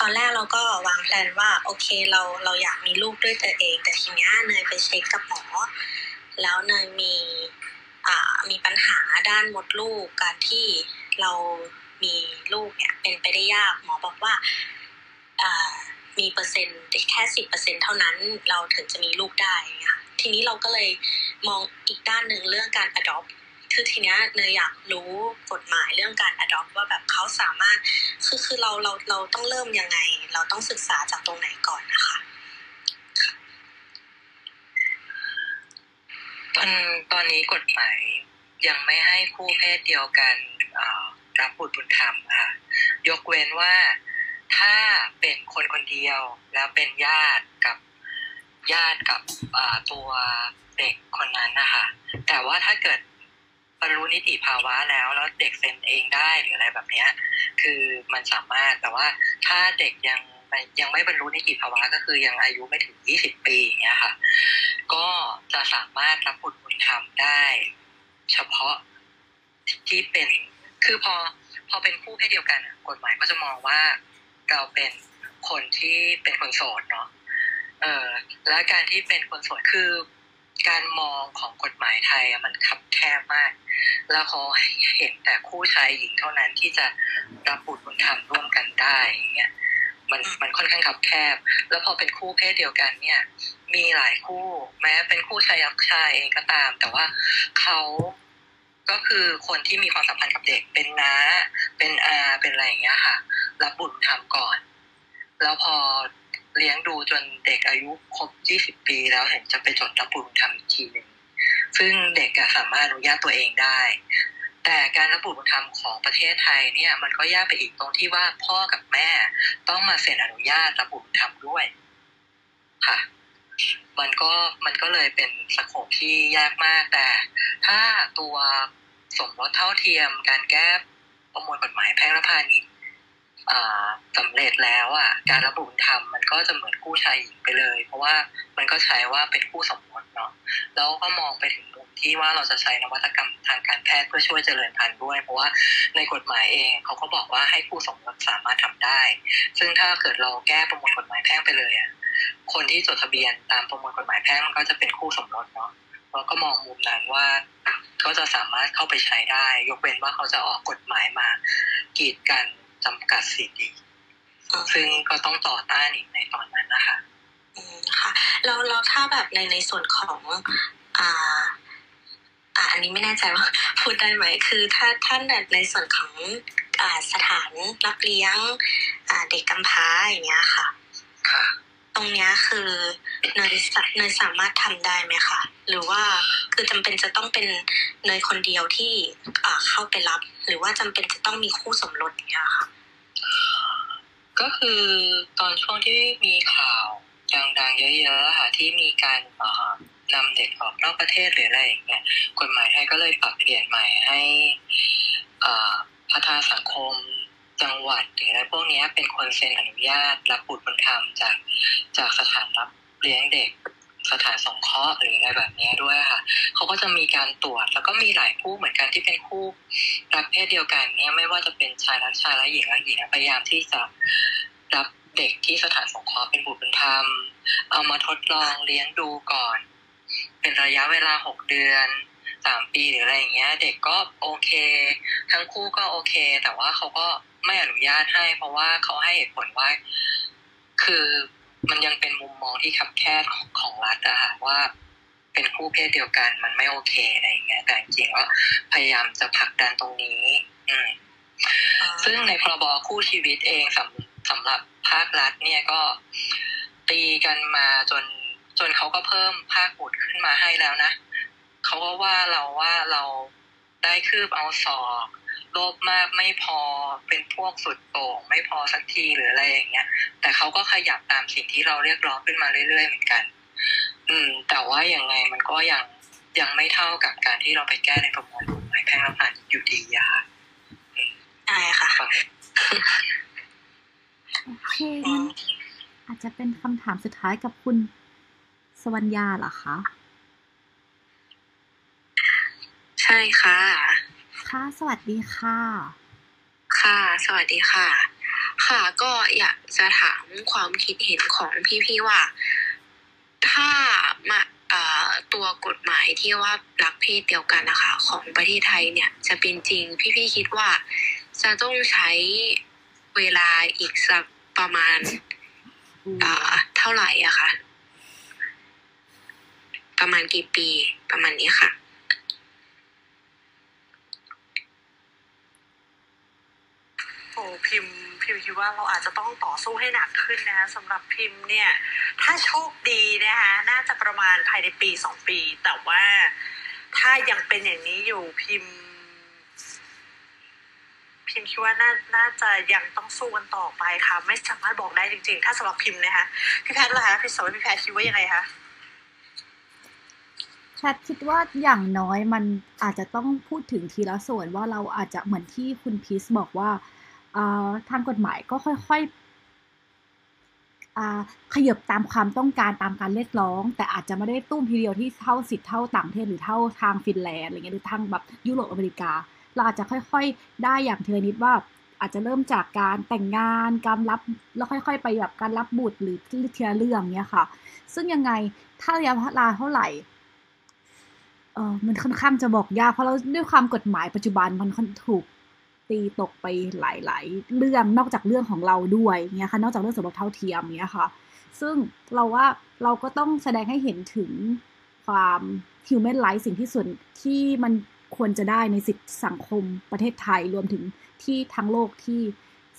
S1: ตอนแรกเราก็วางแผนว่า โอเคเราเราอยากมีลูกด้วยตัวเอง แต่ทีเนี้ยเนยไปเช็คกับหมอแล้วเนยมีอ่า มีปัญหาด้านมดลูกการที่เรามีลูกเนี่ยเป็นไปได้ยากหมอบอกว่ามีเปอร์เซ็นต์แค่สิบเปอร์เซ็นเท่านั้น เราถึงจะมีลูกได้ค่ะทีนี้เราก็เลยมองอีกด้านหนึ่งเรื่องการ adopt คือทีเนี้ยเนยอยากรู้กฎหมายเรื่องการ adopt ว่าแบบเขาสามารถคือคือเราเราเราต้องเริ่มยังไง เราต้องศึกษาจากตรงไหนก่อนนะคะ
S6: อืมตอนนี้กฎหมายยังไม่ให้คู่เพศเดียวกันรับบุตรบุญธรรมค่ะ ยกเว้นว่าถ้าเป็นคนคนเดียวแล้วเป็นญาติกับญาติกับตัวเด็กคนนั้นนะคะแต่ว่าถ้าเกิดบรรลุนิติภาวะแล้วแล้วเด็กเซ็นเองได้หรืออะไรแบบเนี้ย คือมันสามารถแต่ว่าถ้าเด็กยัง ยังไม่บรรลุนิติภาวะก็คือยังอายุไม่ถึง20ปีอย่างเงี้ยค่ะ ก็จะสามารถรับบุตรบุญธรรมได้ เฉพาะที่เป็นคือพอพอเป็นคู่เพศเดียวกันกฎหมายก็จะมองว่าเราเป็นคนที่เป็นคนโสดเนาะเออและการที่เป็นคนโสดคือการมองของกฎหมายไทยมันคับแคบมาก แล้วเขาเห็นแต่คู่ชายหญิงเท่านั้นที่จะรับบุตรบุญธรรมร่วมกันได้อย่างเงี้ย มันมันค่อนข้างขับแคบ แล้วพอเป็นคู่เพศเดียวกันเนี่ย มีหลายคู่ แม้เป็นคู่ชายรักชายเองก็ตาม แต่ว่าเขาก็คือคนที่มีความสัมพันธ์กับเด็กเป็นน้า เป็นอา เป็นอะไรอย่างเงี้ยค่ะ รับบุตรธรรมก่อน แล้วพอเลี้ยงดูจนเด็กอายุครบ20ปี แล้วถึงจะไปจดรับบุตรธรรมอีกทีหนึ่งซึ่งเด็กสามารถอนุญาตตัวเองได้ แต่การรับบุตรธรรมของประเทศไทยเนี่ยมันก็ยากไปอีกตรงที่ว่าพ่อกับแม่ต้องมาเซ็นอนุญาตรับบุตรธรรมด้วยค่ะ มันก็มันก็เลยเป็นสโคมที่ยากมากแต่ ถ้าตัวสมรสเท่าเทียมการแก้ประมวลกฎหมายแพ่งและพาณิชย์ สำเร็จแล้วอะการระบุธรรมมันก็จะเหมือนคู่ชายหญิงไปเลย เพราะว่ามันก็ใช้ว่าเป็นคู่สมรสเนาะแล้วก็มองไปถึงมุมที่ว่าเราจะใช้นวัตกรรมทางการแพทย์เพื่อช่วยเจริญพันธุ์ด้วย เพราะว่าในกฎหมายเองเขาก็บอกว่าให้คู่สมรสสามารถทำได้ ซึ่งถ้าเกิดเราแก้ประมวลกฎหมายแพ่งไปเลยอะคนที่จดทะเบียนตามประมวลกฎหมายแพ่งมันก็จะเป็นคู่สมรสเนาะเราก็มองมุมนั้นว่าก็จะสามารถเข้าไปใช้ได้ ยกเว้นว่าเขาจะออกกฎหมายมากีดกัน จำกัดสิทธิซึ่งก็ต้องต่อต้านอีกในตอนนั้นนะคะ
S7: อืมค่ะแล้วแล้วถ้าแบบในในส่วนของอ่าอ่าอันนี้ไม่แน่ใจว่าพูดได้ไหมคือถ้าท่านแบบในส่วนของอ่าสถานรับเลี้ยงอ่าเด็กกำพร้าอย่างเงี้ยค่ะ
S6: ค่ะ
S7: ต รงเนี้ยคือเนยเนยสามารถทำได้ไหมคะหรือว่าคือจำเป็นจะต้องเป็นเนยคนเดียวที่เข้าไปรับ หรือว่าจำเป็นจะต้องมีคู่สมรสเงี้ยค่ะ
S6: ก็คือตอนช่วงที่มีข่าวดังๆเยอะๆค่ะที่มีการนำเด็กออกนอกประเทศหรืออะไรอย่างเงี้ยกฎหมายไทยก็เลยปรับเปลี่ยนใหม่ให้พัฒนาสังคม จังหวัดหรืออะไรพวกนี้เป็นคนเซ็นอนุญาตรับบุตรบุญธรรมจากจากสถานรับเลี้ยงเด็กสถานสงเคราะห์หรืออะไรแบบนี้ด้วยค่ะเขาก็จะมีการตรวจแล้วก็มีหลายคู่เหมือนกันที่เป็นคู่รักเพศเดียวกันเนี่ยไม่ว่าจะเป็นชายรักชายและหญิงรักหญิงพยายามที่จะรับเด็กที่สถานสงเคราะห์เป็นบุตรบุญธรรม เอามาทดลองเลี้ยงดูก่อน เป็นระยะเวลาหกเดือนสามปีหรืออะไรอย่างเงี้ย เด็กก็โอเค ทั้งคู่ก็โอเค แต่ว่าเขาก็ ไม่อนุญาตให้ เพราะว่าเขาให้เหตุผลว่า คือมันยังเป็นมุมมองที่คับแคบของรัฐอะค่ะว่าเป็นคู่เพศเดียวกันมันไม่โอเคอะไรอย่างเงี้ยแต่จริงๆก็พยายามจะผลักดันตรงนี้ อืมซึ่งในพรบคู่ชีวิตเองสำสำหรับภาครัฐเนี่ยก็ตีกันมาจนจนเขาก็เพิ่มภาคบุตรขึ้นมาให้แล้วนะเขาก็ว่าเราว่าเราได้คืบเอาศอก โลภมากไม่พอเป็นพวกสุดโต่งไม่พอสักทีหรืออะไรอย่างเงี้ย แต่เขาก็ขยับตามสิ่งที่เราเรียกร้องขึ้นมาเรื่อยๆเหมือนกัน อืม แต่ว่าอย่างไงมันก็ยังยังไม่เท่ากับการที่เราไปแก้ในประมวลกฎหมายแพ่งและพาณิชย์อยู่ดีอะค่ะ
S7: ใช่ค่ะ
S2: โอเคงั้นอาจจะเป็นคำถามสุดท้ายกับคุณสวัญญาเหรอคะ
S7: ใช่ค่ะ
S2: ค่ะ สวัสดีค่ะ
S7: ค่ะ สวัสดีค่ะ ค่ะก็อยากจะถามความคิดเห็นของพี่ๆว่า ถ้ามาตัวกฎหมายที่ว่ารักเพศเดียวกันนะคะของประเทศไทยเนี่ยจะเป็นจริงพี่ๆคิดว่าจะต้องใช้เวลาอีกสักประมาณเท่าไหร่อะคะประมาณกี่ปีประมาณนี้ค่ะ
S5: โอ้พิมพิมคิดว่าเราอาจจะต้องต่อสู้ให้หนักขึ้นนะสำหรับพิมพ์เนี่ย ถ้าโชคดีนะคะน่าจะประมาณภายในปีสองปี แต่ว่าถ้ายังเป็นอย่างนี้อยู่พิมพิมคิดว่าน่าน่าจะยังต้องสู้กันต่อไปค่ะ ไม่สามารถบอกได้จริง ๆ ถ้าสำหรับพิมพ์นะคะพี่แพทย์ล่ะคะพี่สมพี่แพทย์คิดว่ายังไงคะ
S2: แพทคิดว่าอย่างน้อยมันอาจจะต้องพูดถึงทีละส่วนว่าเราอาจจะเหมือนที่คุณพีซบอกว่า ทางกฎหมายก็ค่อยๆขยับตามความต้องการตามการเรียกร้อง แต่อาจจะไม่ได้ตุ้มทีเดียวที่เท่าสิทธิ์เท่าต่างประเทศหรือเท่าทางฟินแลนด์อะไรเงี้ยหรือทางแบบยุโรปอเมริกา เราอาจจะค่อยๆ ได้อย่างเทนิดว่าอาจจะเริ่มจากการแต่งงานการรับแล้วค่อย ๆ ไปแบบการรับบุตรหรือเทียเรื่องเนี้ยค่ะ ซึ่งยังไงถ้าระยะเวลาเท่าไหร่เออมันค่อนข้างจะบอกยากเพราะเราด้วยความกฎหมายปัจจุบันมันค่อนถูก ตีตกไปหลาย ๆ เรื่องนอกจากเรื่องของเราด้วยเงี้ยค่ะนอกจากเรื่องสมรสเท่าเทียมเงี้ยค่ะ ซึ่งเราว่าเราก็ต้องแสดงให้เห็นถึงความ human right สิ่งที่ส่วนที่มันควรจะได้ในสิทธิสังคมประเทศไทยรวมถึงที่ทั้งโลกที่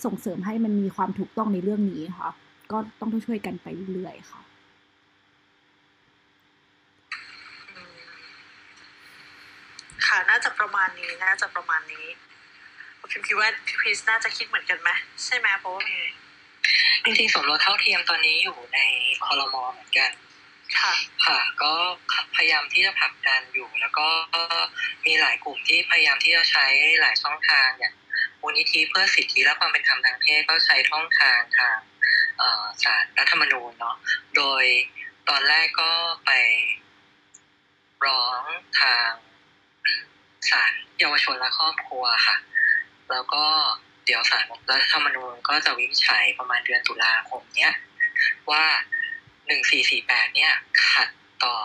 S2: ส่งเสริมให้มันมีความถูกต้องในเรื่องนี้ค่ะ ก็ต้องช่วยกันไปเรื่อยๆค่ะ
S5: ค่ะน่าจะประมาณนี้น่าจะประมาณนี้ พิมคิดว่าพี่คริสน่าจะคิดเหมือนกันไหมใช่ไหมเพราะว่ามี
S6: จริงๆสมรสเท่าเทียมตอนนี้อยู่ในคอรมอเหมือนกัน
S5: ค่ะ
S6: ค่ะ ก็พยายามที่จะผลักดันอยู่ แล้วก็มีหลายกลุ่มที่พยายามที่จะใช้หลายช่องทางอย่างมูลนิธิเพื่อสิทธิและความเป็นธรรมทางเพศก็ใช้ช่องทางทางเอ่อศาลรัฐธรรมนูญเนาะ โดยตอนแรกก็ไปร้องทางศาลเยาวชนและครอบครัวค่ะ แล้วก็เดี๋ยวศาลรัฐธรรมนูญก็จะวินิจฉัยประมาณเดือนตุลาคมเนี้ยว่าหนึ่งสี่สี่แปดเนี่ยขัดต่อ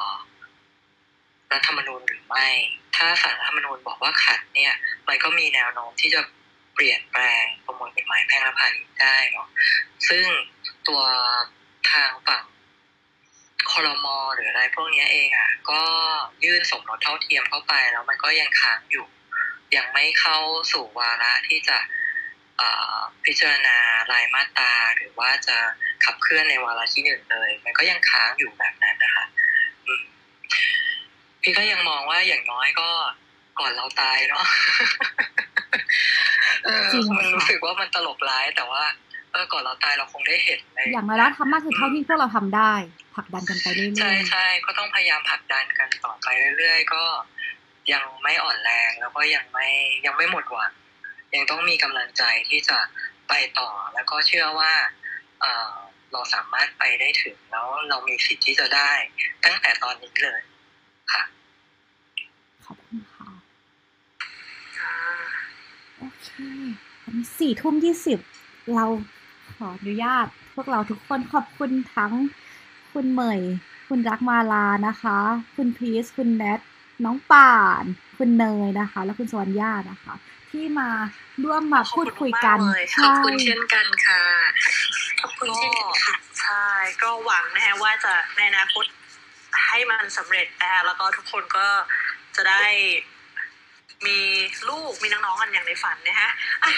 S6: รัฐธรรมนูญหรือไม่ ถ้าศาลรัฐธรรมนูญบอกว่าขัดเนี่ย มันก็มีแนวโน้มที่จะเปลี่ยนแปลงประมวลกฎหมายแพ่งและพาณิชย์ได้เนาะ ซึ่งตัวทางฝั่งคอรมอหรืออะไรพวกนี้เองอะ ก็ยื่นสมรสเท่าเทียมเข้าไปแล้วมันก็ยังค้างอยู่ ยังไม่เข้าสู่วาระที่จะเอ่อพิจารณารายมาตราหรือว่าจะขับเคลื่อนในวาระที่หนึ่งเลย มันก็ยังค้างอยู่แบบนั้นนะคะอืมพี่ก็ยังมองว่าอย่างน้อยก็ก่อนเราตายเนาะเออ
S2: จริงค่ะ
S6: มันรู้สึกว่ามันตลกร้ายแต่ว่าเออก่อนเราตายเราคงได้เห็นใน
S2: อย่างน้อยแล้วทำมากคือเท่าที่พวกเราทำได้ผลักดันกันไปเรื่อยๆ
S6: ใช่ใช่ก็ต้องพยายามผลักดันกันต่อไปเรื่อยๆก็ ยังไม่อ่อนแรงแล้วก็ยังไม่ยังไม่หมดหวังยังต้องมีกำลังใจที่จะไปต่อแล้วก็เชื่อว่าเออเราสามารถไปได้ถึงแล้วเรามีสิทธิ์ที่จะได้ ตั้งแต่ตอนนี้เลยค่ะ
S2: ขอบคุณค่ะโอเคสี่ทุ่มยี่สิบเราขออนุญาต พวกเราทุกคนขอบคุณทั้งคุณเหมย คุณรักมาลานะคะ คุณพีชคุณแนท น้องป่านคุณเนยนะคะ และคุณสวรรญานะคะ ที่มาร่วมมาพูดคุยกัน
S5: ขอบคุณมากเลย
S3: ขอบคุณเช่นกันค่ะ
S5: ขอบคุณเช่นกันค่ะใช่ก็หวังนะฮะว่าจะในอนาคตให้มันสำเร็จนะคะแล้วก็ทุกคนก็จะได้มีลูกมีน้องๆกันอย่างในฝันนะฮะอะ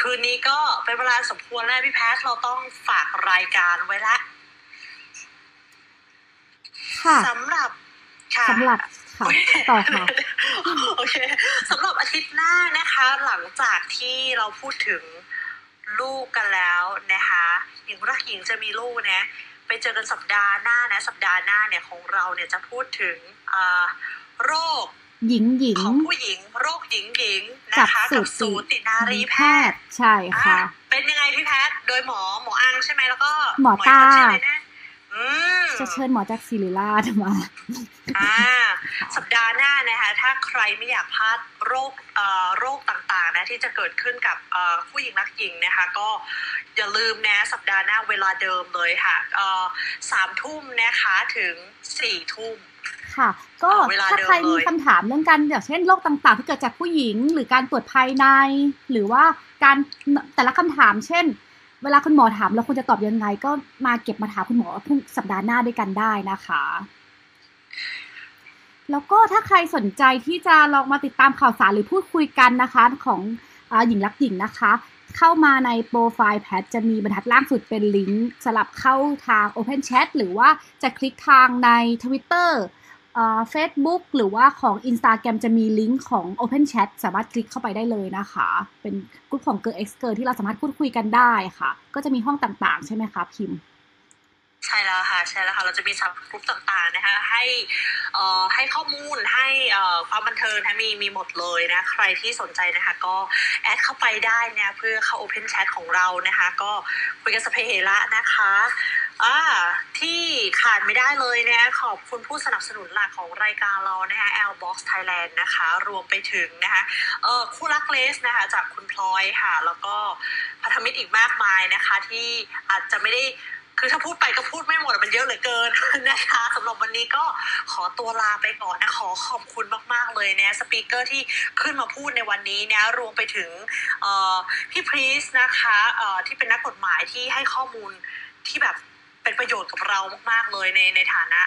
S5: คืนนี้ก็เป็นเวลาสมควรแล้วพี่แพทเราต้องฝากรายการไว้ละ
S2: ค่ะ
S5: สำหรับค่ะ
S2: สำหรับ ค่ะต่อค่ะ
S5: โอเคสำหรับอาทิตย์หน้านะคะ หลังจากที่เราพูดถึงลูกกันแล้วนะคะหญิงรักหญิงจะมีลูกนะไปเจอกันสัปดาห์หน้านะ สัปดาห์หน้าเนี่ยของเราเนี่ยจะพูดถึงอ่าโรค
S2: หญิงหญิง
S5: ของผู้หญิง โรคหญิงหญิงนะ
S2: กับ
S5: คะ
S2: สู
S5: กับ
S2: ติ
S5: สูตินารีแพทย์
S2: ใช่ค่ะ
S5: อะ เป็นยังไงพี่แพทย์โดยหมอหมออังใช่ไหมแล้วก็
S2: หมอตา
S5: กคนชื่ออะไรนะอืม
S2: จะเชิญหมอจากศิริราชมา
S5: อ่าสัปดาห์หน้านะคะถ้าใครไม่อยากพลาดโรคเอ่อโรคต่างๆนะที่จะเกิดขึ้นกับเอ่อผู้หญิงนักหญิงนะคะก็อย่าลืมนะสัปดาห์หน้าเวลาเดิมเลยค่ะเอ่อสามทุ่มนะคะถึงสี่ทุ่ม
S2: ค่ะก็
S5: เวลา
S2: ถ้า
S5: เดิม
S2: ใครมี
S5: เลย
S2: คำถามเรื่องการอย่างเช่นโรคต่างๆ ที่เกิดจากผู้หญิง หรือการตรวจภายใน หรือว่าการแต่ละคำถามเช่น เวลาคุณหมอถามเราควรจะตอบยังไง ก็มาเก็บมาถามคุณหมอพรุ่งสัปดาห์หน้าด้วยกันได้นะคะ แล้วก็ถ้าใครสนใจที่จะลองมาติดตามข่าวสารหรือพูดคุยกันนะคะ ของอหญิงรักหญิงนะคะ เข้ามาในโปรไฟล์แพทจะมีบรรทัดล่างสุดเป็นลิงก์สลับเข้าทาง Open Chat หรือว่าจะคลิกทางใน Twitter เฟซบุ๊กหรือว่าของ Instagram จะมีลิงก์ของ Open Chat สามารถคลิกเข้าไปได้เลยนะคะ เป็นกลุ่มของ Girl X Girl ที่เราสามารถพูดคุยกันได้ค่ะ ก็จะมีห้องต่างๆ ใช่ไหมคะพิมพ์
S5: ใช่แล้วค่ะใช่แล้วค่ะเราจะมีสับกลุ่มต่างๆนะคะให้เอ่อให้ข้อมูลให้เอ่อความบันเทิงนะมีมีหมดเลยนะใครที่สนใจนะคะก็แอดเข้าไปได้นะเพื่อเข้า Open Chat ของเรานะคะก็คุยกันสเปเฮระนะคะอ่าที่ขาดไม่ได้เลยนะขอบคุณผู้สนับสนุนหลักของรายการเรานะคะ L Box Thailand นะคะ รวมไปถึงนะคะเออคู่รักเลสนะคะจากคุณพลอยค่ะ แล้วก็พันธมิตรอีกมากมายนะคะ ที่อาจจะไม่ได้ คือถ้าพูดไปก็พูดไม่หมดอะมันเยอะเหลือเกินนะคะสำหรับวันนี้ก็ขอตัวลาไปก่อนนะขอขอบคุณมากๆเลยนะสปีกเกอร์ที่ขึ้นมาพูดในวันนี้นะรวมไปถึงพี่พรีสนะคะที่เป็นนักกฎหมายที่ให้ข้อมูลที่แบบเป็นประโยชน์กับเรามาก ๆ เลยในในฐานะ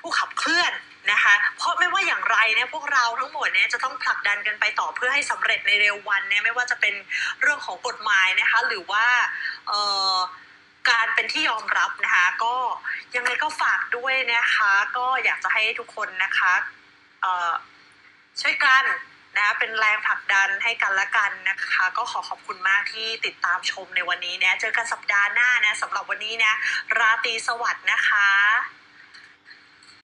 S5: ผู้ขับเคลื่อนนะคะ เพราะไม่ว่าอย่างไรเนี่ยพวกเราทั้งหมดเนี่ยจะต้องผลักดันกันไปต่อเพื่อให้สำเร็จในเร็ววันเนี่ยไม่ว่าจะเป็นเรื่องของกฎหมายนะคะ หรือว่าเการเป็นที่ยอมรับนะคะ ก็ยังไงก็ฝากด้วยนะคะ ก็อยากจะให้ทุกคนนะคะช่วยกันนะคะเป็นแรงผลักดันให้กันและกันนะคะ ก็ขอขอบคุณมากที่ติดตามชมในวันนี้นะเจอกันสัปดาห์หน้านะสำหรับวันนี้นะ ราตรีสวัสดิ์นะคะ